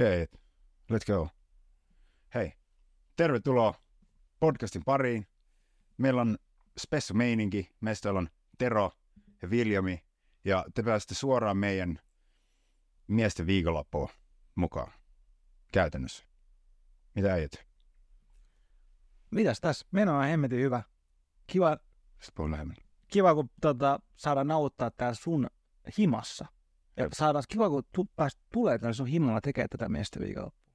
Okei, okay, let's go. Hei, tervetuloa podcastin pariin. Meillä on spessu meininki. Meistä on Tero ja Viljami. Ja te pääsette suoraan meidän miesten viikonloppua mukaan. Käytännössä. Mitä äijät? Mitäs tässä? Meno on hemmetin hyvä. Kiva, Sitten kiva kun tota, saadaan nauttaa täällä sun himassa. Ja saadaan kiva, kun tu, pääst tulee tänne sun himalla tekemään tätä miestä viikonloppua.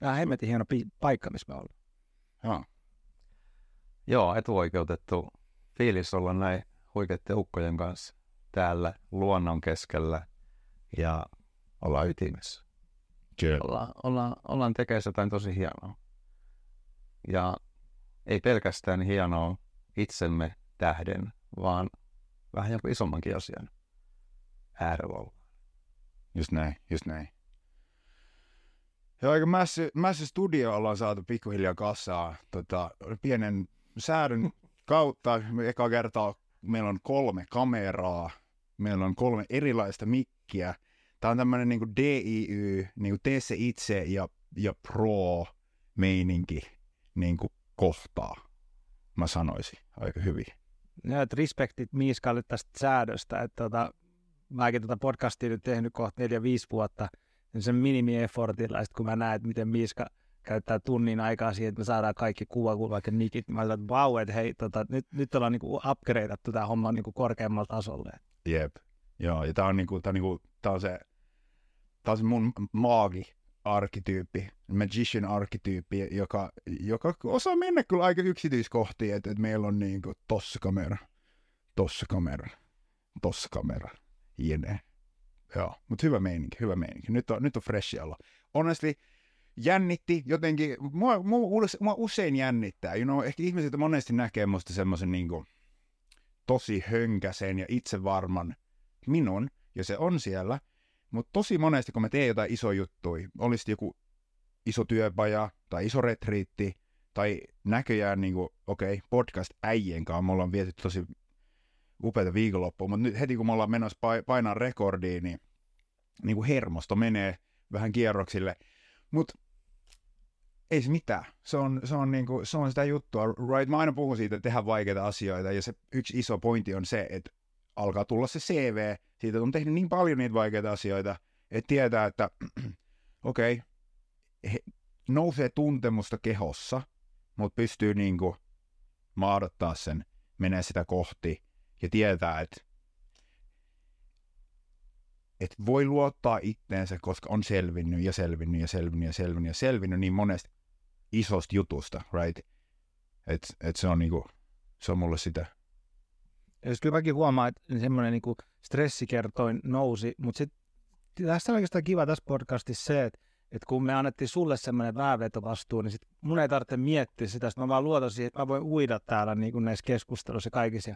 Ja hemmetin hieno pi- paikka, missä me ollaan. Joo. Joo, etuoikeutettu fiilis olla näin huikeiden ukkojen kanssa täällä luonnon keskellä ja ollaan ytimessä. Kyllä. Olla, ollaan, ollaan tekemässä jotain tosi hienoa. Ja ei pelkästään hienoa itsemme tähden, vaan vähän joku isommankin asian äärellä. Just näin, just näin. Joo, aika mässy, mässy studio ollaan saatu pikkuhiljaa kassaa tota, pienen säädön kautta. Eka kertaa meillä on kolme kameraa, meillä on kolme erilaista mikkiä. Tämä on tämmöinen niinku DIY, niinku tee se itse ja, ja pro-meininki niinku kohtaa, mä sanoisin aika hyvin. Näet respektit Miiskalle tästä säädöstä, että tota, mäkin tätä podcastia nyt tehnyt kohta neljä, viisi vuotta, niin sen minimi-effortilla, ja sit kun mä näen, että miten Miiska käyttää tunnin aikaa siihen, että me saadaan kaikki kuvakulmat ja nikit, niin mä olen, että vau, että hei, tota, nyt, nyt ollaan niinku upgradeattu tämä homma niinku korkeammalle tasolle. Jep. Joo, ja tää on, niinku, tää on, niinku, tää on, se, tää on se mun maagi arkkityyppi, magician arkkityyppi, joka, joka osaa mennä kyllä aika yksityiskohtiin, että, että meillä on niinku tossa kamera, tossa kamera, tossa kamera, jene. Joo, mutta hyvä meininki, hyvä meininki. Nyt on, nyt on fresh olla. Honestly, jännitti jotenkin, mua, mua, mua usein jännittää, you know, ehkä ihmiset monesti näkee musta semmoisen niinku, tosi hönkäsen ja itsevarman minun, ja se on siellä, mutta tosi monesti, kun mä teen jotain iso juttui, olisi joku iso työpaja tai iso retriitti, tai näköjään, niin okei, okay, podcast äijien kanssa, me ollaan viety tosi upeita viikonloppua, mutta nyt heti kun me ollaan menossa pai- painaa rekordiin, niin, niin kuin hermosto menee vähän kierroksille, mutta ei se mitään. Se on, se, on niinku, se on sitä juttua, right? Mä aina puhun siitä, että tehdään vaikeita asioita, ja se yksi iso pointti on se, että alkaa tulla se CV, siitä että on tehnyt niin paljon niitä vaikeita asioita, että tietää, että okei, okay, nousee tuntemusta kehossa, mutta pystyy niinku maadottaa sen, menee sitä kohti, ja tietää, että että voi luottaa itteensä, koska on selvinnyt ja selvinnyt ja selvinnyt ja selvinnyt ja selvinnyt niin monesta isosta jutusta, right? Että et se on niinku, se on mulle sitä. Jos kyllä mäkin huomaan, että semmoinen niinku stressikertoin nousi, mutta sitten tässä on oikeastaan kiva tässä podcastissa se, että, että kun me annettiin sulle semmoinen väänvetovastuu, niin sit mun ei tarvitse miettiä sitä, että mä vaan luotan siihen, että mä voin uida täällä niin näissä keskusteluissa kaikissa,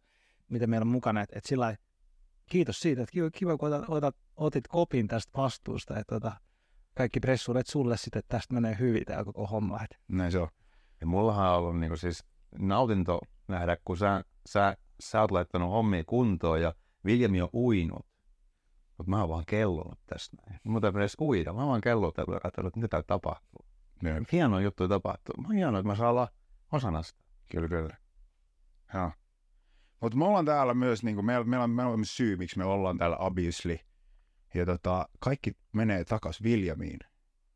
mitä meillä on mukana, että, että sillä kiitos siitä, että kiva, kiva kun otat, otat, otit kopin tästä vastuusta, että tota, kaikki pressuudet sulle sitten, että tästä menee hyvin tämä koko homma. Että. Näin se on. Ja mullahan on ollut niinku siis nautinto nähdä, kun sä, sä, sä oot laittanut hommia kuntoon ja Viljami on uinut. Mutta mä oon vaan kellonut tästä näin. Mun täytyy edes uida. Mä oon vaan kellotellut ja katsellut, että mitä täällä tapahtuu. Jep. Hieno juttu tapahtuu. Mä oon hienoa, että mä saan olla osana sitä. Kyllä, kyllä. Joo. Mutta me ollaan täällä myös, niinku, meillä, meillä, on, meillä on myös syy, miksi me ollaan täällä obviously. Ja tota, kaikki menee takas Viljamiin.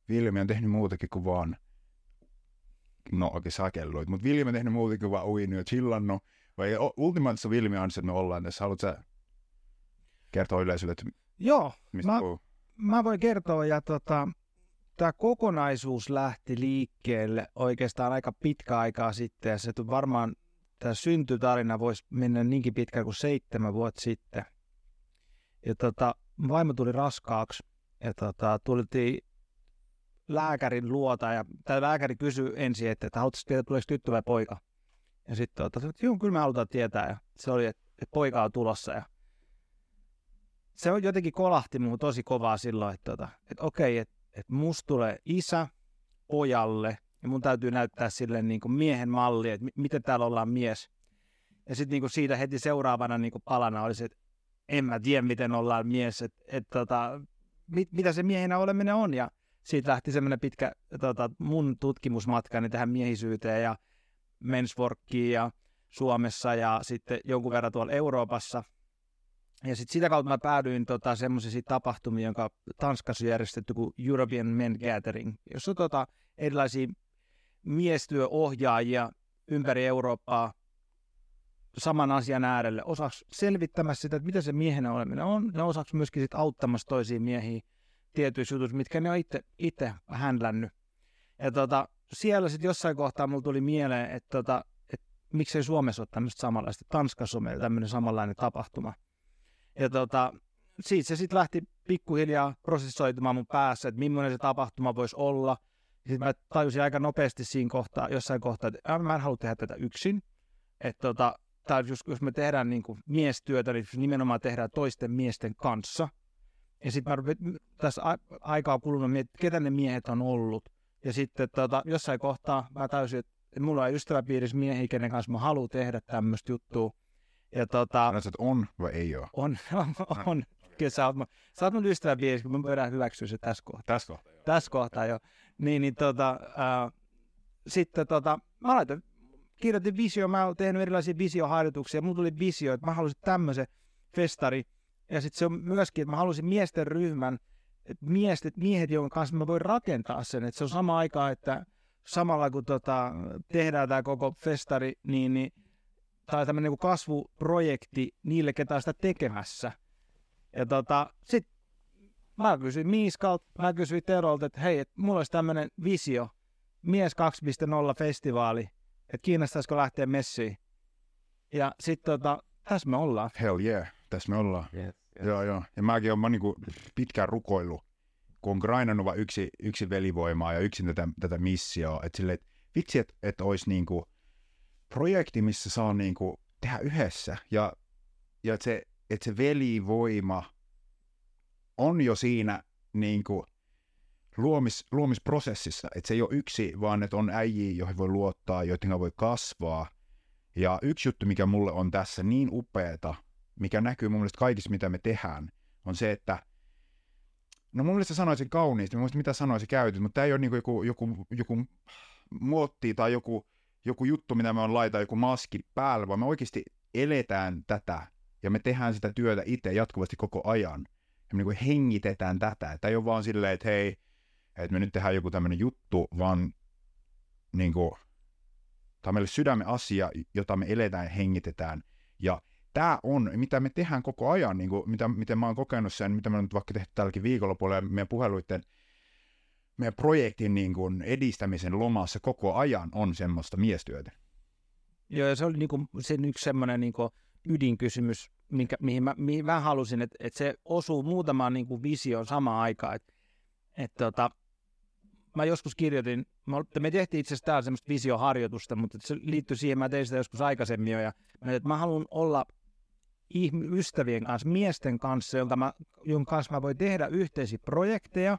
Viljami on tehnyt muutakin kuin vaan, no oikein sakelluit, mutta Viljami on tehnyt muutakin kuin vaan uinut ja chillannut. Vai ultimaatissa Viljami on se, että me ollaan tässä. Haluatko sä kertoa yleisölle, että Joo, mistä Mä- puhuu? mä voin kertoa, ja tota, tämä kokonaisuus lähti liikkeelle oikeastaan aika pitkä aikaa sitten, ja se varmaan tämä syntytarina voisi mennä niinkin pitkään kuin seitsemän vuotta sitten. Ja tota, vaimo tuli raskaaksi, ja tota, tultiin lääkärin luota, ja tämä lääkäri kysyi ensin, että, että haluaisitko tietää, tuleeko tyttö vai poika. Ja sitten tota, että joo, kyllä me halutaan tietää, ja se oli, että, että poika on tulossa, ja se on jotenkin kolahti muuhun tosi kovaa silloin, että, tota, että okei, että, että musta tulee isä pojalle ja mun täytyy näyttää sille niin kuin miehen malli, että mi- miten täällä ollaan mies. Ja sitten niin siitä heti seuraavana niin kuin palana oli se, että en mä tiedä, miten ollaan mies, että, että tota, mit, mitä se miehenä oleminen on. Ja siitä lähti semmoinen pitkä tota, mun tutkimusmatkani tähän miehisyyteen ja mensworkiin ja Suomessa ja sitten jonkun verran tuolla Euroopassa. Ja sitten sitä kautta mä päädyin tota, semmoisiin tapahtumiin, jonka Tanskassa järjestetty kuin European Men Gathering, jossa tota, erilaisia miestyöohjaajia ympäri Eurooppaa saman asian äärelle, osaksi selvittämässä sitä, että mitä se miehenä oleminen on, ja osaksi myöskin sit auttamassa toisia miehiä tietyissä jutuissa, mitkä ne on itse, itse hänlännyt. Ja tota, siellä sitten jossain kohtaa mulla tuli mieleen, että tota, et miksei Suomessa ole tämmöistä samanlaista. Tanskassa on meillä tämmöinen samanlainen tapahtuma. Ja tota, siitä se sitten lähti pikkuhiljaa prosessoitumaan mun päässä, että millainen se tapahtuma voisi olla. Sitten mä tajusin aika nopeasti siinä kohtaa, jossain kohtaa, että mä en halua tehdä tätä yksin. Että tota, tai jos, jos me tehdään niin kuin miestyötä, niin nimenomaan tehdään toisten miesten kanssa. Ja sitten tässä a- aikaa kulunut miettiä, ketä ne miehet on ollut. Ja sitten tota, jossain kohtaa mä täysin, että mulla on ystäväpiirissä miehiä, kenen kanssa mä haluan tehdä tämmöistä juttua. Ja tota, Sanoit, että on vai ei ole? on, on, on. Kyllä sä oot, sä oot mun ystäväpiirissä, kun mä voidaan hyväksyä se tässä kohtaa Tässä kohtaa. joo. tässä kohtaa jo. Niin, niin tota, ää, sitten tota, mä laitoin, kirjoitin visio, mä oon tehnyt erilaisia visioharjoituksia, mulla tuli visio, että mä halusin tämmöisen festari, ja sitten se on myöskin, että mä halusin miesten ryhmän, että miehet, miehet, jonka kanssa mä voin rakentaa sen, että se on sama aikaa, että samalla kun tota, tehdään tämä koko festari, niin, niin tai tämmöinen niin kasvuprojekti niille, ketä on sitä tekemässä. Ja tota, sitten mä kysyin Miiskalta, mä kysyin Terolta, että hei, että mulla olisi tämmöinen visio, Mies 2.0 festivaali, että kiinnostaisiko lähteä messiin. Ja sitten tota, tässä me ollaan. Hell yeah, tässä me ollaan. Yes, yes. Joo, joo. Ja mäkin olen niinku pitkään rukoillut, kun on grindannut vaan yksi, yksi velivoimaa ja yksin tätä, tätä missioa. Että silleen, et vitsi, että et olisi niinku projekti, missä saa niinku tehdä yhdessä. Ja, ja että se, et se velivoima on jo siinä niinku luomis, luomisprosessissa. Että se ei ole yksi, vaan että on äijiä, joihin voi luottaa, joiden voi kasvaa. Ja yksi juttu, mikä mulle on tässä niin upeeta, mikä näkyy mun mielestä kaikissa, mitä me tehdään, on se, että no mun mielestä sanoisin kauniisti, mä muista mitä sanoisin käyty, mutta tämä ei ole niin joku, joku, joku muotti tai joku, joku juttu, mitä me on laita joku maski päällä, vaan me oikeasti eletään tätä ja me tehdään sitä työtä itse jatkuvasti koko ajan. Ja me niin hengitetään tätä. Tämä ei ole vaan silleen, että hei, että me nyt tehdään joku tämmöinen juttu, vaan niin kuin, tämä on meille sydämen asia, jota me eletään ja hengitetään. Ja tämä on, mitä me tehdään koko ajan, niin kuin, mitä, miten mä oon kokenut sen, mitä mä nyt vaikka tehty tälläkin viikonlopulla ja meidän puheluiden, meidän projektin niin kuin, edistämisen lomassa koko ajan on semmoista miestyötä. Joo, ja se oli niinku sen yksi semmoinen niinku ydinkysymys, minkä, mihin, mä, mihin mä halusin, että, että se osuu muutamaan niinku visioon samaan aikaan. Että, että tota, mä joskus kirjoitin, me tehtiin itse asiassa täällä semmoista visioharjoitusta, mutta se liittyy siihen, mä tein sitä joskus aikaisemmin jo, ja mä, että mä haluan olla ihm- ystävien kanssa, miesten kanssa, jonka, mä, jonka kanssa mä voin tehdä yhteisiä projekteja,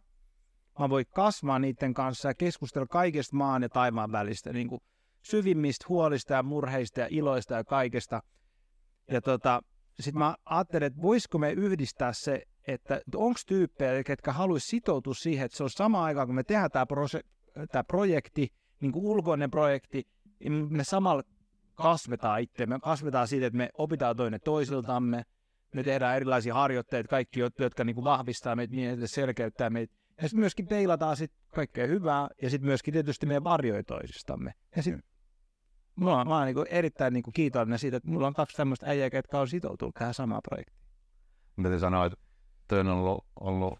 mä voin kasvaa niiden kanssa ja keskustella kaikesta maan ja taivaan välistä, niin kuin syvimmistä huolista ja murheista ja iloista ja kaikesta. Ja tota, sitten mä ajattelin, että voisiko me yhdistää se, että onko tyyppejä, ketkä haluaisi sitoutua siihen, että se on sama aikaan, kun me tehdään tämä, tämä projekti, niin kuin ulkoinen projekti, niin me samalla kasvetaan itse. Me kasvetaan siitä, että me opitaan toinen toisiltamme, me tehdään erilaisia harjoitteita, kaikki, jotka niin kuin vahvistaa meitä, niin selkeyttää meitä. Ja sitten myöskin peilataan sit kaikkea hyvää, ja sitten myöskin tietysti meidän varjoja toisistamme. Ja sitten On, mä oon niinku erittäin niinku kiitollinen siitä, että mulla on kaksi tämmöistä äijää, jotka on sitoutunut tähän samaan projektiin. Mä täytyy sanoa, että toi on ollut, ollut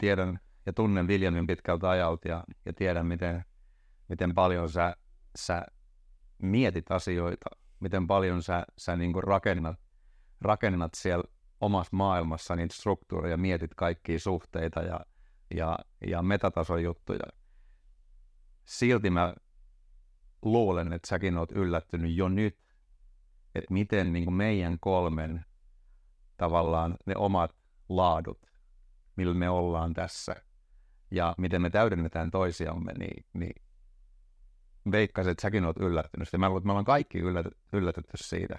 tiedän ja tunnen Viljamin pitkältä ajalta ja, ja tiedän, miten, miten paljon sä, sä mietit asioita, miten paljon sä, sä niin rakennat, rakennat siellä omassa maailmassa niitä struktuureja, mietit kaikkia suhteita ja, ja, ja metatason juttuja. Silti mä luulen, että säkin oot yllättynyt jo nyt, että miten niin kuin meidän kolmen tavallaan ne omat laadut, millä me ollaan tässä ja miten me täydennetään toisiamme, niin, niin veikkaisin, että säkin oot yllättynyt. Ja mä luulen, että me ollaan kaikki ylläty, yllätetty siitä,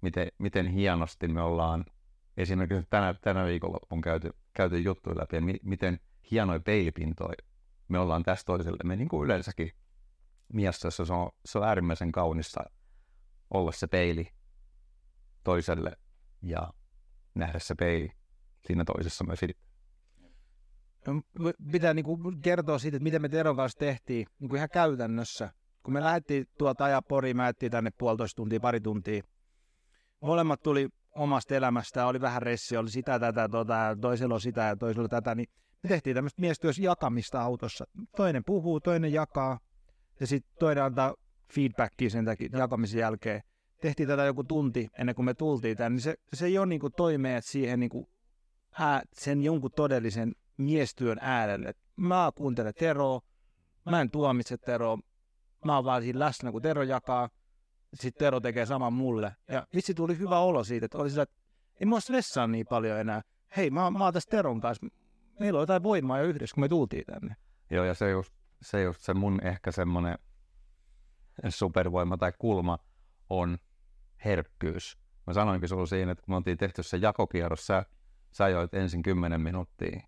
miten, miten hienosti me ollaan esimerkiksi tänä, tänä viikonloppuun käyty, käyty juttuja läpi ja mi, miten hienoja peilipintoja me ollaan tässä toisellemme, niin kuin yleensäkin miestössä se on, se on äärimmäisen kaunista olla se peili toiselle ja nähdä se peili siinä toisessa myös. No, pitää niin kuin kertoa siitä, että miten me Teron kanssa tehtiin niin kuin ihan käytännössä. Kun me lähdettiin tuolta ajaa Poriin, mä tänne puolitoista tuntia, pari tuntia. Molemmat tuli omasta elämästä, oli vähän ressi, oli sitä, tätä, tota, toisella on sitä ja toisella tätä, niin me tehtiin tämmöistä miestyössä jakamista autossa. Toinen puhuu, toinen jakaa ja sitten toinen antaa feedbackia sen takia jakamisen jälkeen. Tehtiin tätä joku tunti ennen kuin me tultiin tänne, niin se, se ei ole niin toimeet siihen niin kuin, ää, sen jonkun todellisen miestyön äärelle. Mä kuuntelen Teroa, mä en tuomitse Teroa, mä oon vaan siinä läsnä, kun Tero jakaa, sitten Tero tekee saman mulle. Ja vitsi tuli hyvä olo siitä, että oli sillä, että ei mua stressaa niin paljon enää. Hei, mä, mä oon tässä Teron kanssa, meillä on jotain voimaa jo yhdessä, kun me tultiin tänne. Joo, ja se just se, just se mun ehkä semmoinen supervoima tai kulma on herkkyys. Mä sanoinkin sulla siinä, että kun me oltiin tehty se jakokierros, sä, sä joit ensin 10 minuuttia.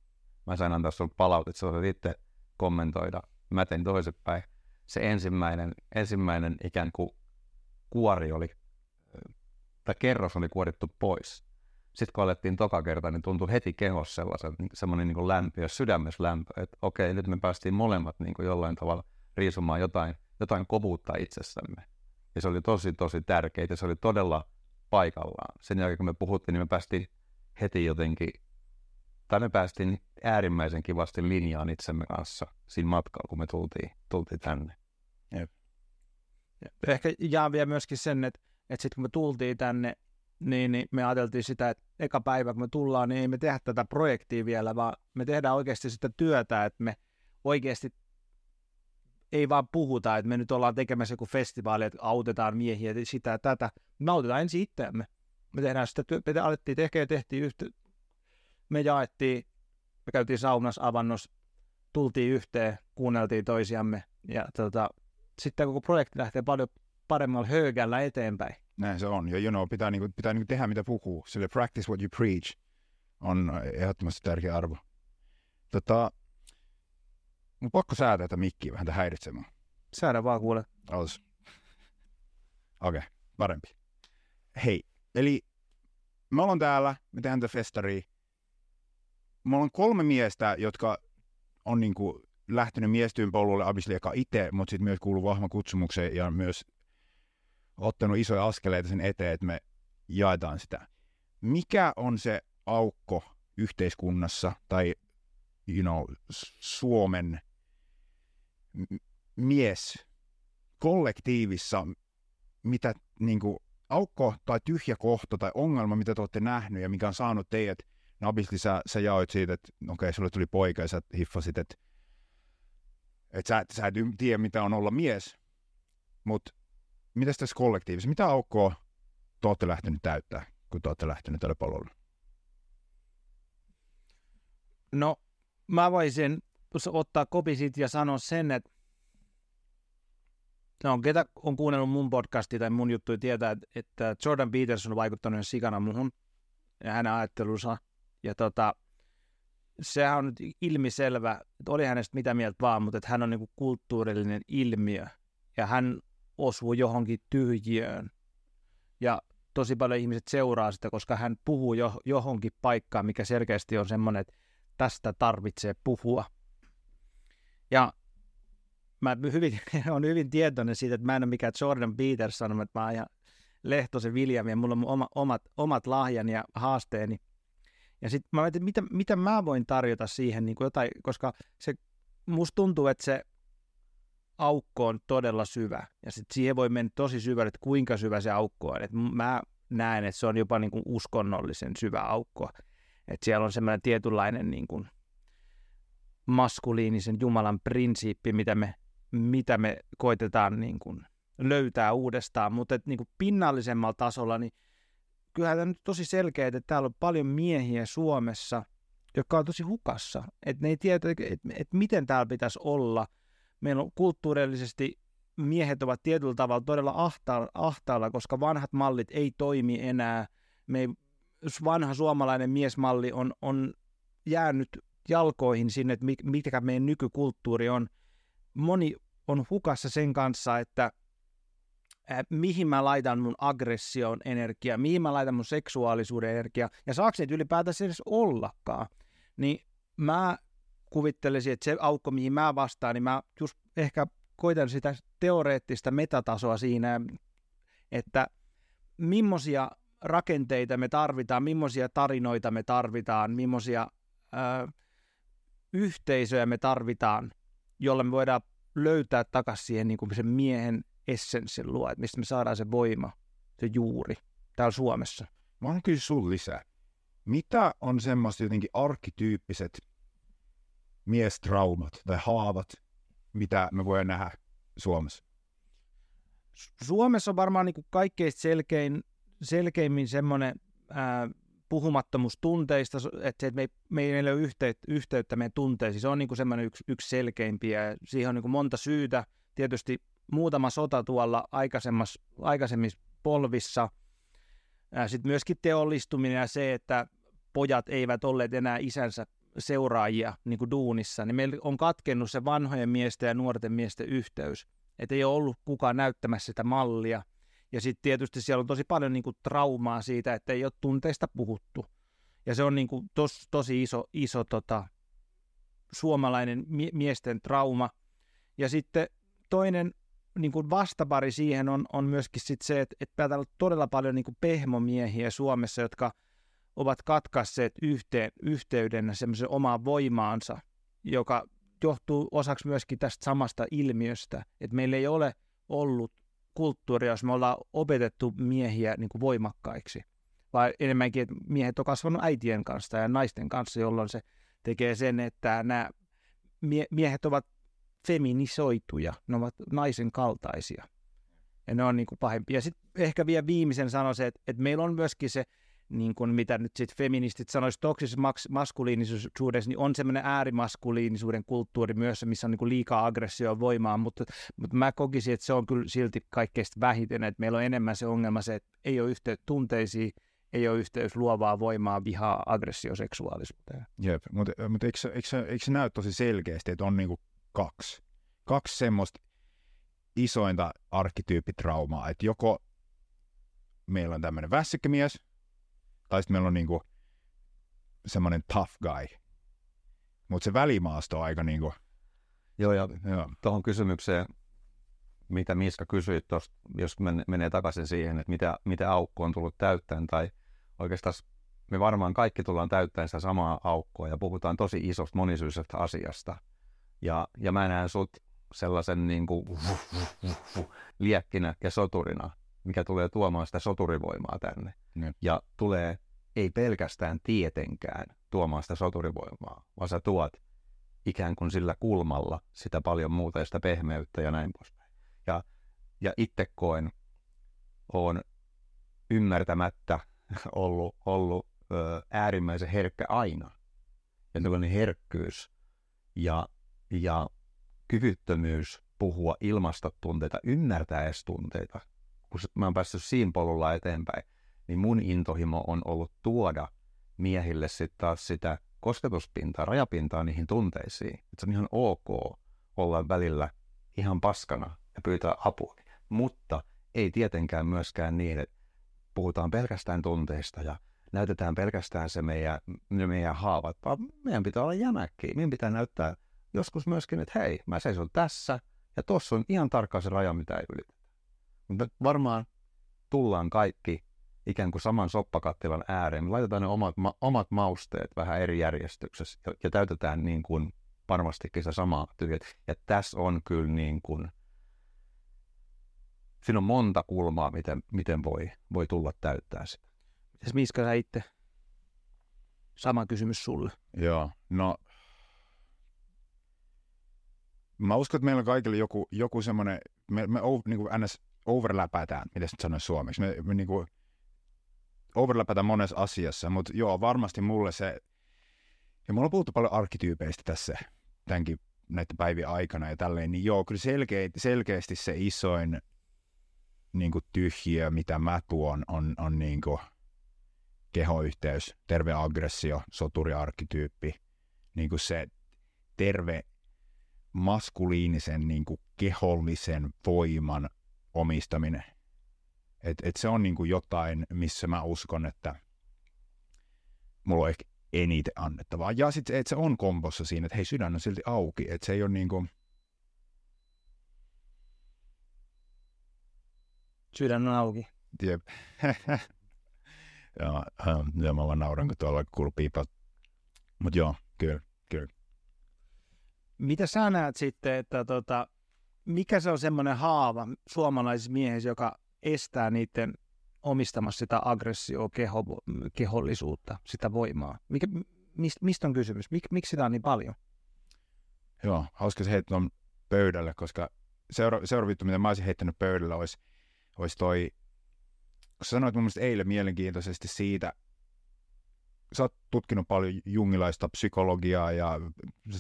Mä sain antaa sulle palautet, sä voit itse kommentoida. Mä tein toisinpäin. Se ensimmäinen, ensimmäinen ikään kuin kuori oli, tai kerros oli kuorittu pois sitten kun alettiin toka kerta, niin tuntui heti kehossa sellaisen, semmoinen niin lämpö, sydämessä lämpö, että okei, nyt me päästiin molemmat niin kuin jollain tavalla riisumaan jotain, jotain kovuutta itsessämme. Ja se oli tosi, tosi tärkeää, ja se oli todella paikallaan. Sen jälkeen, kun me puhuttiin, niin me päästiin heti jotenkin, tai me päästiin äärimmäisen kivasti linjaan itsemme kanssa siinä matkalla, kun me tultiin, tultiin tänne. Jep. Ehkä jaan vielä myöskin sen, että, että sitten kun me tultiin tänne, niin, niin me ajateltiin sitä, että eka päivä kun me tullaan, niin ei me tehdä tätä projektia vielä, vaan me tehdään oikeasti sitä työtä, että me oikeasti ei vaan puhuta, että me nyt ollaan tekemässä joku festivaali, että autetaan miehiä, sitä ja tätä. Me autetaan ensin itseämme. Me tehdään sitä työtä, me alettiin tekemään, tehtiin yhtä, me jaettiin, me käytiin saunassa, avannossa, tultiin yhteen, kuunneltiin toisiamme ja tota, sitten koko projekti lähtee paljon paremmalla höögällä eteenpäin. Näin se on. Ja you know, pitää, niinku, pitää niinku tehdä mitä puhuu. Sille practice what you preach on ehdottomasti tärkeä arvo. Tota, mun pakko säätää tätä mikkiä vähän häiritsemään. Säädä vaan kuule. Okei, okay, parempi. Hei, eli me ollaan täällä, me tehdään tätä festaria. Me ollaan kolme miestä, jotka on niinku lähtenyt miestyyn polulle Abislieka itse, mutta sitten myös kuuluu vahvan kutsumukseen ja myös ottanut isoja askeleita sen eteen, että me jaetaan sitä. Mikä on se aukko yhteiskunnassa tai you know, Suomen mies kollektiivissa, mitä niin kuin, aukko tai tyhjä kohta tai ongelma, mitä te olette nähnyt ja mikä on saanut teidät, Nabisti, sä, sä jaoit siitä, että okei, okay, sulle tuli poika ja sä hiffasit, että, että sä, sä et tiedä, mitä on olla mies, mutta mitä tässä kollektiivissa, mitä aukkoa te olette lähtenyt täyttää, kun te olette lähtenyt tälle palolle? No, mä voisin ottaa kopisit ja sanoa sen, että No, ketä on kuunnellut mun podcastia tai mun juttuja tietää, että Jordan Peterson on vaikuttanut sikana muhun ja hänen ajattelunsa. Ja tota, sehän on nyt ilmiselvä, että oli hänestä mitä mieltä vaan, mutta että hän on niinku kulttuurillinen ilmiö. Ja hän osuu johonkin tyhjiöön. Ja tosi paljon ihmiset seuraa sitä, koska hän puhuu jo, johonkin paikkaan, mikä selkeästi on semmoinen, että tästä tarvitsee puhua. Ja mä hyvin, on hyvin tietoinen siitä, että mä en ole mikään Jordan Peterson, että mä oon ihan Lehtosen William ja mulla on oma, omat, omat lahjani ja haasteeni. Ja sitten mä mietin, mitä, mitä mä voin tarjota siihen niin kuin jotain, koska se, musta tuntuu, että se aukko on todella syvä. Ja sitten siihen voi mennä tosi syvälle, että kuinka syvä se aukko on. Et mä näen, että se on jopa niin kuin uskonnollisen syvä aukko. Että siellä on semmoinen tietynlainen niin kuin maskuliinisen Jumalan prinsiippi, mitä me, mitä me koitetaan niin kuin löytää uudestaan. Mutta niin kuin pinnallisemmalla tasolla, niin kyllähän tämä nyt tosi selkeä, että täällä on paljon miehiä Suomessa, jotka on tosi hukassa. Että ne ei tiedä, että, että miten täällä pitäisi olla – meillä on kulttuurillisesti miehet ovat tietyllä tavalla todella ahtaalla, koska vanhat mallit ei toimi enää. Me ei, vanha suomalainen miesmalli on, on jäänyt jalkoihin sinne, että mikä meidän nykykulttuuri on. Moni on hukassa sen kanssa, että äh, mihin mä laitan mun aggression energiaa, mihin mä laitan mun seksuaalisuuden energiaa, ja saako niitä ylipäätään edes ollakaan. Niin mä kuvittelisin, että se aukko, mihin mä vastaan, niin mä just ehkä koitan sitä teoreettista metatasoa siinä, että millaisia rakenteita me tarvitaan, millaisia tarinoita me tarvitaan, millaisia ö, yhteisöjä me tarvitaan, jolla me voidaan löytää takaisin siihen niin kuin sen miehen essenssin luo, että mistä me saadaan se voima, se juuri täällä Suomessa. Mä oon kyllä sun lisää. Mitä on semmoista jotenkin arkkityyppiset miestraumat tai haavat, mitä me voidaan nähdä Suomessa? Suomessa on varmaan niin kaikkein selkein, selkeimmin semmoinen puhumattomuus tunteista, että, se, että me, ei meillä ole yhteyttä, yhteyttä meidän tunteisiin. Se on niin semmoinen yksi, yksi selkeimpiä. Siihen on niin monta syytä. Tietysti muutama sota tuolla aikaisemmissa polvissa. Sitten myöskin teollistuminen ja se, että pojat eivät olleet enää isänsä seuraajia niin kuin duunissa, niin meillä on katkennut se vanhojen miesten ja nuorten miesten yhteys. Että ei ole ollut kukaan näyttämässä sitä mallia. Ja sitten tietysti siellä on tosi paljon niin kuin, traumaa siitä, että ei ole tunteista puhuttu. Ja se on niin kuin, tos, tosi iso, iso tota, suomalainen mie- miesten trauma. Ja sitten toinen niin kuin vastapari siihen on, on myöskin sit se, että, että täällä on todella paljon niin kuin pehmomiehiä Suomessa, jotka ovat katkaisseet yhteen, yhteyden semmoisen omaan voimaansa, joka johtuu osaksi myöskin tästä samasta ilmiöstä, että meillä ei ole ollut kulttuuria, jos me ollaan opetettu miehiä niin kuin voimakkaiksi, vai enemmänkin, että miehet on kasvanut äitien kanssa ja naisten kanssa, jolloin se tekee sen, että nämä mie- miehet ovat feminisoituja, ne ovat naisen kaltaisia. Ja ne on niin kuin pahempia. Sitten ehkä vielä viimeisen sanoisin, että, että meillä on myöskin se niin kuin mitä nyt sitten feministit sanoisivat toksisessa maskuliinisuudessa, niin on semmoinen äärimaskuliinisuuden kulttuuri myös, missä on niin kuin liikaa aggressioa voimaa, mutta, mutta mä kokisin, että se on kyllä silti kaikkein vähiten, että meillä on enemmän se ongelma se, että ei ole yhteyttä tunteisiin, ei ole yhteys luovaa voimaa, vihaa, aggressioseksuaalisuuteen. Jep, mutta, mutta eikö, eikö, eikö se näy tosi selkeästi, että on niin kuin kaksi, kaksi semmoista isointa arkkityyppitraumaa, että joko meillä on tämmöinen vässikkömies, tai sitten meillä on niinku semmoinen tough guy. Mutta se välimaasto on aika niinku... Joo, ja joo. tuohon kysymykseen, mitä Miska kysyi tuosta, jos men, menee takaisin siihen, että mitä, mitä aukko on tullut täyttäen, tai oikeastaan me varmaan kaikki tullaan täyttäen sitä samaa aukkoa, ja puhutaan tosi isosta monisyisestä asiasta. Ja, ja mä näen sut sellaisen niin kuin, liekkinä ja soturina, mikä tulee tuomaan sitä soturivoimaa tänne. Mm. Ja tulee ei pelkästään tietenkään tuomaan sitä soturivoimaa, vaan sä tuot ikään kuin sillä kulmalla sitä paljon muuta ja sitä pehmeyttä ja näin poispäin. Ja, ja itse koen, on ymmärtämättä ollut, ollut ö, äärimmäisen herkkä aina. Ja tällainen herkkyys ja, ja kyvyttömyys puhua ilmasta tunteita, ymmärtää edes tunteita, kun mä oon päässyt siinä polulla eteenpäin, niin mun intohimo on ollut tuoda miehille sitten taas sitä kosketuspintaa, rajapintaa niihin tunteisiin. Että se on ihan ok olla välillä ihan paskana ja pyytää apua. Mutta ei tietenkään myöskään niin, että puhutaan pelkästään tunteista ja näytetään pelkästään se meidän, ne meidän haavat, vaan meidän pitää olla jämäkkiä. Meidän pitää näyttää joskus myöskin, että hei, mä seison tässä ja tuossa on ihan tarkkaan se raja, mitä ei ylitetä. Mutta varmaan tullaan kaikki ikään kuin saman soppakattilan ääreen. Me laitetaan ne omat, ma- omat mausteet vähän eri järjestyksessä ja, ja täytetään niin kuin varmastikin se sama tyhjä. Ja tässä on kyllä niin kuin, siinä on monta kulmaa, miten, miten voi, voi tulla täyttää sitä. Mitäs Miska sä itse? Sama kysymys sulle. Joo, no mä uskon, että meillä on kaikilla joku, joku semmoinen, me, me niin kuin ns overläpätään, miten se sanoisi suomeksi. Me, me niin kuin overläpätään monessa asiassa, mutta joo, varmasti mulle se, ja mulla on puhuttu paljon arkkityypeistä tässä tämänkin näiden päivien aikana ja tälleen, niin joo, kyllä selkeä, selkeästi se isoin niin kuin tyhjiö, mitä mä tuon, on, on niin kuin kehoyhteys, terve aggressio, soturiarkkityyppi, niin kuin se terve maskuliinisen niin kuin kehollisen voiman omistaminen. Et, et se on niin kuin jotain, missä mä uskon, että mulla on ehkä eniten annettavaa. Ja sitten, että se on kombossa siinä, että hei, sydän on silti auki, että se ei ole niin kuin... Sydän on auki. Jep. ja, ähm, ja mä vaan nauran, kun tuolla kuuluu piipat. Mutta joo, kyllä, kyllä. Mitä sä näet sitten, että tota, mikä se on semmoinen haava suomalaisissa miehissä, joka estää niiden omistamassa sitä aggressio, keho, kehollisuutta, sitä voimaa? Mikä, mist, mistä on kysymys? Mik, miksi sitä on niin paljon? Joo, hauska se heittää pöydälle, koska seura- seuraava juttu, mitä mä olisin heittänyt pöydälle, olisi, olisi toi, kun sanoit mun mielestä eilen mielenkiintoisesti siitä, sä oot tutkinut paljon jungilaista psykologiaa ja sä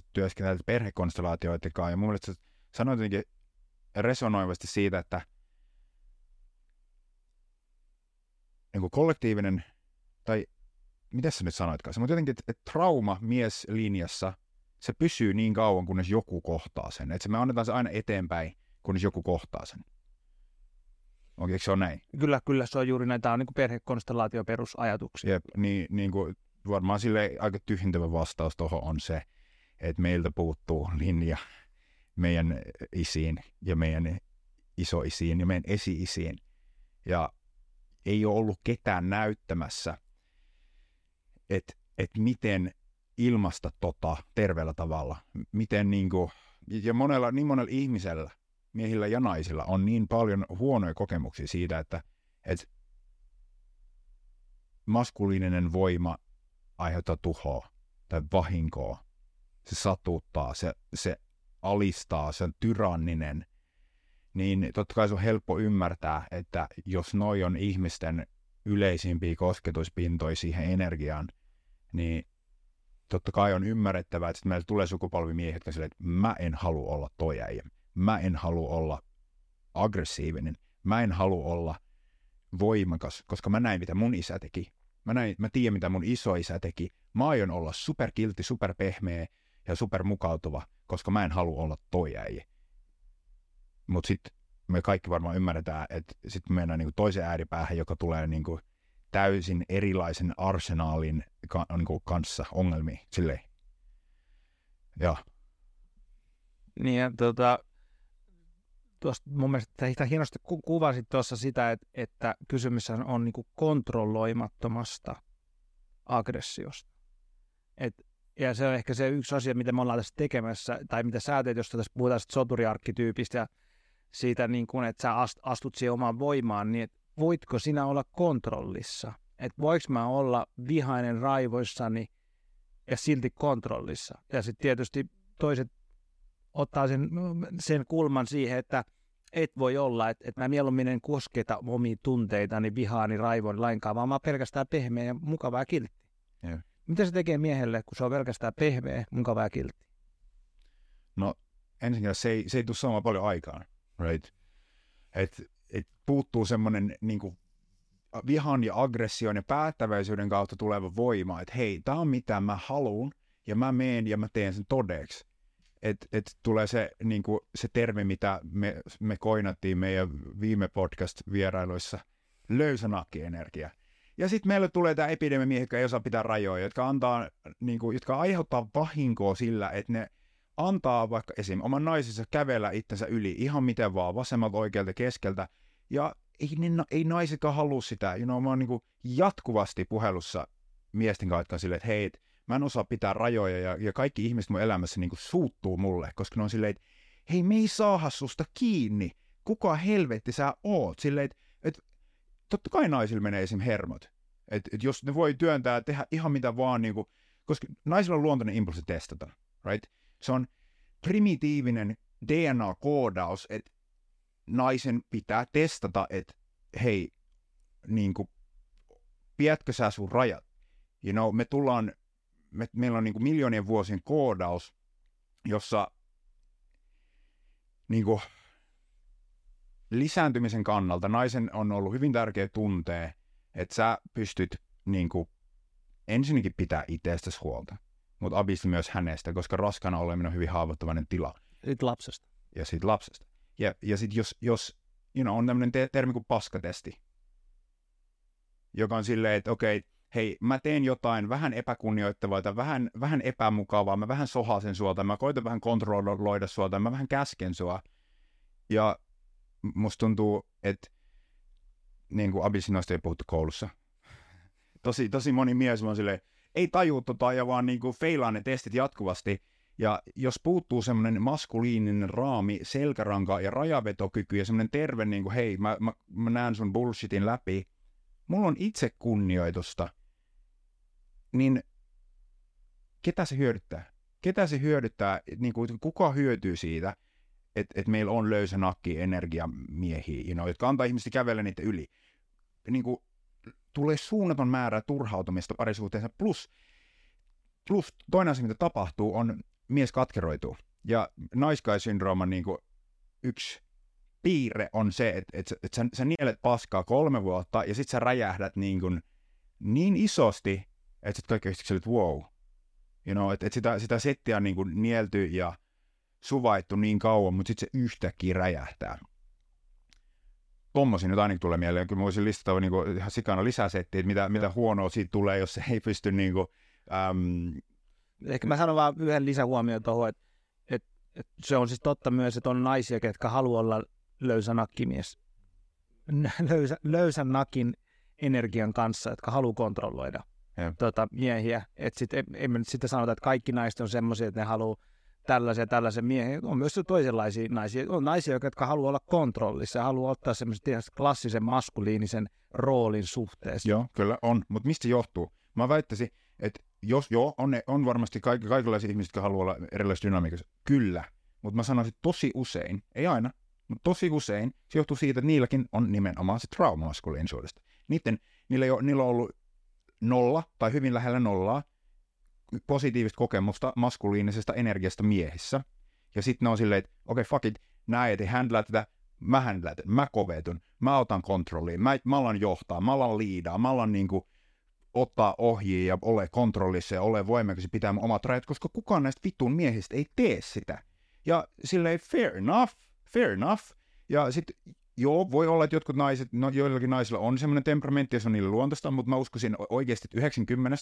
perhekonstellaatioiden kanssa, ja mun mielestä sä sanoit jotenkin resonoivasti siitä, että niin kuin kollektiivinen, tai mitä sä nyt sanoitkaan, mutta jotenkin, että, että trauma mieslinjassa, se pysyy niin kauan, kunnes joku kohtaa sen. Että me annetaan se aina eteenpäin, kunnes joku kohtaa sen. Onko se on näin? Kyllä, kyllä se on juuri näin. Tämä on niin perhekonstellaatio perusajatuksia. Jep, niin, niin kuin, varmaan sille aika tyhjentävä vastaus tuohon on se, että meiltä puuttuu linja meidän isiin ja meidän isoisiin ja meidän esi-isiin. Ja ei ole ollut ketään näyttämässä, että et miten ilmasta tota terveellä tavalla. Miten niin kuin, ja monella, niin monella ihmisellä, miehillä ja naisilla, on niin paljon huonoja kokemuksia siitä, että, että maskuliininen voima aiheuttaa tuhoa tai vahinkoa. Se satuttaa, se, se alistaa, se on tyranninen, niin totta kai se on helppo ymmärtää, että jos noi on ihmisten yleisimpiä kosketuspintoja siihen energiaan, niin totta kai on ymmärrettävää, että meillä tulee sukupolvimiehiä, jotka silleen, että mä en halua olla toi äijä. Mä en halua olla aggressiivinen. Mä en halua olla voimakas, koska mä näin, mitä mun isä teki. Mä, näin, mä tiedän, mitä mun isoisä teki. Mä aion olla superkiltti, superpehmeä ja supermukautuva, koska mä en halua olla toi äijä. Mutta sitten me kaikki varmaan ymmärretään, että sitten mennään niinku toiseen ääripäähän, joka tulee niinku täysin erilaisen arsenaalin ka, niinku kanssa ongelmiin. Silleen. Ja. Niin ja tota, tuosta mun mielestä sitä hienosti ku- kuvasit tuossa sitä, että, että kysymys on, on niinku kontrolloimattomasta aggressiosta. Et, ja se on ehkä se yksi asia, mitä me ollaan tässä tekemässä, tai mitä sä teet, jos tässä puhutaan soturiarkkityypistä ja siitä, niin kuin, että sä astut siihen omaan voimaan, niin että voitko sinä olla kontrollissa? Että voiko mä olla vihainen raivoissani ja silti kontrollissa? Ja sitten tietysti toiset ottaa sen, sen kulman siihen, että et voi olla, että, että mä mieluummin en kosketa omiin tunteitani, vihaani, raivon lainkaan, vaan mä oon pelkästään pehmeä ja mukava ja kiltti. Yeah. Mitä se tekee miehelle, kun se on pelkästään pehmeä, mukava ja kiltti? No ensinnäkin se ei, se ei tule saamaan paljon aikaan right? Et, et puuttuu semmoinen niin vihan ja aggression ja päättäväisyyden kautta tuleva voima, että hei, tämä on mitä mä haluan, ja mä meen ja mä teen sen todeksi. Että et tulee se, niin kuin, se termi, mitä me, me koinattiin meidän viime podcast-vierailuissa, löysänakki-energia. Ja sitten meille tulee tämä epidemia, jotka ei osaa pitää rajoja, jotka, antaa, niin kuin, jotka aiheuttaa vahinkoa sillä, että ne antaa vaikka esim. oman naisensa kävellä itsensä yli ihan miten vaan, vasemmalta, oikealta, keskeltä, ja ei, ne, ei naisetkaan halua sitä. You know, mä oon niin jatkuvasti puhelussa miesten kanssa silleen, että hei, mä en osaa pitää rajoja, ja, ja kaikki ihmiset mun elämässä niin suuttuu mulle, koska ne on silleen, että hei, me ei saada susta kiinni, kuka helvetti sä oot, silleen, että, että totta kai naisilla menee esim. hermot, että, että jos ne voi työntää, tehdä ihan mitä vaan, niin kuin, koska naisilla on luontainen impulssi testata, right? Se on primitiivinen DNA-koodaus, että naisen pitää testata, että hei, niin kuin, pidätkö sä sun rajat? You know, me tullaan, me, meillä on niin kuin miljoonien vuosien koodaus, jossa niin kuin, lisääntymisen kannalta naisen on ollut hyvin tärkeä tuntee, että sä pystyt niin kuin, ensinnäkin pitää itsestäsi huolta mutta Abyss myös hänestä, koska raskana oleminen on hyvin haavoittuvainen tila. Sitten lapsesta. Ja siitä lapsesta. Ja, ja sitten jos, jos you know, on tämmöinen te- termi kuin paskatesti, joka on silleen, että okei, hei, mä teen jotain vähän epäkunnioittavaa tai vähän, vähän epämukavaa, mä vähän sohasen sua tai mä koitan vähän kontrolloida sua tai mä vähän käsken sua. Ja musta tuntuu, että niin kuin Abysinoista ei puhuttu koulussa. Tosi, tosi moni mies on silleen, ei tajuu tota ja vaan niin kuin feilaa ne testit jatkuvasti. Ja jos puuttuu semmoinen maskuliininen raami, selkäranka ja rajavetokyky ja semmoinen terve, niin kuin, hei, mä, mä, mä näen sun bullshitin läpi, mulla on itse kunnioitusta, niin ketä se hyödyttää? Ketä se hyödyttää, niin kuin, kuka hyötyy siitä, että et meillä on löysä nakki energiamiehiä, you know, jotka antaa ihmistä kävellä niitä yli. Niin kuin, tulee suunnaton määrä turhautumista parisuhteessa, plus, plus toinen asia, mitä tapahtuu, on mies katkeroituu. Ja naiskaisyndrooman niin kuin, yksi piirre on se, että, että, että sä, sä nielet paskaa kolme vuotta ja sit sä räjähdät niin, kuin, niin isosti, että sit kaikki yhtäkkiä että wow. You know, että, että sitä, sitä settiä on niin kuin nielty ja suvaittu niin kauan, mutta sitten se yhtäkkiä räjähtää. Tommosia nyt ainakin tulee mieleen. Kyllä mä voisin listata niin kuin, ihan sikana lisää settiä, että mitä, mitä huonoa siitä tulee, jos se ei pysty niin kuin, äm, Ehkä mä sanon vaan yhden lisähuomioon tuohon, että, että, että se on siis totta myös, että on naisia, jotka haluaa olla löysä nakkimies. Löysä, löysän nakin energian kanssa, jotka haluaa kontrolloida Jep. tota, miehiä. Et sit, ei, ei me nyt sitten sanota, että kaikki naiset on semmoisia, että ne haluaa tällaisia tällaisen miehen. On myös toisenlaisia naisia. On naisia, jotka haluaa olla kontrollissa ja haluaa ottaa semmoisen klassisen maskuliinisen roolin suhteessa. Joo, kyllä on. Mutta mistä johtuu? Mä väittäisin, että jos joo, on, on varmasti kaik, kaikenlaisia ihmisiä, jotka haluaa olla erilaisissa dynamiikassa. Kyllä. Mutta mä sanoisin että tosi usein, ei aina, mutta tosi usein se johtuu siitä, että niilläkin on nimenomaan se trauma maskuliinisuudesta. Niiden, niillä, ole, niillä on ollut nolla tai hyvin lähellä nollaa positiivista kokemusta maskuliinisesta energiasta miehissä. Ja sitten ne on silleen, että okei, okay, fuck it, nää ei handlaa tätä, mä handlaan tätä, mä kovetun, mä otan kontrolliin, mä, mä alan johtaa, mä alan liidaa, mä alan niinku ottaa ohjia ja ole kontrollissa ja ole voimakas pitää mun omat rajat, koska kukaan näistä vitun miehistä ei tee sitä. Ja silleen fair enough, fair enough. Ja sitten joo, voi olla, että jotkut naiset, no joillakin naisilla on semmoinen temperamentti ja se on niille luontaista, mutta mä uskoisin oikeasti, että 90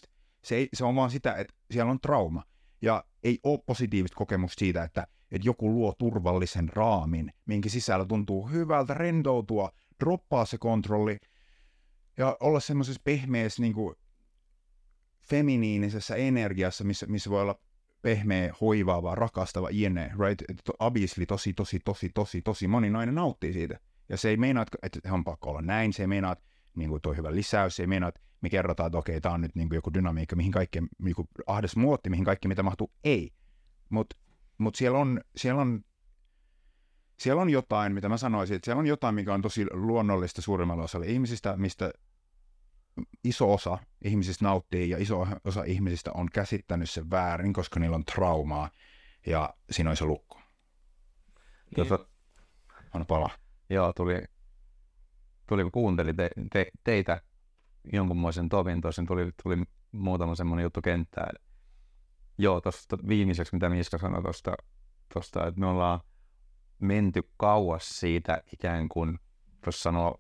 se, ei, se on vaan sitä, että siellä on trauma. Ja ei ole positiivista kokemusta siitä, että, että joku luo turvallisen raamin, minkä sisällä tuntuu hyvältä rentoutua, droppaa se kontrolli ja olla semmoisessa pehmeässä niin kuin, feminiinisessä energiassa, missä, missä voi olla pehmeä, hoivaava, rakastava, jne, right? Obviously tosi, tosi, tosi, tosi, tosi moni nainen nauttii siitä. Ja se ei meinaa, että on pakko olla näin, se ei meinaa, että niin kuin, toi hyvä lisäys, se ei meinaa, että me kerrotaan, että okei, tämä on nyt niin kuin, joku dynamiikka, mihin kaikki, niin kuin, ahdes muotti, mihin kaikki mitä mahtuu, ei. Mutta mut siellä on, siellä on siellä on jotain, mitä mä sanoisin, että siellä on jotain, mikä on tosi luonnollista suurimmalle osalle ihmisistä, mistä iso osa ihmisistä nauttii ja iso osa ihmisistä on käsittänyt sen väärin, koska niillä on traumaa ja siinä on se lukko. Niin. Tuota, on pala. Joo, tuli, tuli kun te, te, teitä jonkunmoisen tovin, tosin tuli, tuli muutama semmoinen juttu kenttään. Joo, tuosta viimeiseksi, mitä Miska sanoi tuosta, tosta, että me ollaan menty kauas siitä ikään kuin, jos sanoo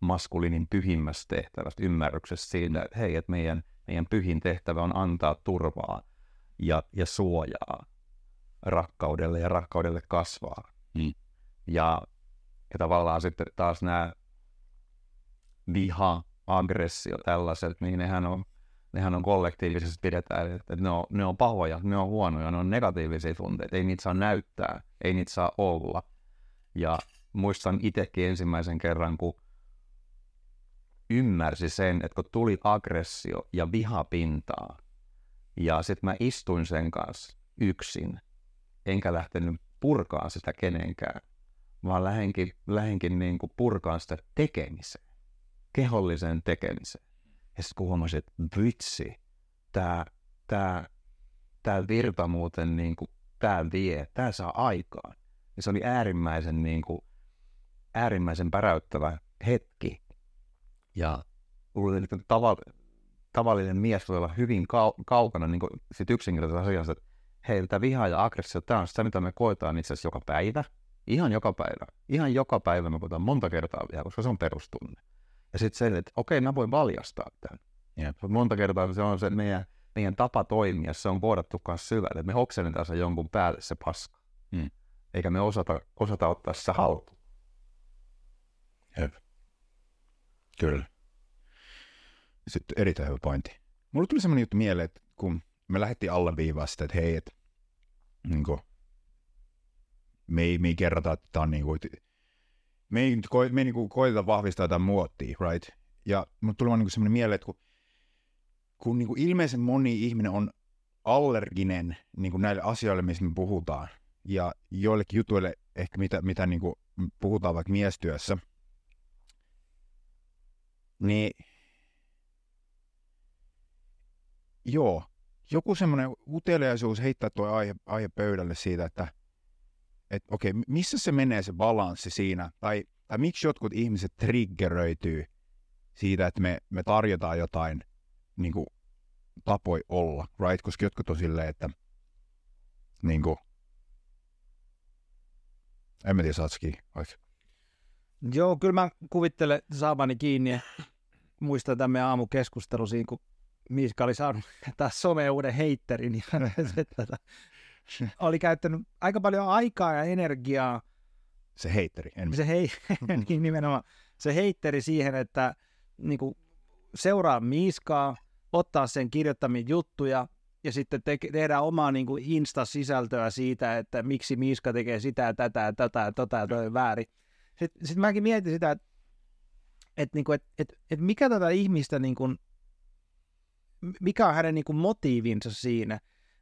maskuliinin pyhimmästä tehtävästä, ymmärryksestä siitä, että hei, että meidän, meidän pyhin tehtävä on antaa turvaa ja, ja suojaa rakkaudelle ja rakkaudelle kasvaa. Mm. Ja, ja tavallaan sitten taas nämä viha, aggressio, tällaiset, niin nehän on, nehän on kollektiivisesti pidetään, että ne on, ne on pahoja, ne on huonoja, ne on negatiivisia tunteita, ei niitä saa näyttää, ei niitä saa olla. Ja muistan itsekin ensimmäisen kerran, kun ymmärsi sen, että kun tuli aggressio ja viha pintaa, ja sitten mä istuin sen kanssa yksin, enkä lähtenyt purkaan sitä kenenkään, vaan lähenkin, lähenkin niin kuin purkaan sitä tekemiseen, keholliseen tekemiseen. Ja sitten kun huomasin, että vitsi, tämä tää, tää virta muuten, niin kuin, tää vie, tää saa aikaan. Ja se oli äärimmäisen, niin kuin, äärimmäisen päräyttävä hetki. Ja luulen, että tava, tavallinen mies voi olla hyvin kau- kaukana niin sit yksinkertaisesta asiasta, että hei, tämä viha ja aggressio, tämä on sitä, mitä me koetaan itse asiassa joka päivä. Ihan joka päivä. Ihan joka päivä me koetaan monta kertaa vielä, koska se on perustunne. Ja sitten se, että okei, mä voin valjastaa tämän. Jep. Monta kertaa se on se meidän, meidän tapa toimia, se on koodattu myös syvälle, että me oksennetaan se jonkun päälle se paska. Mm. Eikä me osata, osata ottaa sitä haltuun. Jep. Kyllä. Sitten erittäin hyvä pointti. Mulle tuli semmoinen juttu mieleen, että kun me lähdettiin alleviivaa sitä, että hei, että niin kuin, me ei, me ei kerrota, että tämä on niin kuin, me ei, ko, me ei niin kuin, koeteta vahvistaa jotain muottia, right? Ja mulle tuli vaan niin semmoinen mieleen, että kun, kun niin kuin ilmeisen moni ihminen on allerginen niin kuin näille asioille, missä me puhutaan, ja joillekin jutuille ehkä mitä, mitä niin kuin puhutaan vaikka miestyössä, niin joo, joku semmoinen uteliaisuus heittää tuo aihe, aihe pöydälle siitä, että et, okei, missä se menee se balanssi siinä, tai, tai miksi jotkut ihmiset triggeröityy siitä, että me, me tarjotaan jotain niin kuin, tapoi olla, right? Koska jotkut on silleen, että niin kuin, en mä tiedä, vaikka. Joo, kyllä mä kuvittelen saamani kiinni ja muistan tämän meidän aamukeskustelu siinä, kun Miska oli saanut taas someen uuden heitterin ja se, tätä, oli käyttänyt aika paljon aikaa ja energiaa. Se heitteri. En... Se hei, niin nimenomaan. Se heitteri siihen, että niin kuin, seuraa Miiskaa, ottaa sen kirjoittamia juttuja ja sitten te- tehdään omaa niin kuin Insta-sisältöä siitä, että miksi Miiska tekee sitä ja tätä ja tätä ja tota ja toi väärin. Sitten, sitten mäkin mietin sitä, että, että, niin kuin, että, että, että mikä tätä ihmistä, niin kuin, mikä on hänen niin kuin motiivinsa siinä.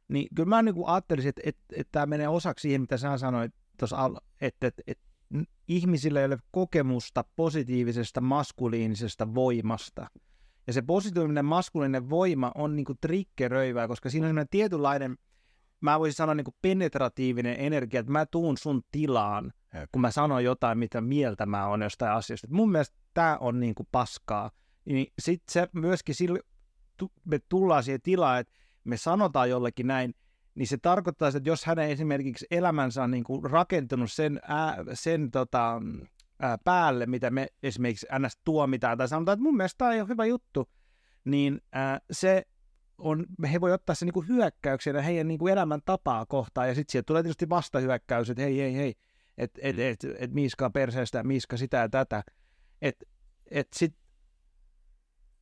Niin kyllä mä niin ajattelisin, että, että, että tämä menee osaksi siihen, mitä sä sanoit tuossa, että, että, että ihmisillä ei ole kokemusta positiivisesta maskuliinisesta voimasta. Ja se positiivinen maskuliininen voima on niin kuin triggeröivää, koska siinä on sellainen tietynlainen, mä voisin sanoa niin kuin penetratiivinen energia, että mä tuun sun tilaan, Jep. kun mä sanon jotain, mitä mieltä mä oon jostain asiasta. Mun mielestä tämä on niin kuin paskaa. Niin sitten se myöskin sille, me tullaan siihen tilaan, että me sanotaan jollekin näin, niin se tarkoittaa, että jos hänen esimerkiksi elämänsä on niin kuin rakentunut sen, ää, sen tota, ää, päälle, mitä me esimerkiksi ns. tuomitaan, tai sanotaan, että mun mielestä tämä on hyvä juttu, niin ää, se on, he voi ottaa sen niin kuin hyökkäyksenä heidän niin kuin elämän tapaa kohtaan, ja sitten sieltä tulee tietysti vastahyökkäys, että hei, hei, hei, että et, et, et, Miiska perseestä, Miiska sitä ja tätä, että et sitten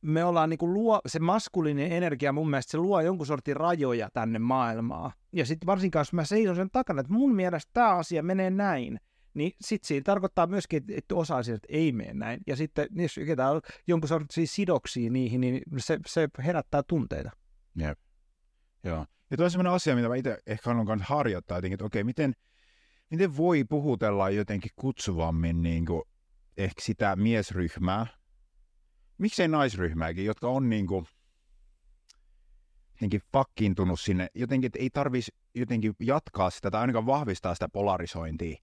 me ollaan niin kuin luo, se maskuliininen energia mun mielestä se luo jonkun sortin rajoja tänne maailmaan. Ja sitten varsinkaan, jos mä seison sen takana, että mun mielestä tämä asia menee näin, niin sitten siinä tarkoittaa myöskin, että osa asioista ei mene näin. Ja sitten jos ketään on jonkun sortin sidoksia niihin, niin se, se herättää tunteita. Jep. Joo. Ja tuo on sellainen asia, mitä mä itse ehkä haluan kanssa harjoittaa jotenkin, että okei, miten, miten voi puhutella jotenkin kutsuvammin niin kuin, ehkä sitä miesryhmää, miksei naisryhmääkin, jotka on niin kuin, jotenkin fakkiintunut sinne, jotenkin, että ei tarvitsisi jotenkin jatkaa sitä tai ainakaan vahvistaa sitä polarisointia.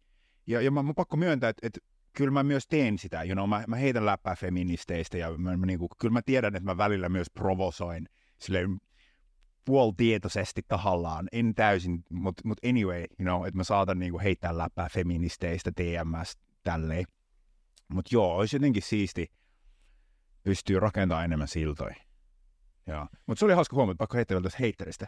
Ja, ja mä, mä pakko myöntää, että, että kyllä mä myös teen sitä, you know, mä, mä heitän läppää feministeistä ja mä, mä, niin kuin, kyllä mä tiedän, että mä välillä myös provosoin silleen puoltietoisesti tahallaan, en täysin, mutta mut anyway, you know, että mä saatan niinku heittää läppää feministeistä, TMS, tälleen. Mutta joo, olisi jotenkin siisti pystyy rakentamaan enemmän siltoja. Mutta se oli hauska huomata, pakko heittää vielä tästä heitteristä.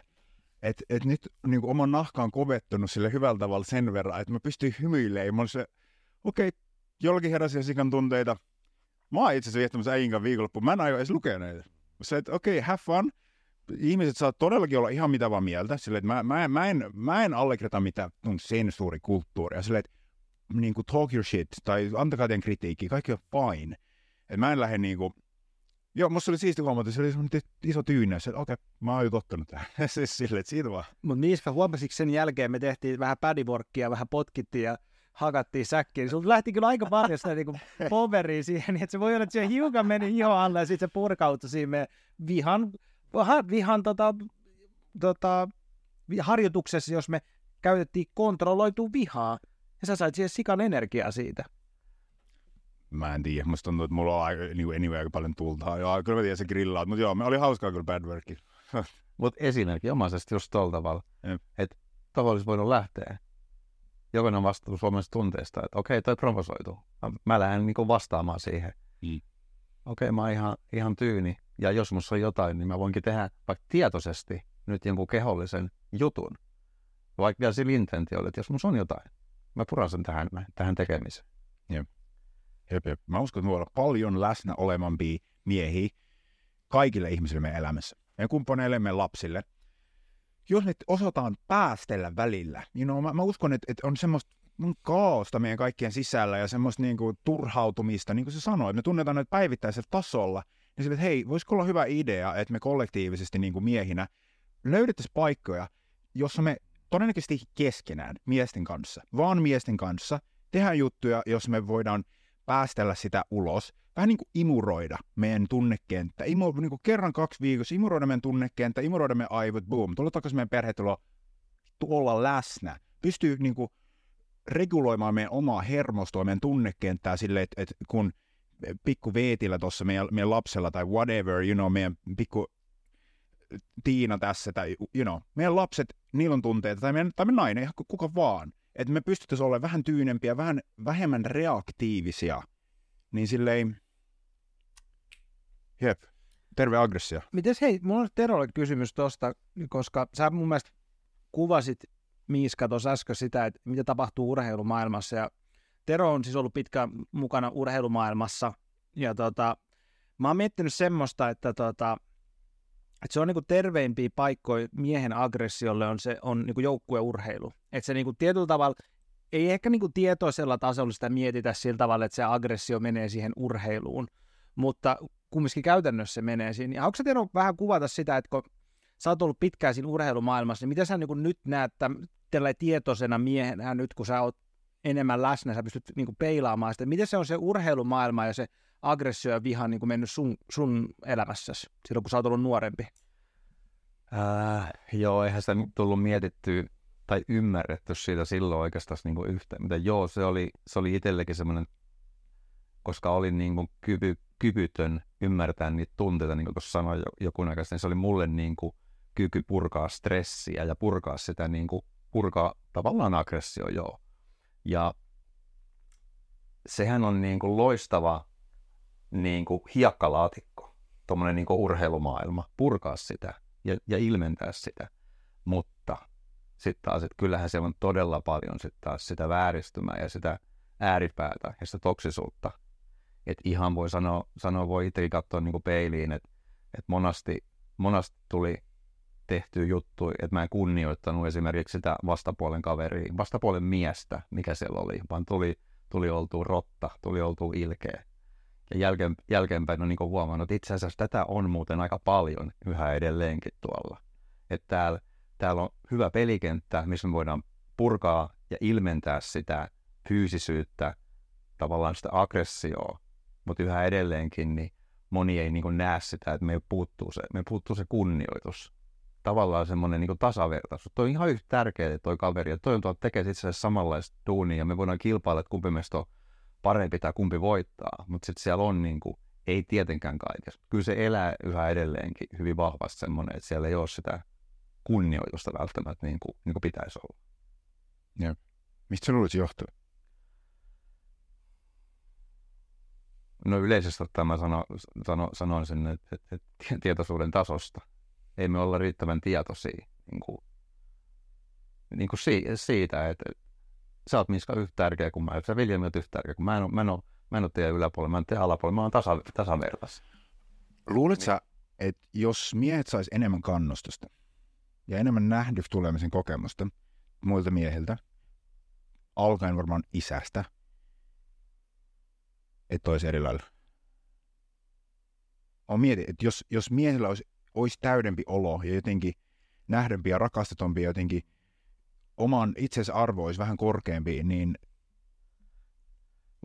Että et nyt niinku oman nahka on kovettunut sille hyvällä tavalla sen verran, että mä pystyn hymyilemään. Mä olin okei, okay, jollakin heräsi sikan tunteita. Mä oon itse asiassa viettämässä äijin kanssa viikonloppuun. Mä en aio edes lukea näitä. Se, että okei, okay, have fun ihmiset saa todellakin olla ihan mitä vaan mieltä. Sille, että mä, mä, mä, en, mä en allekirjoita mitään sensuurikulttuuria. Sille, että niin kuin talk your shit tai antakaa teidän kritiikkiä, kaikki on fine. Et mä en lähde niin kuin, joo, musta oli siisti huomata, se oli iso tyynäys, että okei, okay, mä oon jo tottunut tähän. siis sille, että siitä vaan. Mutta niissä huomasitko sen jälkeen, me tehtiin vähän pädivorkkia, vähän potkittiin ja hakattiin säkkiin. Sulla lähti kyllä aika paljon sitä niin poveria siihen, niin että se voi olla, että se hiukan meni iho alle ja sitten se purkautui siihen vihan vihan tota, tota, harjoituksessa, jos me käytettiin kontrolloitu vihaa, ja sä sait siihen sikan energiaa siitä. Mä en tiedä, musta tuntuu, että mulla on aika, niin kuin anyway, aika paljon tultaa. Joo, kyllä mä tiedän, se grillaat, mutta joo, me oli hauskaa kyllä bad worki. Mutta esimerkki omaisesti just tuolla tavalla, että tuohon olisi voinut lähteä. Jokainen on vastannut Suomesta tunteesta, että okei, toi provosoitu. Mä- Mä lähden niinku vastaamaan siihen. Mm. Okei, mä oon ihan, ihan tyyni. Ja jos musta on jotain, niin mä voinkin tehdä vaikka tietoisesti nyt jonkun kehollisen jutun. Vaikka vielä sillä intentiolla, että jos musta on jotain, mä puran sen tähän, tähän tekemiseen. Jep, jep. Mä uskon, että me voidaan paljon läsnä olemampia miehiä kaikille ihmisille meidän elämässä. Meidän kumppaneille, meidän lapsille. Jos me osataan päästellä välillä, niin no, mä, mä uskon, että, että on semmoista on kaaosta meidän kaikkien sisällä ja semmoista niin kuin, turhautumista, niin kuin se sanoi, että me tunnetaan nyt päivittäisellä tasolla, niin sille, että hei, voisiko olla hyvä idea, että me kollektiivisesti niin kuin miehinä löydettäisiin paikkoja, jossa me todennäköisesti keskenään, miesten kanssa, vaan miesten kanssa, tehdään juttuja, jos me voidaan päästellä sitä ulos, vähän niin kuin imuroida meidän tunnekenttä, Imu, niin kuin kerran kaksi viikossa imuroida meidän tunnekenttä, imuroida meidän aivot, boom, tulla takaisin meidän perhetulo, tuolla läsnä, pystyy niin kuin reguloimaan meidän omaa hermostoa, meidän tunnekenttää silleen, että, että kun pikku Veetillä tuossa meidän, meidän lapsella tai whatever, you know, meidän pikku Tiina tässä, tai you know, meidän lapset, niillä on tunteita, tai meidän, tai meidän nainen, ihan kuka vaan, että me pystyttäisiin olemaan vähän tyynempiä, vähän vähemmän reaktiivisia, niin silleen, jep, terve aggressio. Mites hei, mulla on Terolle kysymys tosta, koska sä mun mielestä kuvasit Miiska tuossa äsken sitä, että mitä tapahtuu urheilumaailmassa. Ja Tero on siis ollut pitkään mukana urheilumaailmassa. Ja tota, mä oon miettinyt semmoista, että, tota, että se on niinku terveimpiä paikkoja miehen aggressiolle on, se, on niinku joukkueurheilu. Että se niinku tietyllä tavalla, ei ehkä niinku tietoisella tasolla sitä mietitä sillä tavalla, että se aggressio menee siihen urheiluun, mutta kumminkin käytännössä se menee siinä. Ja onko sä Tero vähän kuvata sitä, että kun sä oot ollut pitkään siinä urheilumaailmassa, niin mitä sä niin nyt näet tällä tietoisena miehenä nyt, kun sä oot enemmän läsnä, sä pystyt niin kuin peilaamaan sitä. Miten se on se urheilumaailma ja se aggressio ja viha niin kuin mennyt sun, sun elämässäsi silloin, kun sä oot ollut nuorempi? Äh, joo, eihän sitä tullut mietittyä tai ymmärretty siitä silloin oikeastaan niin kuin yhtä. Mutta joo, se oli, se oli itsellekin semmoinen, koska olin niin kuin kyvy, kyvytön ymmärtää niitä tunteita, niin kuin tuossa sanoin jo, joku aika sitten, se oli mulle niin kuin kyky purkaa stressiä ja purkaa sitä, niin kuin, purkaa tavallaan aggressio, joo. Ja sehän on niin kuin loistava niin kuin hiekkalaatikko, tuommoinen niin urheilumaailma, purkaa sitä ja, ja ilmentää sitä. Mutta sitten taas, että kyllähän siellä on todella paljon sitten taas sitä vääristymää ja sitä ääripäätä ja sitä toksisuutta. Että ihan voi sanoa, sanoa voi itsekin katsoa niin kuin peiliin, että, että monasti, monasti tuli tehty juttu, että mä en kunnioittanut esimerkiksi sitä vastapuolen kaveria, vastapuolen miestä, mikä siellä oli, vaan tuli, tuli oltu rotta, tuli oltu ilkeä. Ja jälkeen, jälkeenpäin on niin huomannut, että itse asiassa tätä on muuten aika paljon yhä edelleenkin tuolla. Että täällä, täällä on hyvä pelikenttä, missä me voidaan purkaa ja ilmentää sitä fyysisyyttä, tavallaan sitä aggressioa, mutta yhä edelleenkin niin moni ei niin näe sitä, että me puuttuu se, me puuttuu se kunnioitus. Tavallaan semmoinen niin tasavertaisuus. Toi on ihan yhtä tärkeää, toi kaveri, että toi on tuolta tekee itse asiassa samanlaista duunia, ja me voidaan kilpailla, että kumpi meistä on parempi tai kumpi voittaa, mutta sitten siellä on niin kuin, ei tietenkään kaikessa. Kyllä se elää yhä edelleenkin hyvin vahvasti semmoinen, että siellä ei ole sitä kunnioitusta välttämättä niin kuin, niin kuin pitäisi olla. Mistä se luulisi johtuu? No yleisesti ottaen mä sano, sano, sanoisin, että, että, että tietoisuuden tasosta ei me olla riittävän tietoisia niin kuin, niin kuin si, siitä, että sä oot Miska yhtä tärkeä kuin mä, sä Viljelmi oot yhtä tärkeä kuin mä en ole, mä en ole, mä en ole teidän yläpuolella, mä en teidän alapuolella, mä oon tasa, tasavertas. Luulet sä, että jos miehet sais enemmän kannustusta ja enemmän nähdyksi tulemisen kokemusta muilta miehiltä, alkaen varmaan isästä, että olisi eri lailla. On mieti, että jos, jos miehillä olisi, olisi täydempi olo ja jotenkin nähdempi ja rakastetumpi ja jotenkin oman itsensä arvo olisi vähän korkeampi, niin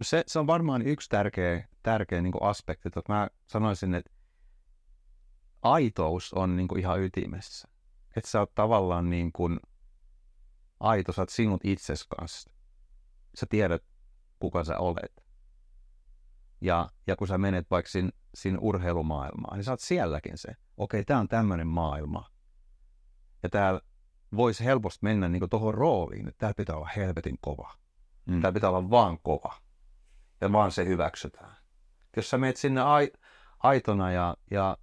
se, se on varmaan yksi tärkeä, tärkeä niin aspekti, että mä sanoisin, että aitous on niin kuin ihan ytimessä. Että sä oot tavallaan niin kuin aito, sä oot sinut itses kanssa. Sä tiedät, kuka sä olet. Ja, ja kun sä menet vaikka siinä urheilumaailmaan, niin sä oot sielläkin se. Okei, tämä on tämmöinen maailma. Ja täällä voisi helposti mennä niin tuohon rooliin, että täällä pitää olla helvetin kova. Mm. Täällä pitää olla vaan kova. Ja vaan se hyväksytään. Jos sä menet sinne ai, aitona ja, ja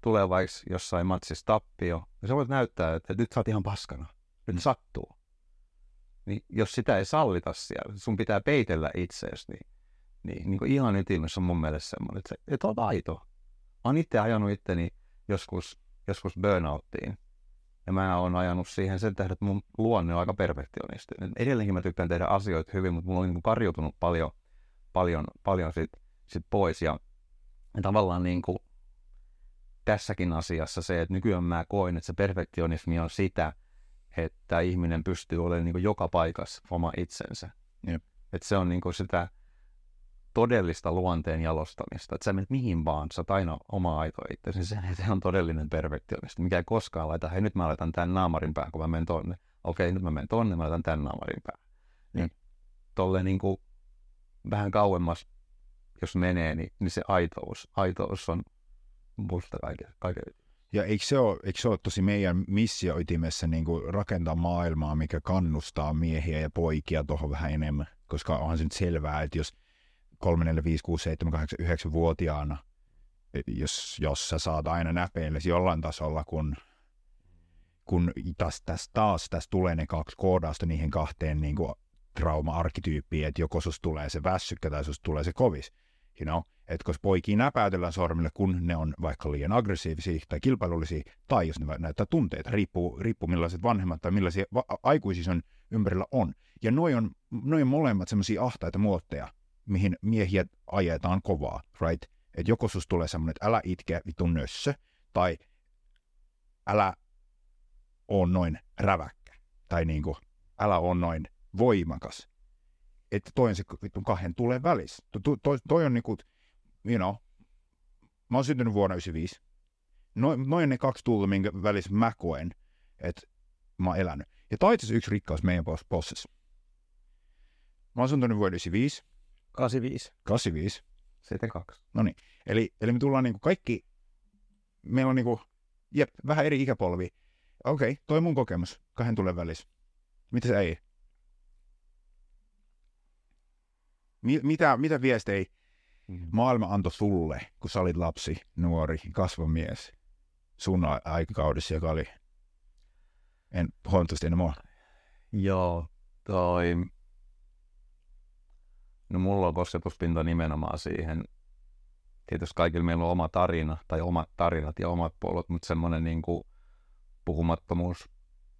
tulee vaikka jossain matsissa tappio, niin sä voit näyttää, että nyt sä oot ihan paskana. Nyt mm. sattuu. Niin jos sitä ei sallita siellä, sun pitää peitellä itseäsi, niin, niin, niin kuin ihan ytimessä on mun mielestä semmoinen, että, se, että oot aito. Mä oon itse ajanut itteni joskus, joskus burnouttiin. Ja mä oon ajanut siihen sen tähden, että mun luonne on aika perfektionistinen. Edelleenkin mä tykkään tehdä asioita hyvin, mutta mulla on niin karjutunut paljon, paljon, paljon sit, sit pois. Ja, ja tavallaan niin kuin tässäkin asiassa se, että nykyään mä koin, että se perfektionismi on sitä, että ihminen pystyy olemaan niin joka paikassa oma itsensä. Yep. Että se on niin sitä todellista luonteen jalostamista. Että sä menet mihin vaan, sä aina oma aito itsesi. Se, se on todellinen perfektionista, mikä ei koskaan laita, hei nyt mä laitan tämän naamarin päähän, kun mä menen tonne. Okei, nyt mä menen tonne, mä laitan tämän naamarin päähän. Niin, tolle niin kuin vähän kauemmas, jos menee, niin, niin se aitous, aitous on musta kaiken, kaiken ja eikö se, ole, eikö se ole tosi meidän missio ytimessä niin kuin rakentaa maailmaa, mikä kannustaa miehiä ja poikia tuohon vähän enemmän? Koska onhan se nyt selvää, että jos 3, 4, 5, 6, 7, 8, 9 vuotiaana, jos, jos sä saat aina näpeillesi jollain tasolla, kun, kun tästä täs, taas tästä tulee ne kaksi koodausta niihin kahteen niin kuin trauma-arkkityyppiin, että joko sus tulee se väsykkä tai sus tulee se kovis, you know? että koska poikia näpäytellään sormille, kun ne on vaikka liian aggressiivisia tai kilpailullisia, tai jos ne näyttää tunteita, riippuu, riippuu millaiset vanhemmat tai millaisia va- aikuisia on ympärillä on. Ja noi on, noi on molemmat semmoisia ahtaita muotteja, mihin miehiä ajetaan kovaa, right? Että joko sus tulee semmoinen, että älä itke vitun nössö, tai älä on noin räväkkä, tai niinku, älä on noin voimakas. Että toi on se vitun kahden tulee välissä. To, to, toi on niinku, you know, mä oon syntynyt vuonna 95. Noin, noin ne kaksi tulta, minkä välissä mä koen, että mä oon elänyt. Ja tämä yksi rikkaus meidän bossissa. Mä oon syntynyt vuonna 95. 85. 85. 72. No niin. Eli, eli me tullaan niinku kaikki, meillä on niinku, jep, vähän eri ikäpolvi. Okei, okay, toi mun kokemus kahden tulen välissä. Mitä se ei? Mi- mitä, mitä viestejä Mm. Maailma antoi sulle, kun sä olit lapsi, nuori, kasvamies, sun aikakaudessa, joka oli en huomattavasti ennen mua. Joo, toi... No mulla on kosketuspinta nimenomaan siihen. Tietysti kaikilla meillä on oma tarina, tai omat tarinat ja omat polot, mutta semmoinen niin kuin puhumattomuus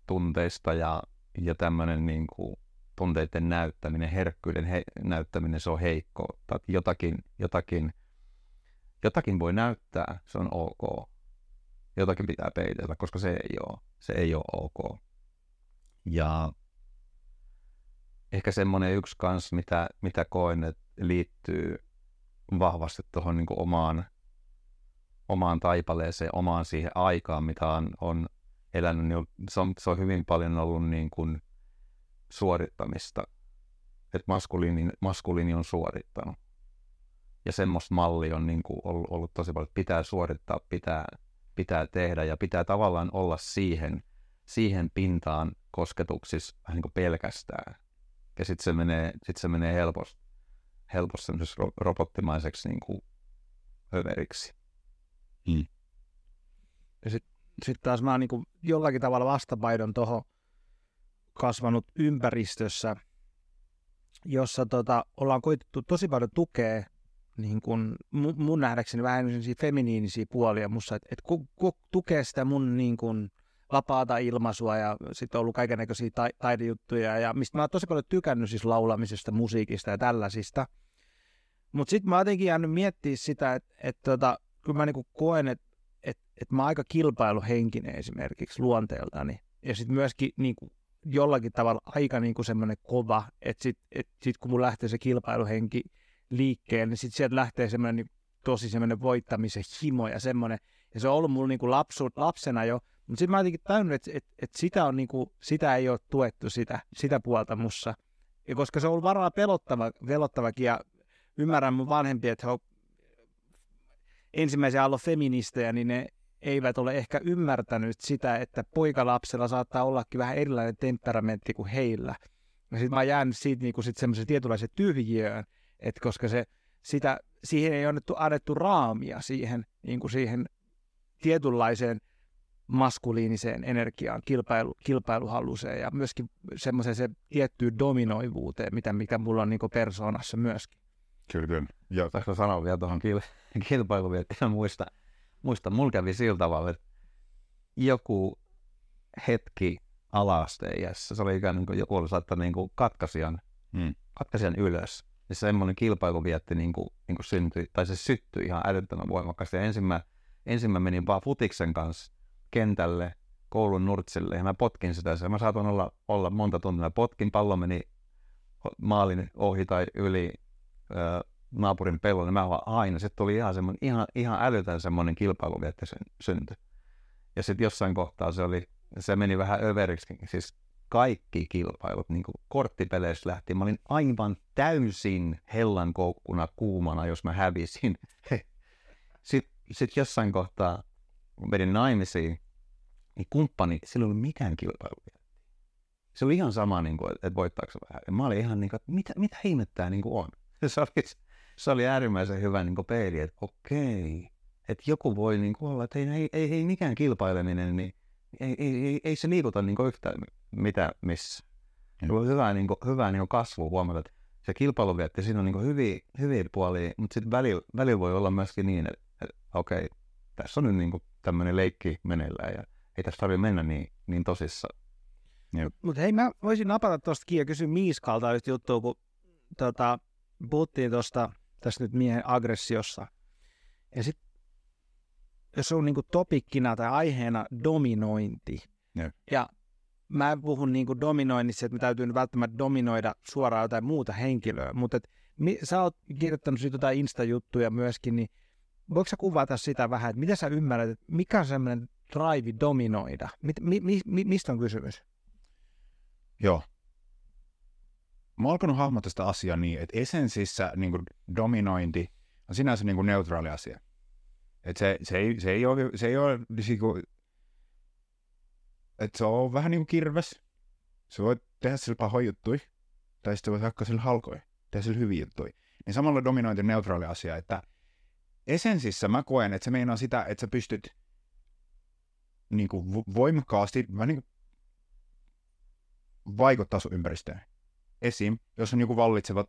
tunteista ja, ja tämmöinen niin kuin tunteiden näyttäminen, herkkyyden he, näyttäminen, se on heikko. Tai jotakin, jotakin, jotakin voi näyttää, se on ok. Jotakin pitää peitellä, koska se ei ole, se ei ole ok. Ja ehkä semmoinen yksi kans, mitä, mitä koen, että liittyy vahvasti tuohon niin omaan, omaan taipaleeseen, omaan siihen aikaan, mitä on, on elänyt, niin se on, se on hyvin paljon ollut niin kuin suorittamista, että maskuliini, maskuliini on suorittanut. Ja semmoista malli on niin kuin ollut, ollut tosi paljon, että pitää suorittaa, pitää, pitää tehdä ja pitää tavallaan olla siihen, siihen pintaan kosketuksissa vähän niin kuin pelkästään. Ja sitten se menee, sit se menee helposti, helposti ro- robottimaiseksi niin kuin höveriksi. Hmm. Ja sitten sit taas mä niin kuin jollakin tavalla vastapaidon tuohon kasvanut ympäristössä, jossa tota, ollaan koitettu tosi paljon tukea niin kun, mun, mun nähdäkseni vähän feminiinisiä puolia mussa, että et ku, ku, tukee sitä mun niin kun, vapaata ilmaisua ja sitten on ollut kaikenlaisia ta- taidejuttuja ja mistä mä oon tosi paljon tykännyt siis laulamisesta, musiikista ja tällaisista. Mutta sitten mä oon jotenkin jäänyt miettimään sitä, että et, tota, kyllä mä niinku koen, että et, et mä oon aika kilpailuhenkinen esimerkiksi luonteeltani. Ja sitten myöskin niinku, jollakin tavalla aika niin kuin semmoinen kova, että sitten et sit kun mun lähtee se kilpailuhenki liikkeelle, niin sitten sieltä lähtee semmoinen niin tosi semmoinen voittamisen himo ja semmoinen, ja se on ollut mulla niin kuin lapsu, lapsena jo, mutta sitten mä jotenkin tajunnut, että, että, että sitä, on niin kuin, sitä ei ole tuettu sitä, sitä puolta mussa. Ja koska se on ollut varmaan pelottava, pelottavakin ja ymmärrän mun vanhempia, että he on ensimmäisen aallon feministejä, niin ne eivät ole ehkä ymmärtänyt sitä, että poikalapsella saattaa ollakin vähän erilainen temperamentti kuin heillä. Ja sitten mä oon jäänyt siitä niin sit semmoisen tietynlaisen tyhjiöön, että koska se, sitä, siihen ei annettu, annettu raamia siihen, niin kuin siihen tietynlaiseen maskuliiniseen energiaan, kilpailu, kilpailuhalluseen ja myöskin semmoiseen se tiettyyn dominoivuuteen, mitä, mikä mulla on niin persoonassa myöskin. Kyllä, kyllä. Joo. Saanko sanoa vielä tuohon kil- kilpailuun, että muista, muista, mulla kävi sillä tavalla, että joku hetki ala-asteiässä, se oli ikään kuin joku olisi laittanut niin katkaisijan, hmm. katkaisijan ylös. Ja semmoinen kilpailu vietti niin kuin, niin kuin syntyi, tai se syttyi ihan älyttömän voimakkaasti. Ja ensin mä, ensin mä menin vaan futiksen kanssa kentälle, koulun nurtsille, ja mä potkin sitä. Mä saatoin olla, olla monta tuntia. Potkin, pallo meni maalin ohi tai yli ö, naapurin pellolle, niin mä vaan aina. Sitten tuli ihan, semmoinen, ihan, ihan älytön semmoinen kilpailu vietti syntyi. Ja sitten jossain kohtaa se oli se meni vähän överiksi, siis kaikki kilpailut, niin kuin korttipeleissä lähti. Mä olin aivan täysin hellan koukkuna kuumana, jos mä hävisin. Sitten sit jossain kohtaa, menin naimisiin, niin kumppani, sillä ei ollut mitään kilpailuja. Se oli ihan sama, niin kuin, että voittaako se vähän. Ja mä olin ihan niin kuin, että mitä, mitä ihmettää niin kuin on. Se oli, se oli äärimmäisen hyvä niin kuin peili, että okei, että joku voi niin kuin olla, että ei, ei, ei, ei mikään kilpaileminen, niin ei, ei, ei, ei se liikuta niin yhtään mitä missä. Se on hyvä, niin kuin, hyvä niin kasvu huomata, että se kilpailu vietti, siinä on niin hyviä, hyviä puolia, mutta sitten välillä, välillä voi olla myöskin niin, että, että okei, okay, tässä on nyt niin tämmöinen leikki meneillään ja ei tässä tarvitse mennä niin, niin tosissaan. Mutta hei, mä voisin napata tuosta ja kysyä Miiskalta yhtä juttua, kun tota, puhuttiin tuosta tässä nyt miehen aggressiossa. Ja sitten jos on niin topikkina tai aiheena dominointi. Ja, ja mä en puhu niin dominoinnissa, että me täytyy välttämättä dominoida suoraan jotain muuta henkilöä, mutta et, mi, sä oot kirjoittanut siitä jotain Insta-juttuja myöskin, niin voiko sä kuvata sitä vähän, että mitä sä ymmärrät, että mikä on semmoinen drive dominoida? Mi, mi, mi, mistä on kysymys? Joo. Mä oon alkanut hahmottaa sitä asiaa niin, että esensissä niin dominointi on sinänsä niin neutraali asia. Et se, se, ei, se ei ole, se ei ole niinku, että se on vähän niin kuin kirves. Se voi tehdä sillä pahoja juttuja, tai sitten voi hakkaa sillä halkoja, tehdä sillä hyviä juttuja. Niin samalla dominointi neutraali asia, että esensissä mä koen, että se meinaa sitä, että sä pystyt niin kuin voimakkaasti vähän niin kuin vaikuttaa sun ympäristöön. Esim. jos on joku vallitseva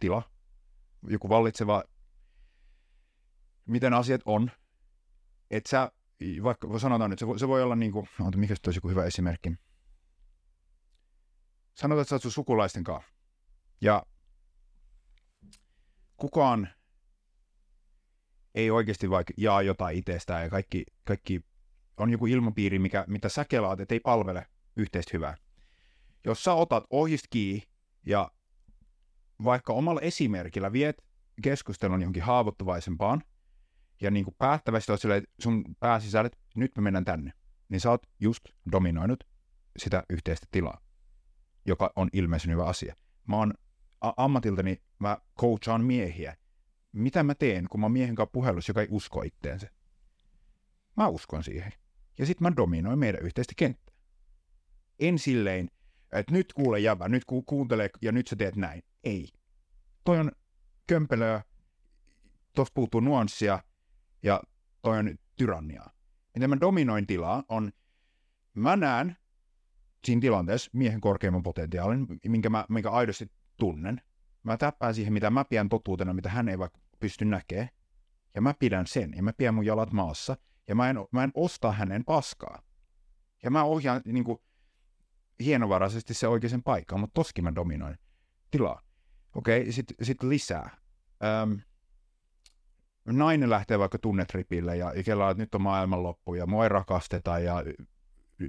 tila, joku vallitseva miten asiat on, että sä, vaikka sanotaan nyt, se voi, se voi olla niin kuin, no, mikä olisi joku hyvä esimerkki. Sanotaan, että sä oot sun sukulaisten kanssa. Ja kukaan ei oikeasti vaikka jaa jotain itsestään ja kaikki, kaikki on joku ilmapiiri, mikä, mitä sä kelaat, että ei palvele yhteistä hyvää. Jos sä otat ohjist kiinni ja vaikka omalla esimerkillä viet keskustelun johonkin haavoittuvaisempaan, ja niin kuin päättävästi olet silleen, sun pääsisällä, nyt me mennään tänne, niin sä oot just dominoinut sitä yhteistä tilaa, joka on ilmeisen hyvä asia. Mä oon a- ammatiltani, mä coachaan miehiä. Mitä mä teen, kun mä oon miehen kanssa puhelussa, joka ei usko itteensä? Mä uskon siihen. Ja sitten mä dominoin meidän yhteistä kenttää. En silleen, että nyt kuule jävä, nyt ku- kuuntele ja nyt sä teet näin. Ei. Toi on kömpelöä, tuossa puuttuu nuanssia, ja toi on tyranniaa. Miten mä dominoin tilaa on, mä näen siinä tilanteessa miehen korkeimman potentiaalin, minkä, mä, minkä aidosti tunnen. Mä täppään siihen, mitä mä pidän totuutena, mitä hän ei vaikka pysty näkemään. Ja mä pidän sen, ja mä pidän mun jalat maassa, ja mä en, mä en osta hänen paskaa. Ja mä ohjaan niin kuin, hienovaraisesti se oikeisen paikkaan, mutta toskin mä dominoin tilaa. Okei, okay, sitten sit lisää. Öm, nainen lähtee vaikka tunnetripille ja, ja että nyt on maailmanloppu ja mua ei rakasteta ja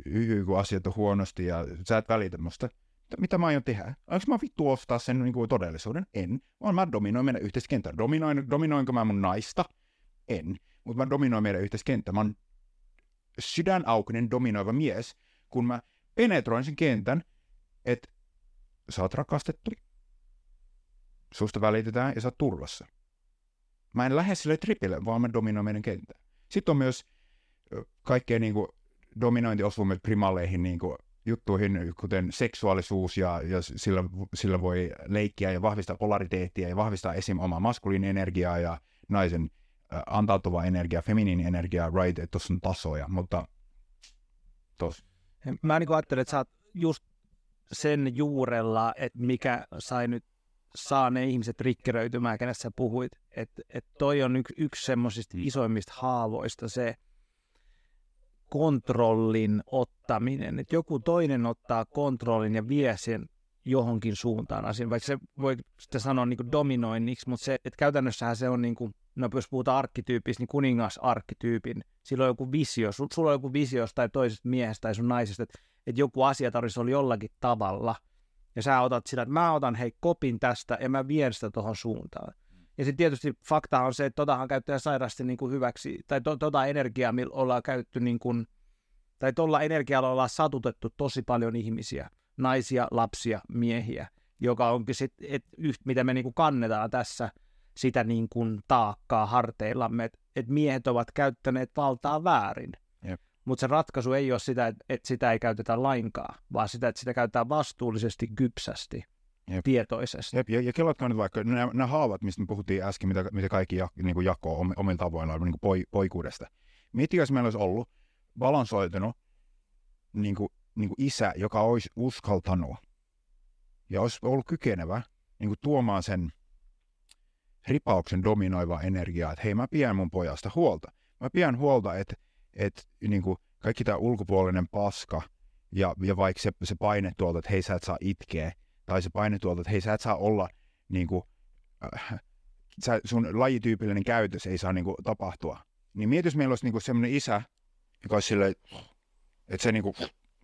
hyhy, kun asiat on huonosti ja sä et välitä musta. Mitä mä aion tehdä? Onko mä vittu ostaa sen niin kuin todellisuuden? En. Vaan mä dominoin meidän yhteiskenttää. Dominoin, dominoinko mä mun naista? En. Mutta mä dominoin meidän yhteiskenttää. Mä oon sydänaukinen dominoiva mies, kun mä penetroin sen kentän, että sä oot rakastettu. susta välitetään ja sä oot turvassa. Mä en lähde sille tripille, vaan mä dominoin meidän kentää. Sitten on myös kaikkea niin kuin, dominointi osuu myös primaleihin niin kuin, juttuihin, kuten seksuaalisuus, ja, ja sillä, sillä voi leikkiä ja vahvistaa polariteettia ja vahvistaa esim. omaa maskuliinin energiaa ja naisen antautuva energia, feminiini energia, right, että tuossa on tasoja, mutta tos. Mä niin ajattelen, että sä oot just sen juurella, että mikä sai nyt saa ne ihmiset rikkeröitymään, kenestä sä puhuit. Että et toi on yksi, yksi semmoisista isoimmista haavoista se kontrollin ottaminen. Että joku toinen ottaa kontrollin ja vie sen johonkin suuntaan asian, vaikka se voi sitä sanoa niin dominoinniksi, mutta se, että käytännössähän se on niin kuin, no jos puhutaan arkkityypistä, niin kuningasarkkityypin, sillä on joku visio, sulla on joku visio tai toisesta miehestä tai sun naisesta, että, että joku asia tarvitsisi olla jollakin tavalla – ja sä otat sitä, että mä otan hei kopin tästä ja mä vien sitä tuohon suuntaan. Ja sitten tietysti fakta on se, että totahan käyttää sairaasti niin kuin hyväksi, tai to, tota energiaa, millä ollaan käytetty niin kuin, tai tuolla energialla ollaan satutettu tosi paljon ihmisiä, naisia, lapsia, miehiä, joka onkin sitten, et, mitä me niin kuin kannetaan tässä, sitä niin kuin taakkaa harteillamme, että et miehet ovat käyttäneet valtaa väärin. Mutta se ratkaisu ei ole sitä, että, että sitä ei käytetä lainkaan, vaan sitä, että sitä käytetään vastuullisesti, kypsästi, Jep. tietoisesti. Jep. Ja, ja kelatkaa nyt vaikka nämä, nämä haavat, mistä me puhuttiin äsken, mitä, mitä kaikki jak, niin kuin jakoo omilla tavoillaan niin kuin poi, poikuudesta. Miettikää, jos meillä olisi ollut balansoitunut niin kuin, niin kuin isä, joka olisi uskaltanut ja olisi ollut kykenevä niin kuin tuomaan sen ripauksen dominoivaa energiaa, että hei mä pidän mun pojasta huolta. Mä pidän huolta, että että niin kuin, kaikki tämä ulkopuolinen paska ja, ja vaikka se, se paine tuolta, että hei sä et saa itkeä, tai se paine tuolta, että hei sä et saa olla, niin kuin, äh, sä, sun lajityypillinen käytös ei saa niin kuin, tapahtua. Niin mieti, meillä olisi niin kuin sellainen isä, joka olisi silleen, että se niin kuin,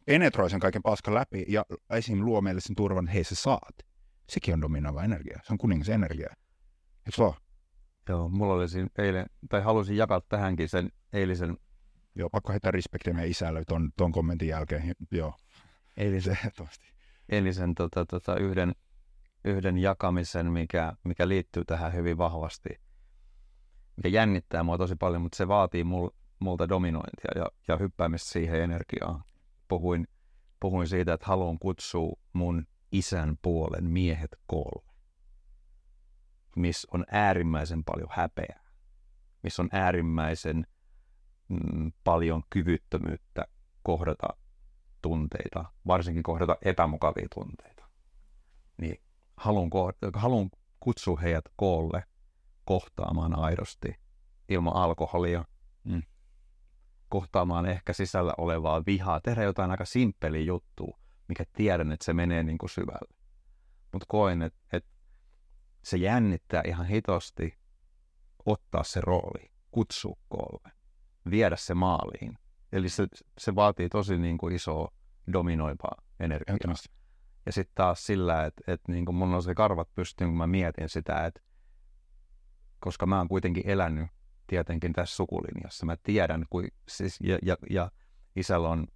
penetroi sen kaiken paskan läpi ja esim. luo meille sen turvan, hei sä saat. Sekin on dominoiva energia. Se on kuningas energia. Eikö vaan? Joo, mulla oli siinä eilen, tai halusin jakaa tähänkin sen eilisen Joo, pakko heittää respektiä meidän isälle ton, ton kommentin jälkeen. Joo. Eli, se, eli sen tota, tota, yhden, yhden jakamisen, mikä, mikä liittyy tähän hyvin vahvasti, mikä jännittää mua tosi paljon, mutta se vaatii mul, multa dominointia ja, ja hyppäämistä siihen energiaan. Puhuin, puhuin siitä, että haluan kutsua mun isän puolen miehet koolle, missä on äärimmäisen paljon häpeää, missä on äärimmäisen mm, paljon kyvyttömyyttä kohdata tunteita, varsinkin kohdata epämukavia tunteita. Niin haluan, haluan kutsua heidät koolle kohtaamaan aidosti ilman alkoholia, mm. Kohtaamaan ehkä sisällä olevaa vihaa, tehdä jotain aika simppeliä juttua, mikä tiedän, että se menee niin kuin syvälle. Mutta koen, että, että se jännittää ihan hitosti ottaa se rooli, kutsua koolle viedä se maaliin. Eli se, se vaatii tosi niin kuin isoa dominoivaa energiaa. Ja sitten taas sillä, että, että niin kuin mun on se karvat pystyyn, kun mä mietin sitä, että koska mä oon kuitenkin elänyt tietenkin tässä sukulinjassa. Mä tiedän, kuin, siis, ja, ja, ja isällä on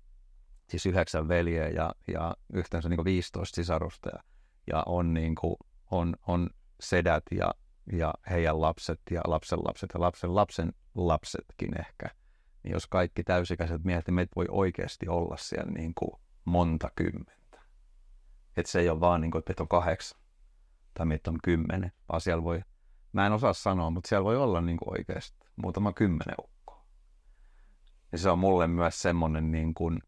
siis yhdeksän veljeä ja, ja yhteensä niin kuin 15 sisarusta ja, ja on, niin kuin, on, on sedät ja, ja heidän lapset ja lapsen lapset ja lapsen lapsen lapsetkin ehkä niin jos kaikki täysikäiset miehet, meitä voi oikeasti olla siellä niin kuin monta kymmentä. Että se ei ole vaan niin kuin, että meitä on kahdeksan tai meitä on kymmenen, vaan siellä voi, mä en osaa sanoa, mutta siellä voi olla niin kuin oikeasti muutama kymmenen ukkoa. Ja se on mulle myös semmoinen, niin kuin,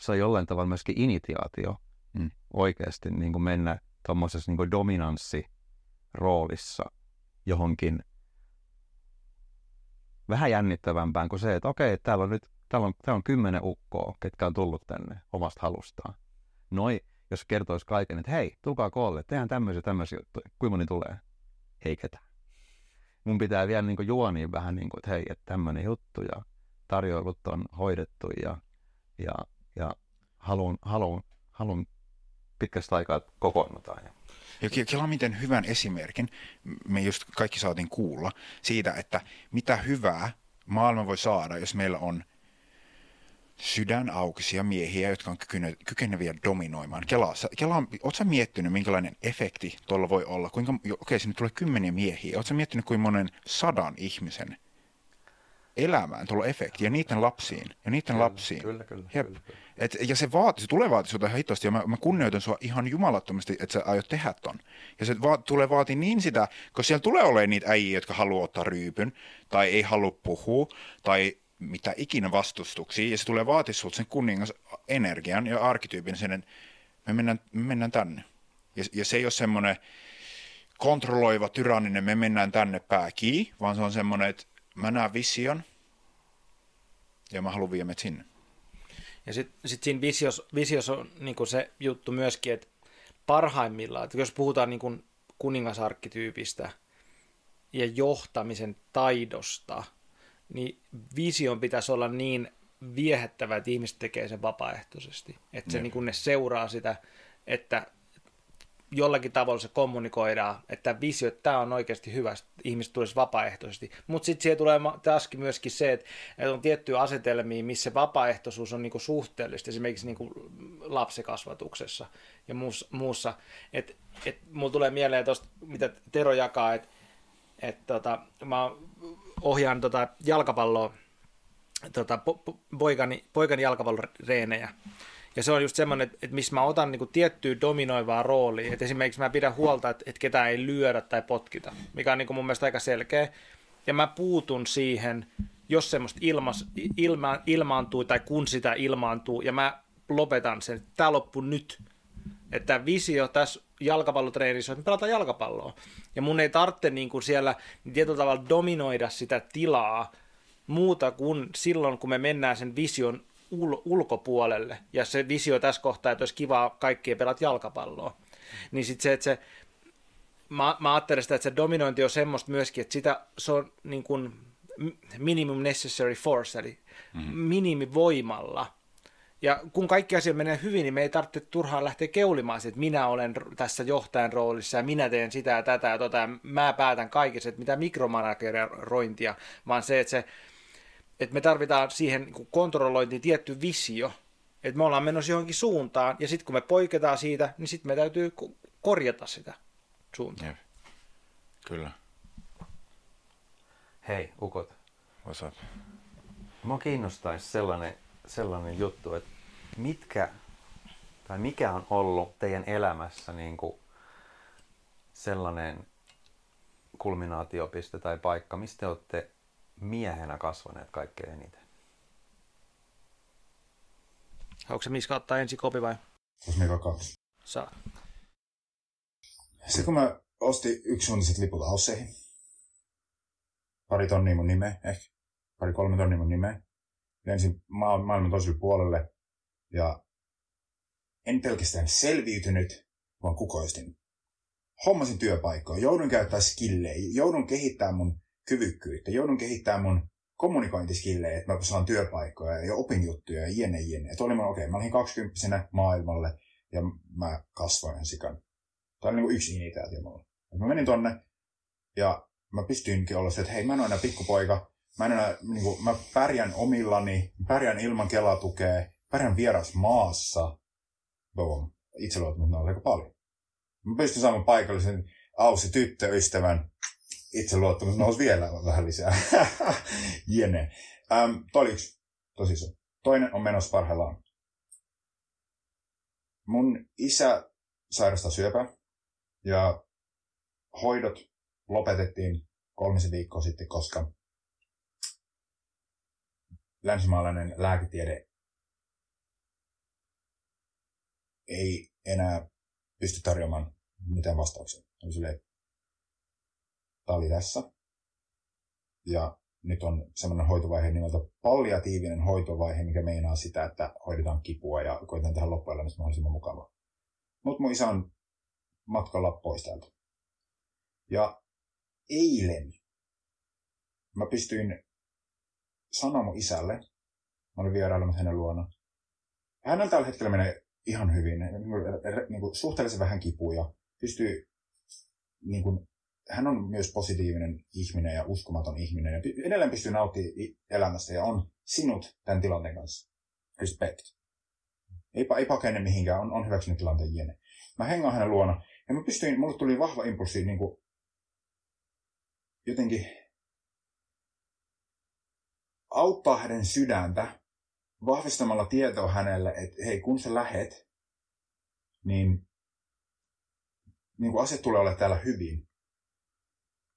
se on jollain tavalla myöskin initiaatio mm. oikeasti niin kuin mennä tuommoisessa niin dominanssiroolissa johonkin vähän jännittävämpään kuin se, että okei, täällä on nyt täällä on, täällä on kymmenen ukkoa, ketkä on tullut tänne omasta halustaan. Noi, jos kertoisi kaiken, että hei, tulkaa koolle, tehdään tämmöisiä tämmöisiä juttuja. Kuinka moni tulee? Ei ketään. Mun pitää vielä niin juoniin vähän niin kuin, että hei, että tämmöinen juttu ja tarjoilut on hoidettu ja, ja, ja haluan, haluan, haluan pitkästä aikaa kokoonnutaan. Ja ja kela miten hyvän esimerkin me just kaikki saatiin kuulla siitä, että mitä hyvää maailma voi saada, jos meillä on sydänaukisia miehiä, jotka on kykene- kykeneviä dominoimaan. Kelaa, sä, Kela, ootko sä miettinyt, minkälainen efekti tuolla voi olla? Kuinka, okei, okay, sinne tulee kymmeniä miehiä. Ootko sä miettinyt, kuinka monen sadan ihmisen elämään tuolla efekti ja niiden lapsiin ja niiden Kyllä, lapsiin. Kyllä, kyllä. Jep. kyllä, kyllä. Et, ja se, vaati, se tulee vaatii sinulta ihan hitosti, ja mä, mä kunnioitan sua ihan jumalattomasti, että sä aiot tehdä ton. Ja se va, tulee vaatii niin sitä, koska siellä tulee olemaan niitä äijiä, jotka haluaa ottaa ryypyn, tai ei halua puhua, tai mitä ikinä vastustuksia, ja se tulee vaatii sinulta sen kuningas energian ja arkityypin sen, että me mennään, me mennään tänne. Ja, ja se ei ole semmoinen kontrolloiva, tyranninen, me mennään tänne pääkiin, vaan se on semmoinen, että mä näen vision, ja mä haluan viedä meidät sinne. Ja sitten sit siinä visios, visios on niin se juttu myöskin, että parhaimmillaan, että jos puhutaan niin kuningasarkkityypistä ja johtamisen taidosta, niin vision pitäisi olla niin viehättävä, että ihmiset tekee sen vapaaehtoisesti. Että se, niin ne seuraa sitä, että jollakin tavalla se kommunikoidaan, että visio, että tämä on oikeasti hyvä, että ihmiset tulisi vapaaehtoisesti. Mutta sitten siihen tulee taaskin myöskin se, että, on tiettyjä asetelmia, missä vapaaehtoisuus on niinku suhteellista, esimerkiksi niinku lapsikasvatuksessa ja muussa. Että et, mulla tulee mieleen tuosta, mitä Tero jakaa, että et tota, mä ohjaan tota jalkapalloa, tota, po, po, poikani, poikani jalkapalloreenejä. Ja se on just semmoinen, että, että missä mä otan niin tiettyä dominoivaa roolia. Että esimerkiksi mä pidän huolta, että, että ketään ei lyödä tai potkita, mikä on niin mun mielestä aika selkeä. Ja mä puutun siihen, jos semmoista ilmas, ilma, ilmaantuu tai kun sitä ilmaantuu, ja mä lopetan sen, että tämä loppuu nyt. Että visio tässä jalkapallotreenissä on, että me pelataan jalkapalloa. Ja mun ei tarvitse niin kuin siellä tietyllä tavalla dominoida sitä tilaa muuta kuin silloin, kun me mennään sen vision ul- ulkopuolelle. Ja se visio tässä kohtaa, että olisi kivaa kaikkien pelata jalkapalloa. Niin sitten se, että se mä, mä ajattelen sitä, että se dominointi on semmoista myöskin, että sitä, se on niin kuin minimum necessary force, eli mm-hmm. minimivoimalla. Ja kun kaikki asiat menee hyvin, niin me ei tarvitse turhaan lähteä keulimaan että minä olen tässä johtajan roolissa ja minä teen sitä ja tätä ja tota, ja mä päätän kaikessa, että mitä mikromanagerointia, vaan se, että, se, että me tarvitaan siihen niin kontrollointiin tietty visio, että me ollaan menossa johonkin suuntaan, ja sitten kun me poiketaan siitä, niin sitten me täytyy korjata sitä suuntaa. Jep. Kyllä. Hei, ukot. What's up? Mua kiinnostaisi sellainen, sellainen juttu, että mitkä tai mikä on ollut teidän elämässä niin kuin sellainen kulminaatiopiste tai paikka, mistä te olette miehenä kasvaneet kaikkein eniten? Haluatko se Miska ottaa ensin kopi vai? Onko mega kaksi? Saa. Sitten kun mä ostin yksisuuntiset liput Ausseihin, pari tonnia mun nimeä, ehkä pari kolme tonnia mun nimeä, lensin ma- maailman toiselle puolelle ja en pelkästään selviytynyt, vaan kukoistin. Hommasin työpaikkoja, joudun käyttää skillejä, joudun kehittämään mun kyvykkyyttä, joudun kehittämään mun kommunikointiskillejä, että mä saan työpaikkoja ja opin juttuja ja jene jene. Että olin mä, okei, okay, mä olin 20 maailmalle ja mä kasvoin sikan. Tämä oli niin yksi initiaatio mulla. Et mä menin tonne ja mä pystyinkin olla se, että hei, mä en ole enää pikkupoika. Mä, en enää, niin kuin, mä pärjään omillani, pärjään ilman kelatukea, pärjään vieras maassa. Boom. Itseluottamus on aika paljon. Mä pystyn saamaan paikallisen Aussi tyttöystävän. Itseluottamus nousi vielä vähän lisää. Jene. Ähm, toi oli yksi. Tosissaan. Toinen on menossa parhaillaan. Mun isä sairastaa syöpää ja hoidot lopetettiin kolmisen viikkoa sitten, koska länsimaalainen lääketiede ei enää pysty tarjoamaan mitään vastauksia. Oli silleen, tämä oli tässä. Ja nyt on semmoinen hoitovaihe nimeltä palliatiivinen hoitovaihe, mikä meinaa sitä, että hoidetaan kipua ja koitetaan tehdä loppuelämästä mahdollisimman mukavaa. Mutta mun isä on matkalla pois täältä. Ja eilen mä pystyin sanoa mun isälle, mä olin vierailemassa hänen luona. Hänellä tällä hetkellä menee ihan hyvin, niin kuin suhteellisen vähän kipuja. Pystyy, niin kuin, hän on myös positiivinen ihminen ja uskomaton ihminen. Ja edelleen pystyy nauttimaan elämästä ja on sinut tämän tilanteen kanssa. respect. Ei, ei pakene mihinkään, on, on hyväksynyt tilanteen jene. Mä hengaan hänen luona, ja mä pystyin, mulle tuli vahva impulssi niin kuin, jotenkin auttaa hänen sydäntä vahvistamalla tietoa hänelle, että hei, kun sä lähet, niin, niin kuin asiat tulee olla täällä hyvin.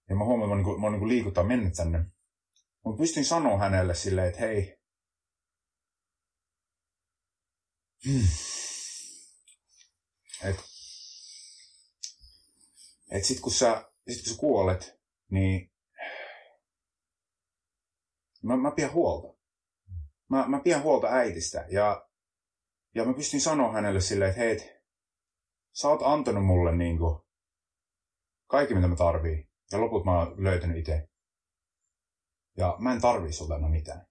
Ja mä huomaan, että mä, niin kuin, mä niin liikuttaa mennyt tänne. Mutta pystyn sanoa hänelle silleen, että hei, hmm. että et sit kun sä, sit kun sä kuolet, niin mä, mä pidän huolta. Mä, mä pidän huolta äitistä ja, ja mä pystyn sanoa hänelle silleen, että hei, sä oot antanut mulle niin kuin, kaikki mitä mä tarvii ja loput mä oon löytänyt itse. Ja mä en tarvii sulta enää mitään.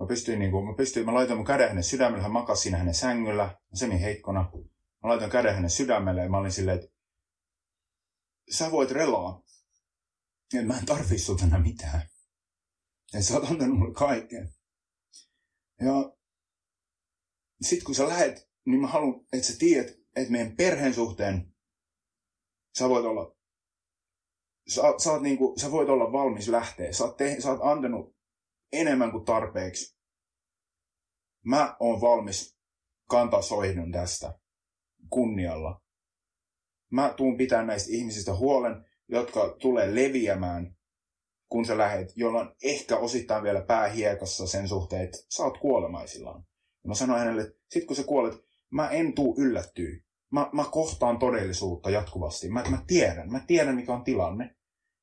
Mä pystyin, niin kuin, mä, pystyin, mä laitoin mun käden hänen sydämelle, hän makasi siinä hänen sängyllä, niin heikkona. Mä laitoin käden hänen sydämelle ja mä olin silleen, että sä voit relaa. Ja mä en tarvii sulta enää mitään. Ja sä oot antanut mulle kaiken. Ja sit kun sä lähet, niin mä haluan, että sä tiedät, että meidän perheen suhteen sä voit olla, sä, sä, oot niinku, sä voit olla valmis lähteä. Sä oot, te, sä oot antanut enemmän kuin tarpeeksi. Mä oon valmis kantaa soihdun tästä kunnialla. Mä tuun pitää näistä ihmisistä huolen, jotka tulee leviämään, kun sä lähet, jolla on ehkä osittain vielä päähiekassa sen suhteen, että sä oot kuolemaisillaan. Ja mä sanoin hänelle, että sit kun sä kuolet, mä en tuu yllättyä. Mä, mä kohtaan todellisuutta jatkuvasti. Mä, mä tiedän, mä tiedän mikä on tilanne.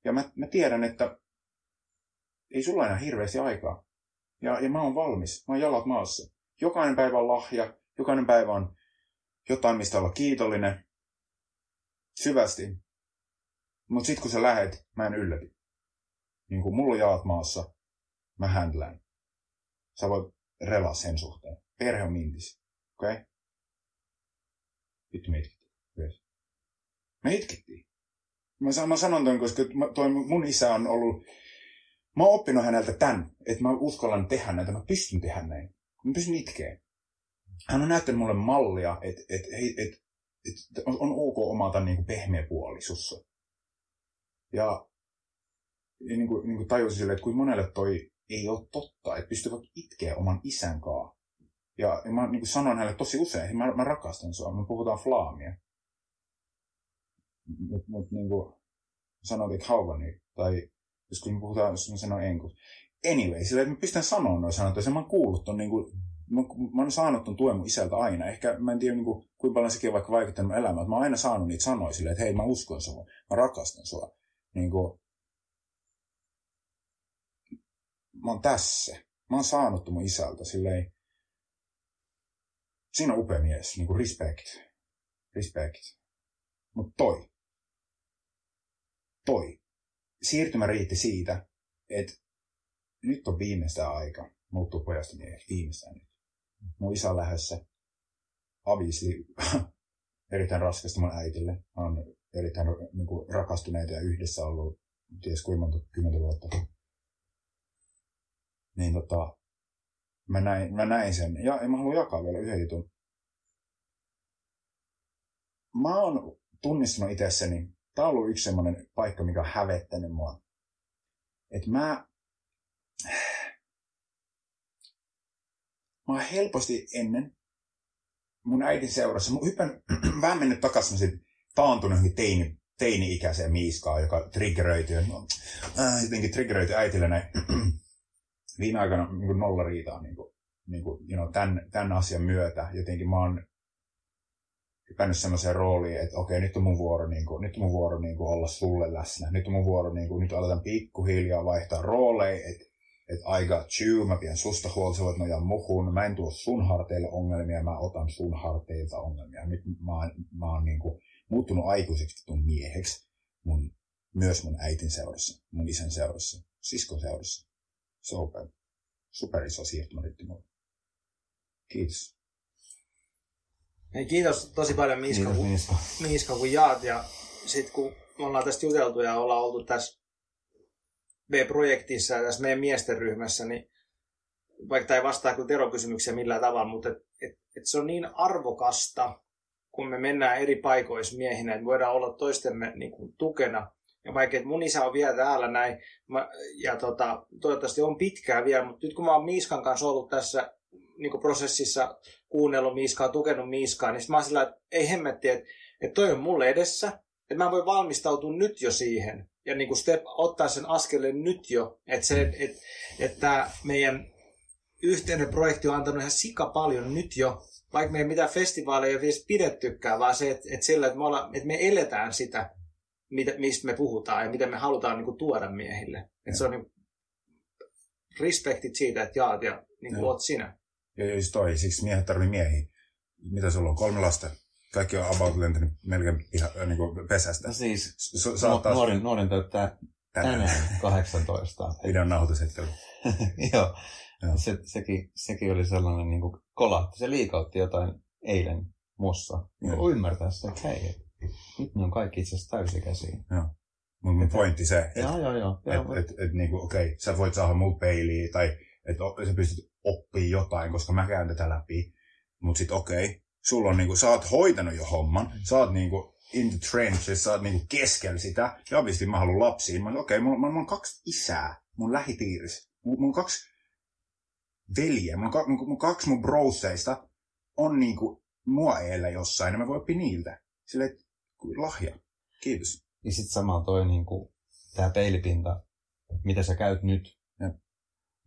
Ja mä, mä tiedän, että ei sulla enää hirveästi aikaa. Ja, ja mä oon valmis, mä oon jalat maassa. Jokainen päivä on lahja, jokainen päivä on jotain, mistä olla kiitollinen. Syvästi. Mutta sitten kun sä lähet, mä en ylläty. Niin kun mulla on jalat maassa, mä händlään. Sä voit relaa sen suhteen. Perhe on mintis. Okei? Okay? Vittu me itkettiin. Yes. Me itkettiin. Mä, mä sanon koska toi mun isä on ollut... Mä oon oppinut häneltä tämän, että mä uskallan tehdä näitä, mä pystyn tehdä näin. Mä pystyn itkeen. Hän on näyttänyt mulle mallia, että et, et, et, et on, ok omata niin kuin pehmeä puoli sussa. Ja niin kuin, niin kuin tajusin sille, että kuin monelle toi ei ole totta, että pystyvät itkeä oman isän kaa. Ja, ja mä niin kuin sanoin hänelle tosi usein, mä, mä rakastan sua, me puhutaan flaamia. Mutta mut, niin kuin sanoin, että hauvani, tai jos kun puhutaan, jos mä sanon enkus. Anyway, sillä että mä pystyn sanoa noin sanat, ja mä oon kuullut ton, niin kuin, mä, mä oon saanut ton tuen mun isältä aina. Ehkä mä en tiedä, niin kuin, kuinka paljon sekin on vaikka vaikuttanut elämään, mä oon aina saanut niitä sanoja silleen, että hei, mä uskon sua, mä rakastan sua. Niin kuin, mä oon tässä. Mä oon saanut mun isältä silleen, siinä on upea mies, niin kuin respect. Respect. Mutta toi. Toi. Siirtymä riitti siitä, että nyt on viimeistä aika muuttuu pojasta mieheksi. Viimeistään nyt. Mun isä on lähdössä. Avisli erittäin raskasta mun äitille. On erittäin niin kuin, rakastuneita ja yhdessä ollut ties kuinka monta kymmentä vuotta niin tota, mä näin, mä näin sen. Ja, ja mä haluan jakaa vielä yhden jutun. Mä oon tunnistanut itsessäni, tää on ollut yksi semmoinen paikka, mikä on hävettänyt mua. Että mä, mä oon helposti ennen mun äitin seurassa, mä hyppän vähän mennyt takaisin sit taantunut teini, teini-ikäiseen miiskaan, joka triggeröityy, no, äh, jotenkin triggeröityy äitille näin viime aikoina niin nolla riitaa niin kuin, niin kuin, you know, tämän, tämän asian myötä. Jotenkin mä oon hypännyt semmoiseen rooliin, että okei, nyt on mun vuoro, niin kuin, nyt on mun vuoro niin kuin, olla sulle läsnä. Nyt on mun vuoro, niin kuin, nyt aletaan pikkuhiljaa vaihtaa rooleja, että et I got you, mä pidän susta huolta, sä voit nojaa muhun, mä en tuo sun harteille ongelmia, mä otan sun harteilta ongelmia. Nyt mä mä oon niin kuin, muuttunut aikuiseksi tuon mieheksi, mun, myös mun äitin seurassa, mun isän seurassa, siskon seurassa super, super iso siirtymärytti mulle. Kiitos. Hei, kiitos tosi paljon Miska, kiitos, kun, Miska. Miska, kun jaat. Ja sitten kun me ollaan tästä juteltu ja ollaan oltu tässä B-projektissa ja tässä meidän miesten ryhmässä, niin vaikka tämä ei vastaa kuin Teron kysymyksiä millään tavalla, mutta et, et, et se on niin arvokasta, kun me mennään eri paikoissa miehinä, että voidaan olla toistemme niin kuin, tukena. Ja vaikka mun isä on vielä täällä näin, mä, ja tota, toivottavasti on pitkään vielä, mutta nyt kun mä oon Miiskan kanssa ollut tässä niin prosessissa, kuunnellut Miiskaa, tukenut Miiskaa, niin mä oon sillä, että ei hemmetti, että, että toi on mulle edessä, että mä voin valmistautua nyt jo siihen, ja niin kuin step, ottaa sen askeleen nyt jo, että, se, että, että meidän yhteinen projekti on antanut ihan sika paljon nyt jo, vaikka me ei mitään festivaaleja vielä pidettykään, vaan se, että, että sillä, että me, olla, että me eletään sitä, mitä, mistä me puhutaan ja mitä me halutaan niin kuin, tuoda miehille. Että se on niin, respektit siitä, että jaat ja niin kuin, oot sinä. Ja just toi, siksi miehet tarvii miehiä. Mitä sulla on? Kolme lasta? Kaikki on about lentänyt melkein piha, niin kuin pesästä. No siis, S- oot taas nuorin, nuorin täyttää tänään 18. videon nauhoitushetkellä. Joo. Joo. Se, sekin, sekin oli sellainen niin kuin kolahti. Se liikautti jotain eilen mussa. Joo. Ymmärtää se, että hei, nyt ne on kaikki itse asiassa täysikäisiä. Mun, mun pointti se, että Joo, joo, joo. joo. et, et, et, niinku, okei, okay, sä voit saada muut peiliä tai että sä pystyt oppimaan jotain, koska mä käyn tätä läpi. Mutta sit okei, okay, sulla on niinku, sä oot hoitanut jo homman, sä oot niinku in the trenches, sä oot niinku keskellä sitä. Ja obviously mä haluan lapsia. Mä okei, okay, mulla, mulla on kaksi isää mun lähipiirissä. Mulla, mulla on kaksi veljeä. Mulla ka, mun, mun kaksi mun broseista on niinku mua eellä jossain, ja mä voin oppia niiltä. Silleen, että lahja. Kiitos. Ja sitten samalla toi niin kuin, tämä peilipinta, mitä sä käyt nyt, Jep.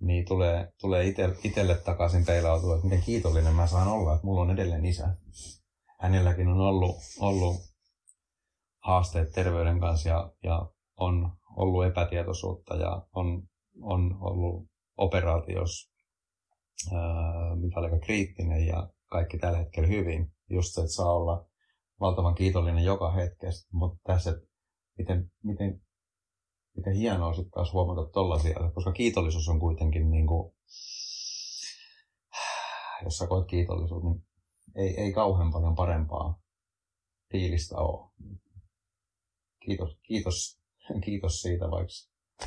niin tulee, tulee ite, itelle takaisin peilautua, että miten kiitollinen mä saan olla, että mulla on edelleen isä. Hänelläkin on ollut, ollut haasteet terveyden kanssa ja, ja on ollut epätietoisuutta ja on, on ollut operaatios, ää, mikä oli aika kriittinen ja kaikki tällä hetkellä hyvin. Just se, että saa olla valtavan kiitollinen joka hetkessä, mutta tässä, että miten, miten, miten hienoa sitten taas huomata tollasia, koska kiitollisuus on kuitenkin niin kuin, jos sä koet kiitollisuutta, niin ei, ei kauhean paljon parempaa fiilistä ole. Kiitos, kiitos, kiitos siitä, vaikka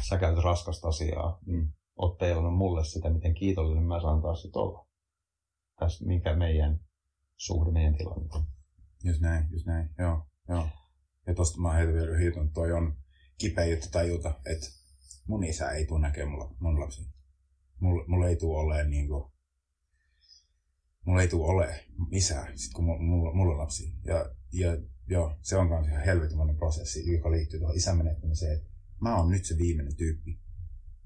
sä käyt raskasta asiaa, niin oot peilannut mulle sitä, miten kiitollinen mä saan taas sit olla. Tässä, mikä meidän suhde, meidän tilanne on. Just näin, just näin, joo, joo. Ja tosta mä heitän vielä jutun, toi on kipeä juttu tajuta, että mun isä ei tule näkemään mulla, mun lapsi. Mulla, mulla ei tule olemaan niinku, mulla ei tule olemaan isää, sit kun mulla, mulla, on lapsi. Ja, ja joo, se on myös ihan helvetin prosessi, joka liittyy tuohon isän menettämiseen. että Mä oon nyt se viimeinen tyyppi.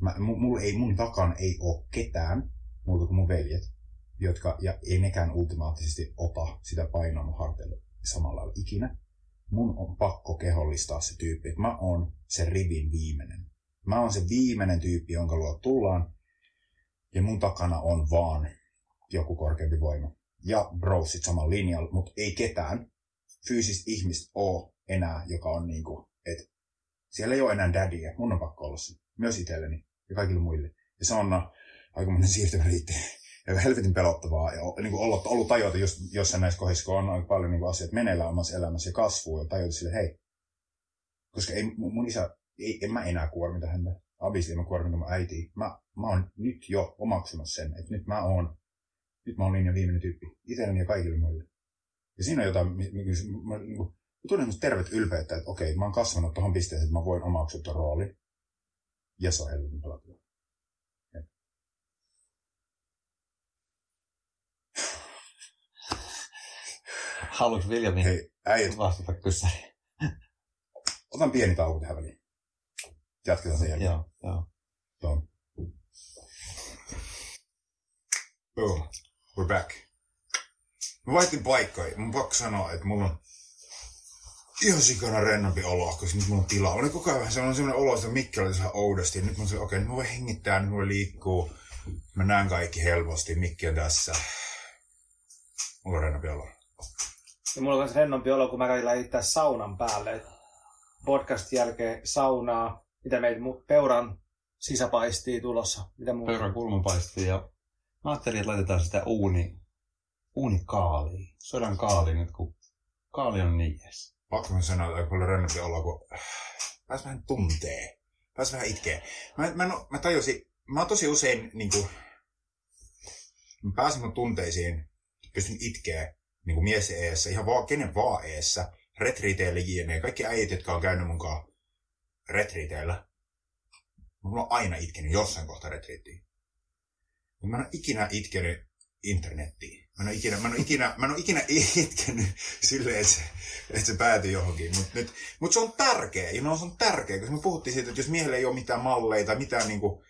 Mä, mu- mulla ei, mun takan ei ole ketään muuta kuin mun veljet, jotka, ja ei nekään ultimaattisesti ota sitä painoa mun harteille samalla lailla ikinä. Mun on pakko kehollistaa se tyyppi, että mä oon se rivin viimeinen. Mä oon se viimeinen tyyppi, jonka luo tullaan, ja mun takana on vaan joku korkeampi voima. Ja brosit saman linjalla, mutta ei ketään fyysistä ihmistä ole enää, joka on niinku, että siellä ei ole enää daddyä, mun on pakko olla se. Myös itselleni ja kaikille muille. Ja se on aikamoinen siirtymäliitti ja helvetin pelottavaa ja niin kuin ollut, ollut tajuta just jossain näissä kohdissa, kun on aika paljon niin kuin asioita meneillään omassa elämässä ja kasvua ja tajuta sille, hei, koska ei, mun isä, ei, en mä enää kuormita häntä. En mä kuormita mun äitiä. Mä, mä oon nyt jo omaksunut sen, että nyt mä oon, nyt mä oon linjan viimeinen tyyppi. Itselleni ja kaikille muille. Ja siinä on jotain, mä, niin kuin, mä tunnen semmoista tervet ylpeyttä, että okei, mä oon kasvanut tuohon pisteeseen, että mä voin omaksua tuon rooli. Ja se on helvetin pelottavaa. Haluatko Viljami Hei, äijät, vastata kyssäriin? otan pieni tauko tähän väliin. Jatketaan sen jälkeen. Joo, joo. Joo. Boom. We're back. Mä vaihtin paikkoja. Mun pakko sanoa, että mulla on ihan sikana rennompi olo, koska nyt mulla on tilaa. Oli koko ajan vähän sellainen, sellainen olo, että mikki oli ihan oudosti. Nyt mä okei, okay, nyt mä voin hengittää, nyt mä voin liikkuu. Mä näen kaikki helposti, mikki on tässä. Mulla on rennompi olo. Ja mulla on myös rennompi olo, kun mä kävin lähittää saunan päälle. Podcastin jälkeen saunaa, mitä meitä mu- peuran sisäpaistii tulossa. Mitä muuta? Peuran kulmapaistia ja mä ajattelin, että laitetaan sitä uuni, uunikaaliin. Sodan kaali nyt, kun kaali on niin jes. pakko mä sanoa, että paljon rennompi olla, kun pääs vähän tuntee. Pääs vähän itkee. Mä, mä, en oo- mä tajusin, mä oon tosi usein niin kuin, Mä pääsin mun tunteisiin, pystyn itkeä niin kuin mies eessä, ihan vaan kenen vaan eessä, retriiteille jne. Kaikki äijät, jotka on käynyt mukaan retriiteillä, mulla on aina itkenyt jossain kohtaa retriittiin. Mä en ole ikinä itkenyt internettiin. Mä en ole ikinä, mä en ole ikinä, mä en ole ikinä itkenyt silleen, että se, että se päätyi johonkin. Mutta mut se on tärkeä, ja no, se on tärkeä, koska me puhuttiin siitä, että jos miehellä ei ole mitään malleita, mitään niinku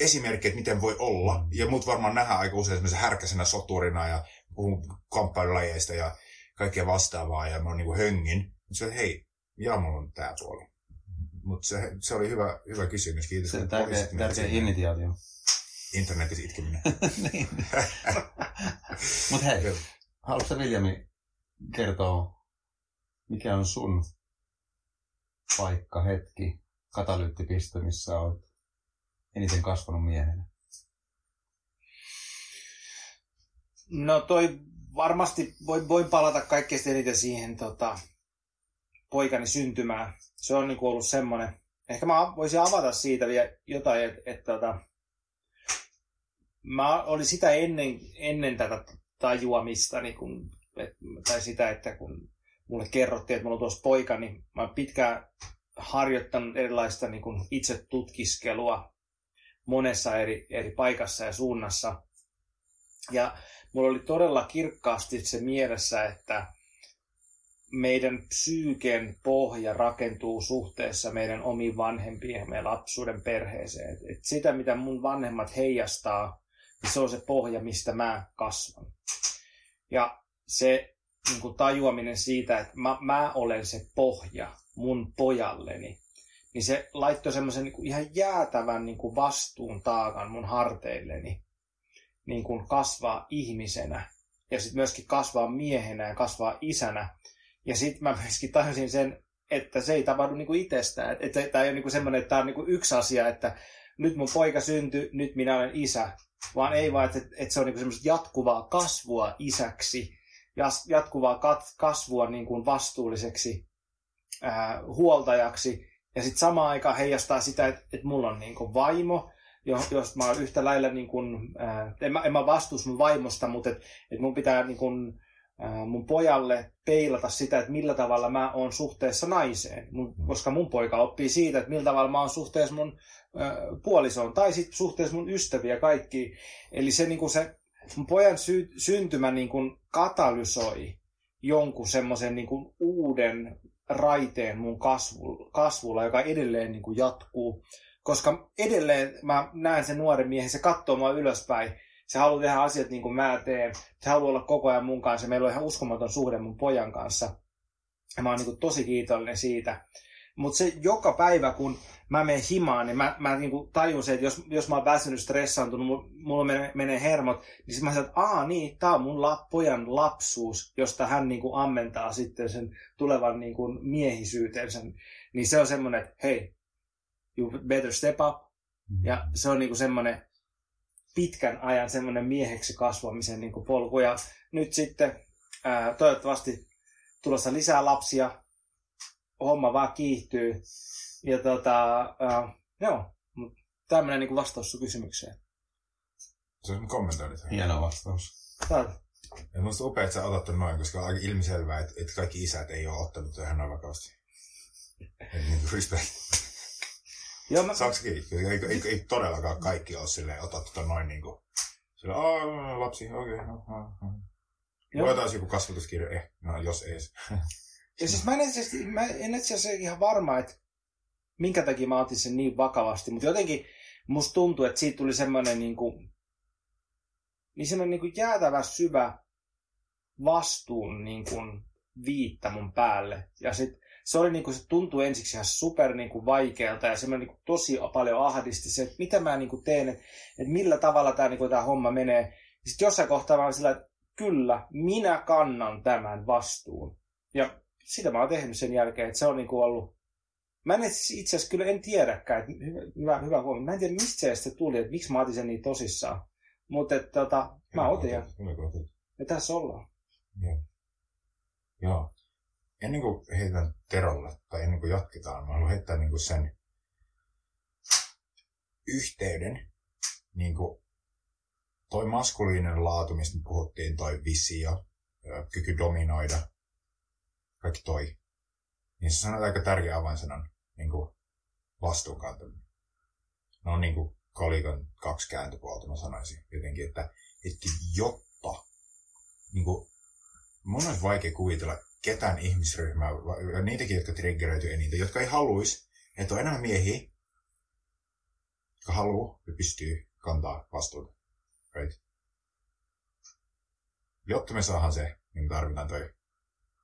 esimerkkejä, miten voi olla, ja mut varmaan nähdään aika usein semmoisen härkäisenä soturina, ja puhun kamppailulajeista ja kaikkea vastaavaa, ja mä oon niinku höngin. Mutta se, hei, ja mulla on tää puoli. Mutta se, se oli hyvä, hyvä kysymys. Kiitos. Se on tärkeä, tärkeä initiaatio. Internetissä itkeminen. niin. Mut hei, haluatko Viljami kertoa, mikä on sun paikka, hetki, katalyyttipiste, missä olet eniten kasvanut miehenä? No toi varmasti voi, voin palata kaikkein eniten siihen tota, poikani syntymään. Se on niinku ollut semmoinen. Ehkä mä voisin avata siitä vielä jotain, että et, tota, mä olin sitä ennen, ennen tätä tajuamista, niin kun, et, tai sitä, että kun mulle kerrottiin, että mulla on tuossa poika, niin mä pitkään harjoittanut erilaista niin kun itse tutkiskelua monessa eri, eri paikassa ja suunnassa. Ja mulla oli todella kirkkaasti se mielessä, että meidän psyyken pohja rakentuu suhteessa meidän omiin vanhempiin meidän lapsuuden perheeseen. Et, sitä, mitä mun vanhemmat heijastaa, niin se on se pohja, mistä mä kasvan. Ja se niin kuin tajuaminen siitä, että mä, mä olen se pohja mun pojalleni, niin se laittoi semmoisen niin ihan jäätävän niin vastuun taakan mun harteilleni niin kuin kasvaa ihmisenä ja sitten myöskin kasvaa miehenä ja kasvaa isänä. Ja sitten mä myöskin tajusin sen, että se ei tapahdu niin kuin itsestään. Että tämä ei ole niin kuin semmoinen, että tämä on niin kuin yksi asia, että nyt mun poika syntyi, nyt minä olen isä. Vaan ei vaan, että, että se on niin semmoista jatkuvaa kasvua isäksi, jatkuvaa kat- kasvua niin kuin vastuulliseksi ää, huoltajaksi. Ja sitten samaan aikaan heijastaa sitä, että, että mulla on niin kuin vaimo, jo- jos mä oon yhtä lailla, niin kun, ää, en, mä, en mä vastuus mun vaimosta, mutta et, et mun pitää niin kun, ää, mun pojalle peilata sitä, että millä tavalla mä oon suhteessa naiseen. Mun, koska mun poika oppii siitä, että millä tavalla mä oon suhteessa mun ää, puolisoon, tai sitten suhteessa mun ystäviä kaikki. Eli se, niin kun se mun pojan sy- syntymä niin kun katalysoi jonkun semmoisen niin kun uuden raiteen mun kasvulla, kasvulla joka edelleen niin kun jatkuu koska edelleen mä näen sen nuoren miehen, se katsoo mua ylöspäin, se haluaa tehdä asiat niin kuin mä teen, se haluaa olla koko ajan mun kanssa, meillä on ihan uskomaton suhde mun pojan kanssa, ja mä oon niin kuin tosi kiitollinen siitä. Mutta se joka päivä, kun mä menen himaan, niin mä, mä niin kuin tajun sen, että jos, jos mä oon väsynyt, stressaantunut, mulla, menee, menee hermot, niin sitten mä sanon, että aa niin, tää on mun la, pojan lapsuus, josta hän niin kuin ammentaa sitten sen tulevan niin kuin miehisyytensä. Niin se on semmoinen, että hei, you better step up. Ja se on niinku semmoinen pitkän ajan semmoinen mieheksi kasvamisen niinku polku. Ja nyt sitten ää, toivottavasti tulossa lisää lapsia. Homma vaan kiihtyy. Ja tota, ää, joo, tämmöinen niinku vastaus sun kysymykseen. Se on kommentoinut. Hieno vastaus. Saat. Ja musta upea, että sä otat ton noin, koska on aika ilmiselvää, että, että kaikki isät ei ole ottanut tähän noin vakavasti. Niin kuin respect. Joo, mä, Saksikin? Ei, ei, ei, ei, todellakaan kaikki ole silleen, ota tota noin niinku. Sillä, aah, lapsi, okei, okay, no, no, no. Voitaisiin joku kasvatuskirja, eh, no jos ei. Ja siis mä en itse asiassa, mä en itse asiassa ihan varma, että minkä takia mä otin sen niin vakavasti, mutta jotenkin musta tuntuu, että siitä tuli semmoinen niin kuin, niin semmoinen niin kuin jäätävä syvä vastuun niin kuin viitta mun päälle. Ja sit se oli niin kuin, se tuntui ensiksi ihan super niin kuin vaikealta ja semmoinen niin kuin tosi paljon ahdisti se, että mitä mä niin kuin teen, että, että millä tavalla tämä, niin kuin, tämä homma menee. Sitten jossain kohtaa mä olin sillä, että kyllä, minä kannan tämän vastuun. Ja sitä mä oon tehnyt sen jälkeen, että se on niinku ollut... Mä en itse asiassa kyllä en tiedäkään, että hyvä, hyvä, hyvä huomio. Mä en tiedä, mistä se tuli, että miksi mä otin sen niin tosissaan. Mutta että tota, mä otin ja tässä ollaan. Joo. Joo. Ennen kuin heitän Terolle, tai ennen kuin jatketaan, mä haluan heittää niin kuin sen yhteyden niin kuin toi maskuliininen laatu, mistä me puhuttiin, toi visio, kyky dominoida, kaikki toi, niin sä sanoit aika tärkeä avainsanan, niin vastuunkantaminen. Ne on niin kuin kolikon kaksi kääntöpuolta, mä sanoisin jotenkin, että, että jotta, niin kuin, mun olisi vaikea kuvitella ketään ihmisryhmää, niitäkin, jotka triggeröityy eniten, jotka ei haluaisi, että on enää miehiä, jotka haluaa ja pystyy kantaa vastuuta. Right? Jotta me saadaan se, niin me tarvitaan toi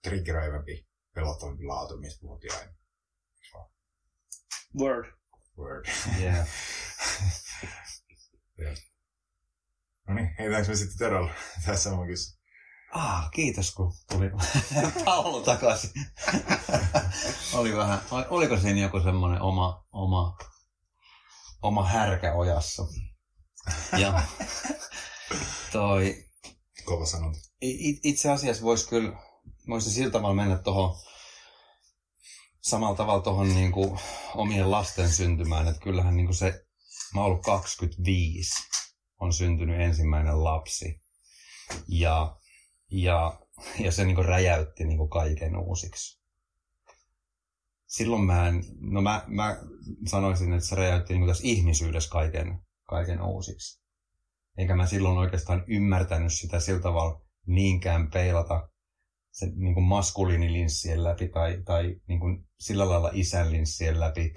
triggeröivämpi, pelottavampi laatu, mistä puhuttiin aina. Word. Word. Yeah. No niin, heitäänkö me sitten Terolla? Tässä on kysymys. Ah, kiitos kun tuli pallo takaisin. Oli vähän, oliko siinä joku semmoinen oma, oma, oma härkä ojassa? Ja toi, Kova sanonta. itse asiassa voisi kyllä, voisi sillä tavalla mennä tuohon samalla tavalla tuohon niin kuin omien lasten syntymään, että kyllähän niin kuin se, mä oon ollut 25, on syntynyt ensimmäinen lapsi. Ja, ja, ja se niin räjäytti niin kaiken uusiksi. Silloin mä en, no mä, mä sanoisin, että se räjäytti niin tässä ihmisyydessä kaiken, kaiken uusiksi. Eikä mä silloin oikeastaan ymmärtänyt sitä sillä tavalla niinkään peilata se niin maskuliinilinssien läpi tai, tai niin sillä lailla isän linssien läpi,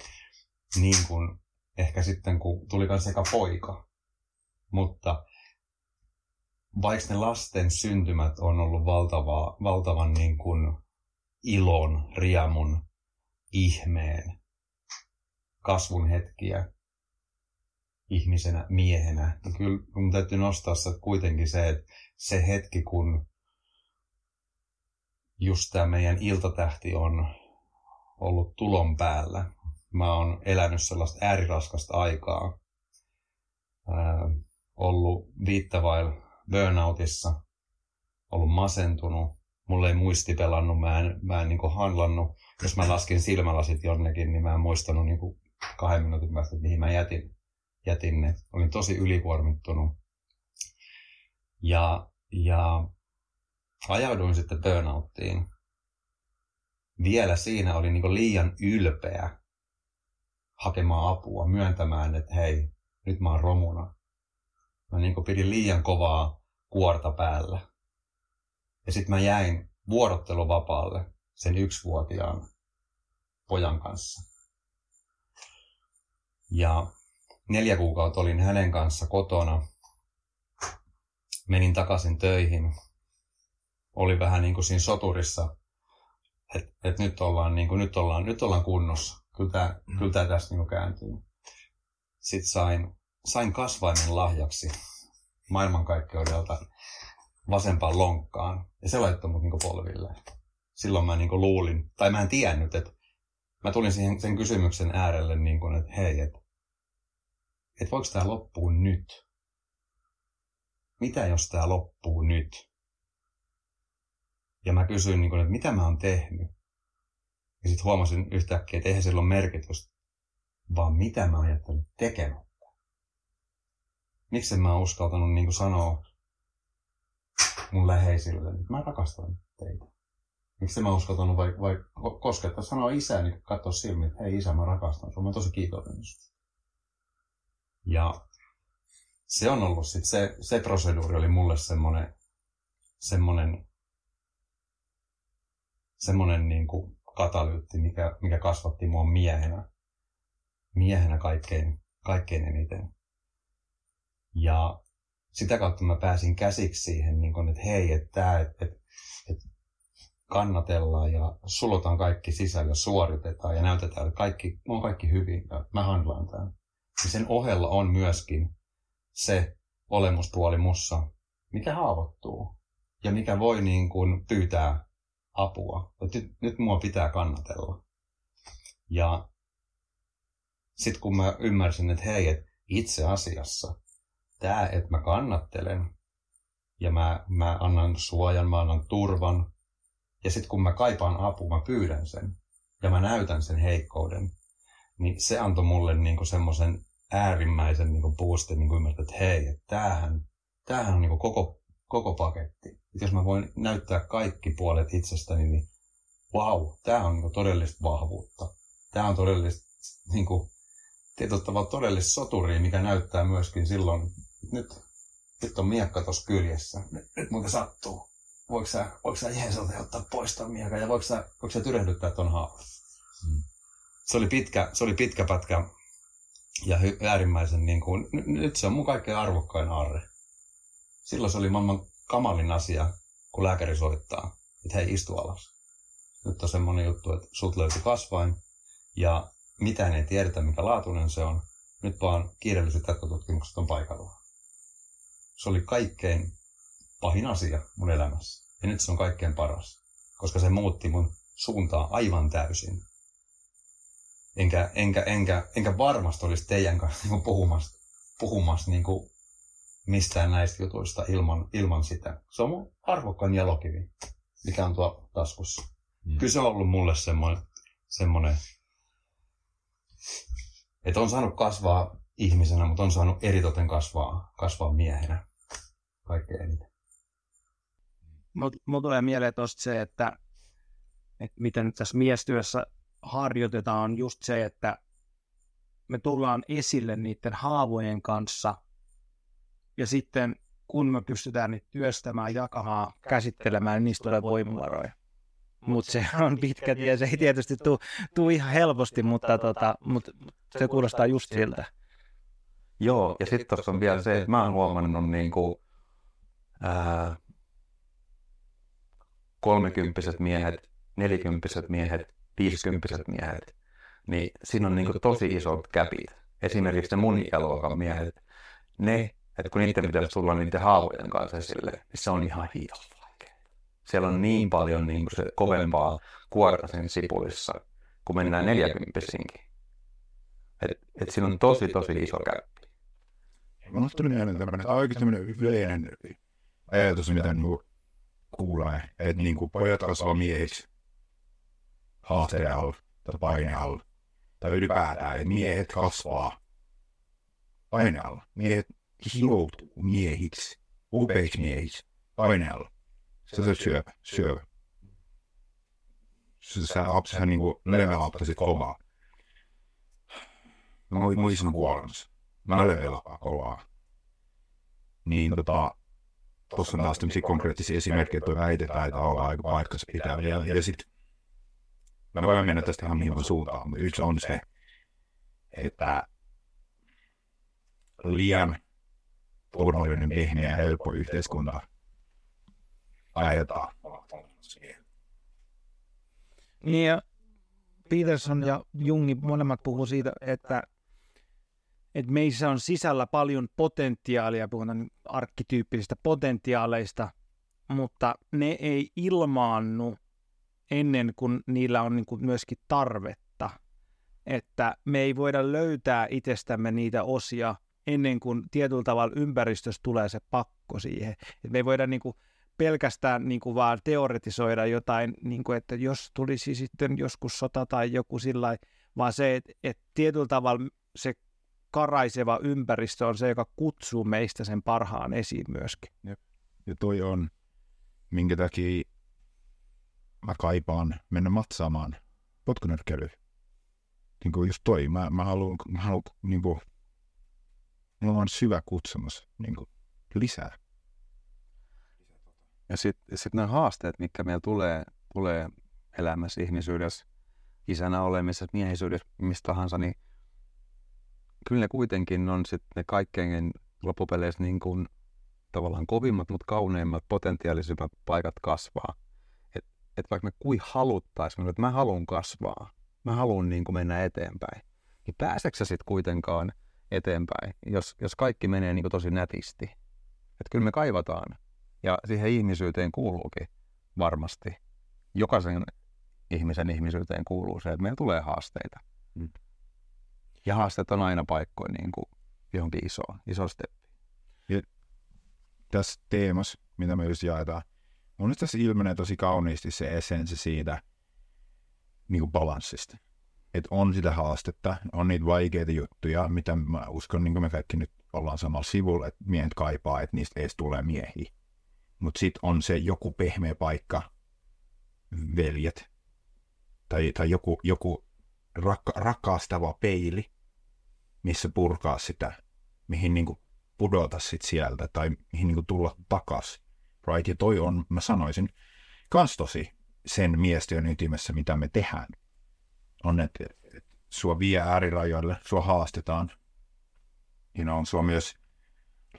niin kuin ehkä sitten kun tuli myös sekä poika. Mutta vaikka ne lasten syntymät on ollut valtavaa, valtavan niin kuin ilon, riemun, ihmeen, kasvun hetkiä ihmisenä, miehenä, niin kyllä mun täytyy nostaa se kuitenkin se, että se hetki, kun just tämä meidän iltatähti on ollut tulon päällä. Mä oon elänyt sellaista ääriraskasta aikaa. Ää, ollut viittavail burnoutissa, ollut masentunut, mulle ei muisti pelannut, mä en, mä en niin handlannut. Jos mä laskin silmälasit jonnekin, niin mä en muistanut niin kahden minuutin päästä, että mihin mä jätin, jätin ne. Olin tosi ylikuormittunut. Ja, ja ajauduin sitten burnouttiin. Vielä siinä oli niin liian ylpeä hakemaan apua, myöntämään, että hei, nyt mä oon romuna. Mä niin pidin liian kovaa kuorta päällä. Ja sitten mä jäin vuorotteluvapaalle sen yksivuotiaan pojan kanssa. Ja neljä kuukautta olin hänen kanssa kotona. Menin takaisin töihin. Oli vähän niin kuin siinä soturissa, että et nyt, ollaan, niin kuin, nyt, ollaan, nyt ollaan kunnossa. Kyllä tämä, Mm. kyllä tämä tästä niin kääntyy. Sitten sain, sain kasvaimen lahjaksi maailmankaikkeudelta vasempaan lonkkaan. Ja se laittoi mut niin polville. Silloin mä niin kuin luulin, tai mä en tiennyt, että mä tulin siihen, sen kysymyksen äärelle, niin kuin, että hei, että, että voiko tämä loppua nyt? Mitä jos tämä loppuu nyt? Ja mä kysyin, niin kuin, että mitä mä oon tehnyt? Ja sitten huomasin yhtäkkiä, että eihän sillä ole merkitystä, vaan mitä mä oon jättänyt tekemättä. Miksi mä uskaltanut niin sanoa mun läheisille, että mä rakastan teitä. Miksi mä uskaltanut vai, vai koskettaa sanoa isää, niin katsoa silmiin, että hei isä, mä rakastan sinua, mä tosi kiitollinen susta. Ja se on ollut sit se, se proseduuri oli mulle semmonen, semmonen, semmonen niin kuin katalyytti, mikä, mikä kasvatti mua miehenä. Miehenä kaikkein, kaikkein eniten. Ja sitä kautta mä pääsin käsiksi siihen, niin kun, että hei, että tää, että, että, että kannatellaan ja sulotaan kaikki sisään ja suoritetaan ja näytetään, että kaikki, on kaikki hyvin ja mä handlaan tämän. Ja sen ohella on myöskin se olemuspuoli mussa, mikä haavoittuu ja mikä voi niin kuin pyytää apua. Että nyt, nyt mua pitää kannatella. Ja sitten kun mä ymmärsin, että hei, että itse asiassa tämä, että mä kannattelen ja mä, mä annan suojan, mä annan turvan ja sitten kun mä kaipaan apua, mä pyydän sen ja mä näytän sen heikkouden, niin se antoi mulle niinku semmoisen äärimmäisen niinku boostin niinku ymmärtää, että hei, että tämähän, tämähän on niin koko, koko paketti. Et jos mä voin näyttää kaikki puolet itsestäni, niin wow, tämä on niin todellista vahvuutta. Tämä on todellista, niin kuin, tietyllä tavalla todellista soturia, mikä näyttää myöskin silloin, nyt, nyt on miekka tuossa kyljessä, nyt, nyt muuten sattuu. Voiko sä, voiko sä Jeesalta ottaa pois ton miekan ja voiko sä, voiko sä tyrehdyttää ton haavan? Hmm. Se oli pitkä, se oli pitkä pätkä ja hy, äärimmäisen, niin kuin, n- nyt se on mun kaikkein arvokkain aarre. Silloin se oli maailman kamalin asia, kun lääkäri soittaa, että hei, istu alas. Nyt on semmoinen juttu, että sut löytyi kasvain ja mitään ei tiedetä, mikä laatuinen se on. Nyt vaan kiireelliset jatkotutkimukset on paikallaan. Se oli kaikkein pahin asia mun elämässä. Ja nyt se on kaikkein paras, koska se muutti mun suuntaa aivan täysin. Enkä, enkä, enkä, enkä varmasti olisi teidän kanssa niin puhumassa, puhumassa niin kuin mistään näistä jutuista ilman, ilman sitä. Se on mun arvokkaan jalokivi, mikä on tuo taskussa. Mm. Kyllä se on ollut mulle semmoinen, semmoinen että on saanut kasvaa ihmisenä, mutta on saanut eritoten kasvaa, kasvaa miehenä kaikkein eniten. Mulla tulee mieleen tuosta se, että, että miten nyt tässä miestyössä harjoitetaan, on just se, että me tullaan esille niiden haavojen kanssa ja sitten kun me pystytään niitä työstämään, jakamaan, käsittelemään, niin niistä tulee voimavaroja. Mutta se on pitkä tie, se ei tietysti tule ihan helposti, mutta, tota, mutta se kuulostaa just siltä. Joo, ja sitten tuossa on vielä se, että mä oon huomannut niin kuin, kolmekymppiset miehet, nelikymppiset miehet, viisikymppiset miehet, niin siinä on niin tosi isot käpit. Esimerkiksi ne mun ikäluokan miehet, ne, että kun niiden pitäisi tulla niiden haavojen kanssa esille, niin se on ihan vaikea. Siellä on niin paljon niin kuin se kovempaa kuorta sen sipulissa, kun mennään neljäkymppisinkin. Et, et siinä on tosi, tosi iso käyppi. Mä tuli mieleen tämmöinen, oikeasti tämmöinen yleinen ajatus, mitä niinku kuulee, että niinku pojat kasvaa miehiksi haasteen alla tai paineen alla. Tai ylipäätään, että miehet kasvaa paineen alla. Miehet hioutuu miehiksi, upeiksi miehiksi paineen alla. Se on syöpä, syöpä. Sä, sä niinku level uptasit kovaa. Mä muistan kuolemassa. Mä level kovaa. Niin tota, tuossa on taas tämmöisiä konkreettisia esimerkkejä, että väitetään, että olla aika paikkansa pitää. Ja, ja sitten mä voin mennä tästä ihan mihin suuntaan, mutta yksi on se, että liian turvallinen, pehmeä ja helppo yhteiskunta ajetaan siihen. Niin ja Peterson ja Jungi molemmat puhuu siitä, että, että meissä on sisällä paljon potentiaalia, puhutaan arkkityyppisistä potentiaaleista, mutta ne ei ilmaannu ennen kuin niillä on niin kuin myöskin tarvetta. Että me ei voida löytää itsestämme niitä osia ennen kuin tietyllä tavalla ympäristössä tulee se pakko siihen. Et me ei voida niin kuin pelkästään niin kuin vaan teoretisoida jotain, niin kuin, että jos tulisi sitten joskus sota tai joku sillä vaan se, että, että tietyllä tavalla se karaiseva ympäristö on se, joka kutsuu meistä sen parhaan esiin myöskin. Ja, ja toi on, minkä takia mä kaipaan mennä matsaamaan potkunyrkkeilyyn. Niin kuin just toi, mä, mä haluan, mä haluan niin kuin, mulla on syvä kutsumus niin kuin, lisää. Ja sitten sit nämä haasteet, mitkä meillä tulee, tulee elämässä, ihmisyydessä, isänä olemisessa, miehisyydessä, mistä tahansa, niin kyllä ne kuitenkin on sitten ne kaikkein loppupeleissä niin kuin tavallaan kovimmat, mutta kauneimmat, potentiaalisimmat paikat kasvaa. Et, et vaikka me kuin haluttaisiin, että mä haluan kasvaa, mä haluan niin kuin mennä eteenpäin, niin pääseekö sitten kuitenkaan eteenpäin, jos, jos kaikki menee niin kuin tosi nätisti. Että kyllä me kaivataan ja siihen ihmisyyteen kuuluukin varmasti. Jokaisen ihmisen ihmisyyteen kuuluu se, että meillä tulee haasteita. Mm. Ja haasteet on aina paikkoja niin kuin johonkin isoon, iso steppi. Ja tässä teemassa, mitä me just jaetaan, mun tässä ilmenee tosi kauniisti se essenssi siitä niin kuin balanssista. Että on sitä haastetta, on niitä vaikeita juttuja, mitä mä uskon, niin kuin me kaikki nyt ollaan samalla sivulla, että miehet kaipaa, että niistä edes tulee miehiä. Mutta sitten on se joku pehmeä paikka, veljet, tai, tai joku, joku rakka, rakastava peili, missä purkaa sitä, mihin niinku pudota sit sieltä, tai mihin niinku tulla takas. Right? Ja toi on, mä sanoisin, kans tosi sen miestyön ytimessä, mitä me tehdään. On, että et, sua vie äärirajoille, sua haastetaan. You know, sua myös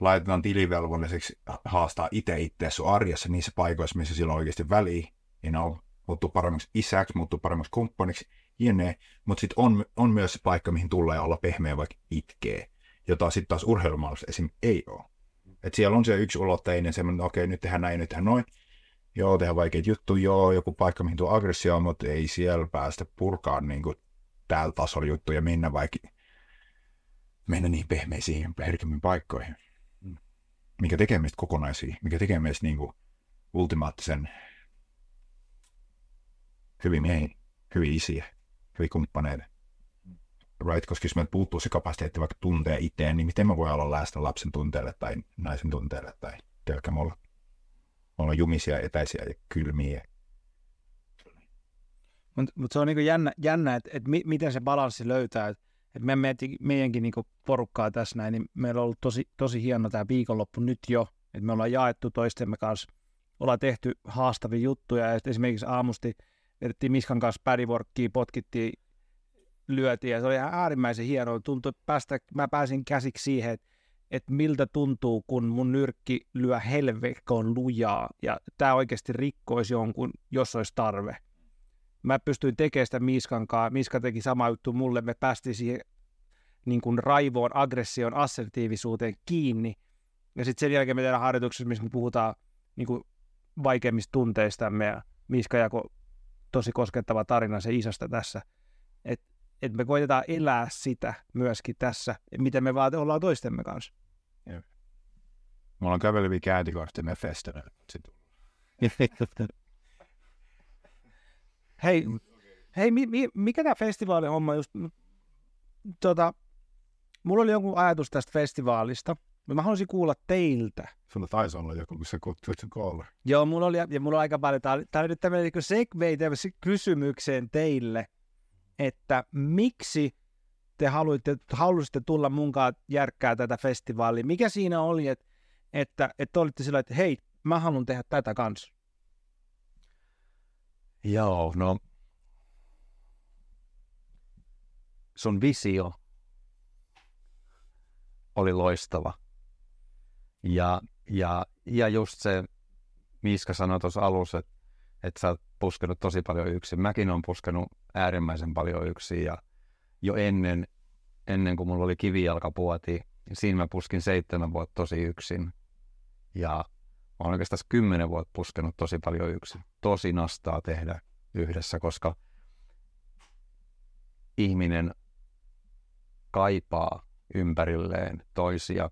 laitetaan tilivelvolliseksi haastaa itse itseä sun arjessa niissä paikoissa, missä sillä on oikeasti väliä. You know, muuttuu paremmaksi isäksi, muuttuu paremmaksi kumppaniksi, jne. Mutta sitten on, on myös se paikka, mihin tulee olla pehmeä vaikka itkee, jota sitten taas urheilumaailmassa esim. ei ole. Et siellä on se yksi ulotteinen semmoinen, että okei, nyt tehdään näin, nyt tehdään noin. Joo, tehdään vaikeita juttuja, joo, joku paikka, mihin tuo aggressio mutta ei siellä päästä purkaan niin kuin täällä tasolla juttuja mennä vaikka mennä niin pehmeisiin, herkemmin paikkoihin. Mikä tekee meistä kokonaisia, mikä tekee meistä niin kuin ultimaattisen hyvin miehiä, hyvin isiä, hyvin kumppaneita. Right? Koska jos meiltä puuttuu se kapasiteetti vaikka tuntea itseään, niin miten mä voi olla läsnä lapsen tunteelle tai naisen tunteelle tai telkä mulla. Me ollaan jumisia, etäisiä ja kylmiä. Mutta mut se on niinku jännä, jännä että et mi, miten se balanssi löytää. Et, et me mietin, meidänkin niinku porukkaa tässä näin, niin meillä on ollut tosi, tosi hieno tämä viikonloppu nyt jo. Että me ollaan jaettu toistemme kanssa, ollaan tehty haastavia juttuja. Ja esimerkiksi aamusti vedettiin Miskan kanssa pädivorkkiin, potkittiin, lyötiin ja se oli ihan äärimmäisen hienoa. Tuntui päästä, mä pääsin käsiksi siihen, että että miltä tuntuu, kun mun nyrkki lyö helvekkoon lujaa ja tämä oikeasti rikkoisi jonkun, jos olisi tarve. Mä pystyin tekemään sitä Miskan kanssa, Miska teki sama juttu mulle, me päästiin siihen niin kuin raivoon, aggressioon, assertiivisuuteen kiinni. Ja sitten sen jälkeen me tehdään harjoituksessa, missä me puhutaan niin kuin vaikeimmista tunteistamme ja Miska jako tosi koskettava tarina se isästä tässä. Että et me koitetaan elää sitä myöskin tässä, miten me vaan ollaan toistemme kanssa. Me ollaan käveleviä kääntikortteja meidän festareilla. hei, hei mi, mi, mikä tämä festivaalihomma just... Tota, mulla oli joku ajatus tästä festivaalista. Mä haluaisin kuulla teiltä. Sulla taisi olla joku, kun sä kutsuit sen koolle. Joo, mulla oli, ja mulla on aika paljon. Tämä oli, tää oli nyt tämmöinen niin segway kysymykseen teille, että miksi te haluitte, halusitte tulla munkaan järkkää tätä festivaalia? Mikä siinä oli, että, että, että olitte sillä, että hei, mä haluan tehdä tätä kanssa? Joo, no sun visio oli loistava. Ja, ja, ja just se, Miska sanoi tuossa alussa, että, että sä oot puskenut tosi paljon yksin. Mäkin on puskenut äärimmäisen paljon yksin ja jo ennen, ennen kuin mulla oli kivijalkapuoti, niin siinä mä puskin seitsemän vuotta tosi yksin. Ja mä oon oikeastaan kymmenen vuotta puskenut tosi paljon yksin. Tosi nastaa tehdä yhdessä, koska ihminen kaipaa ympärilleen toisia.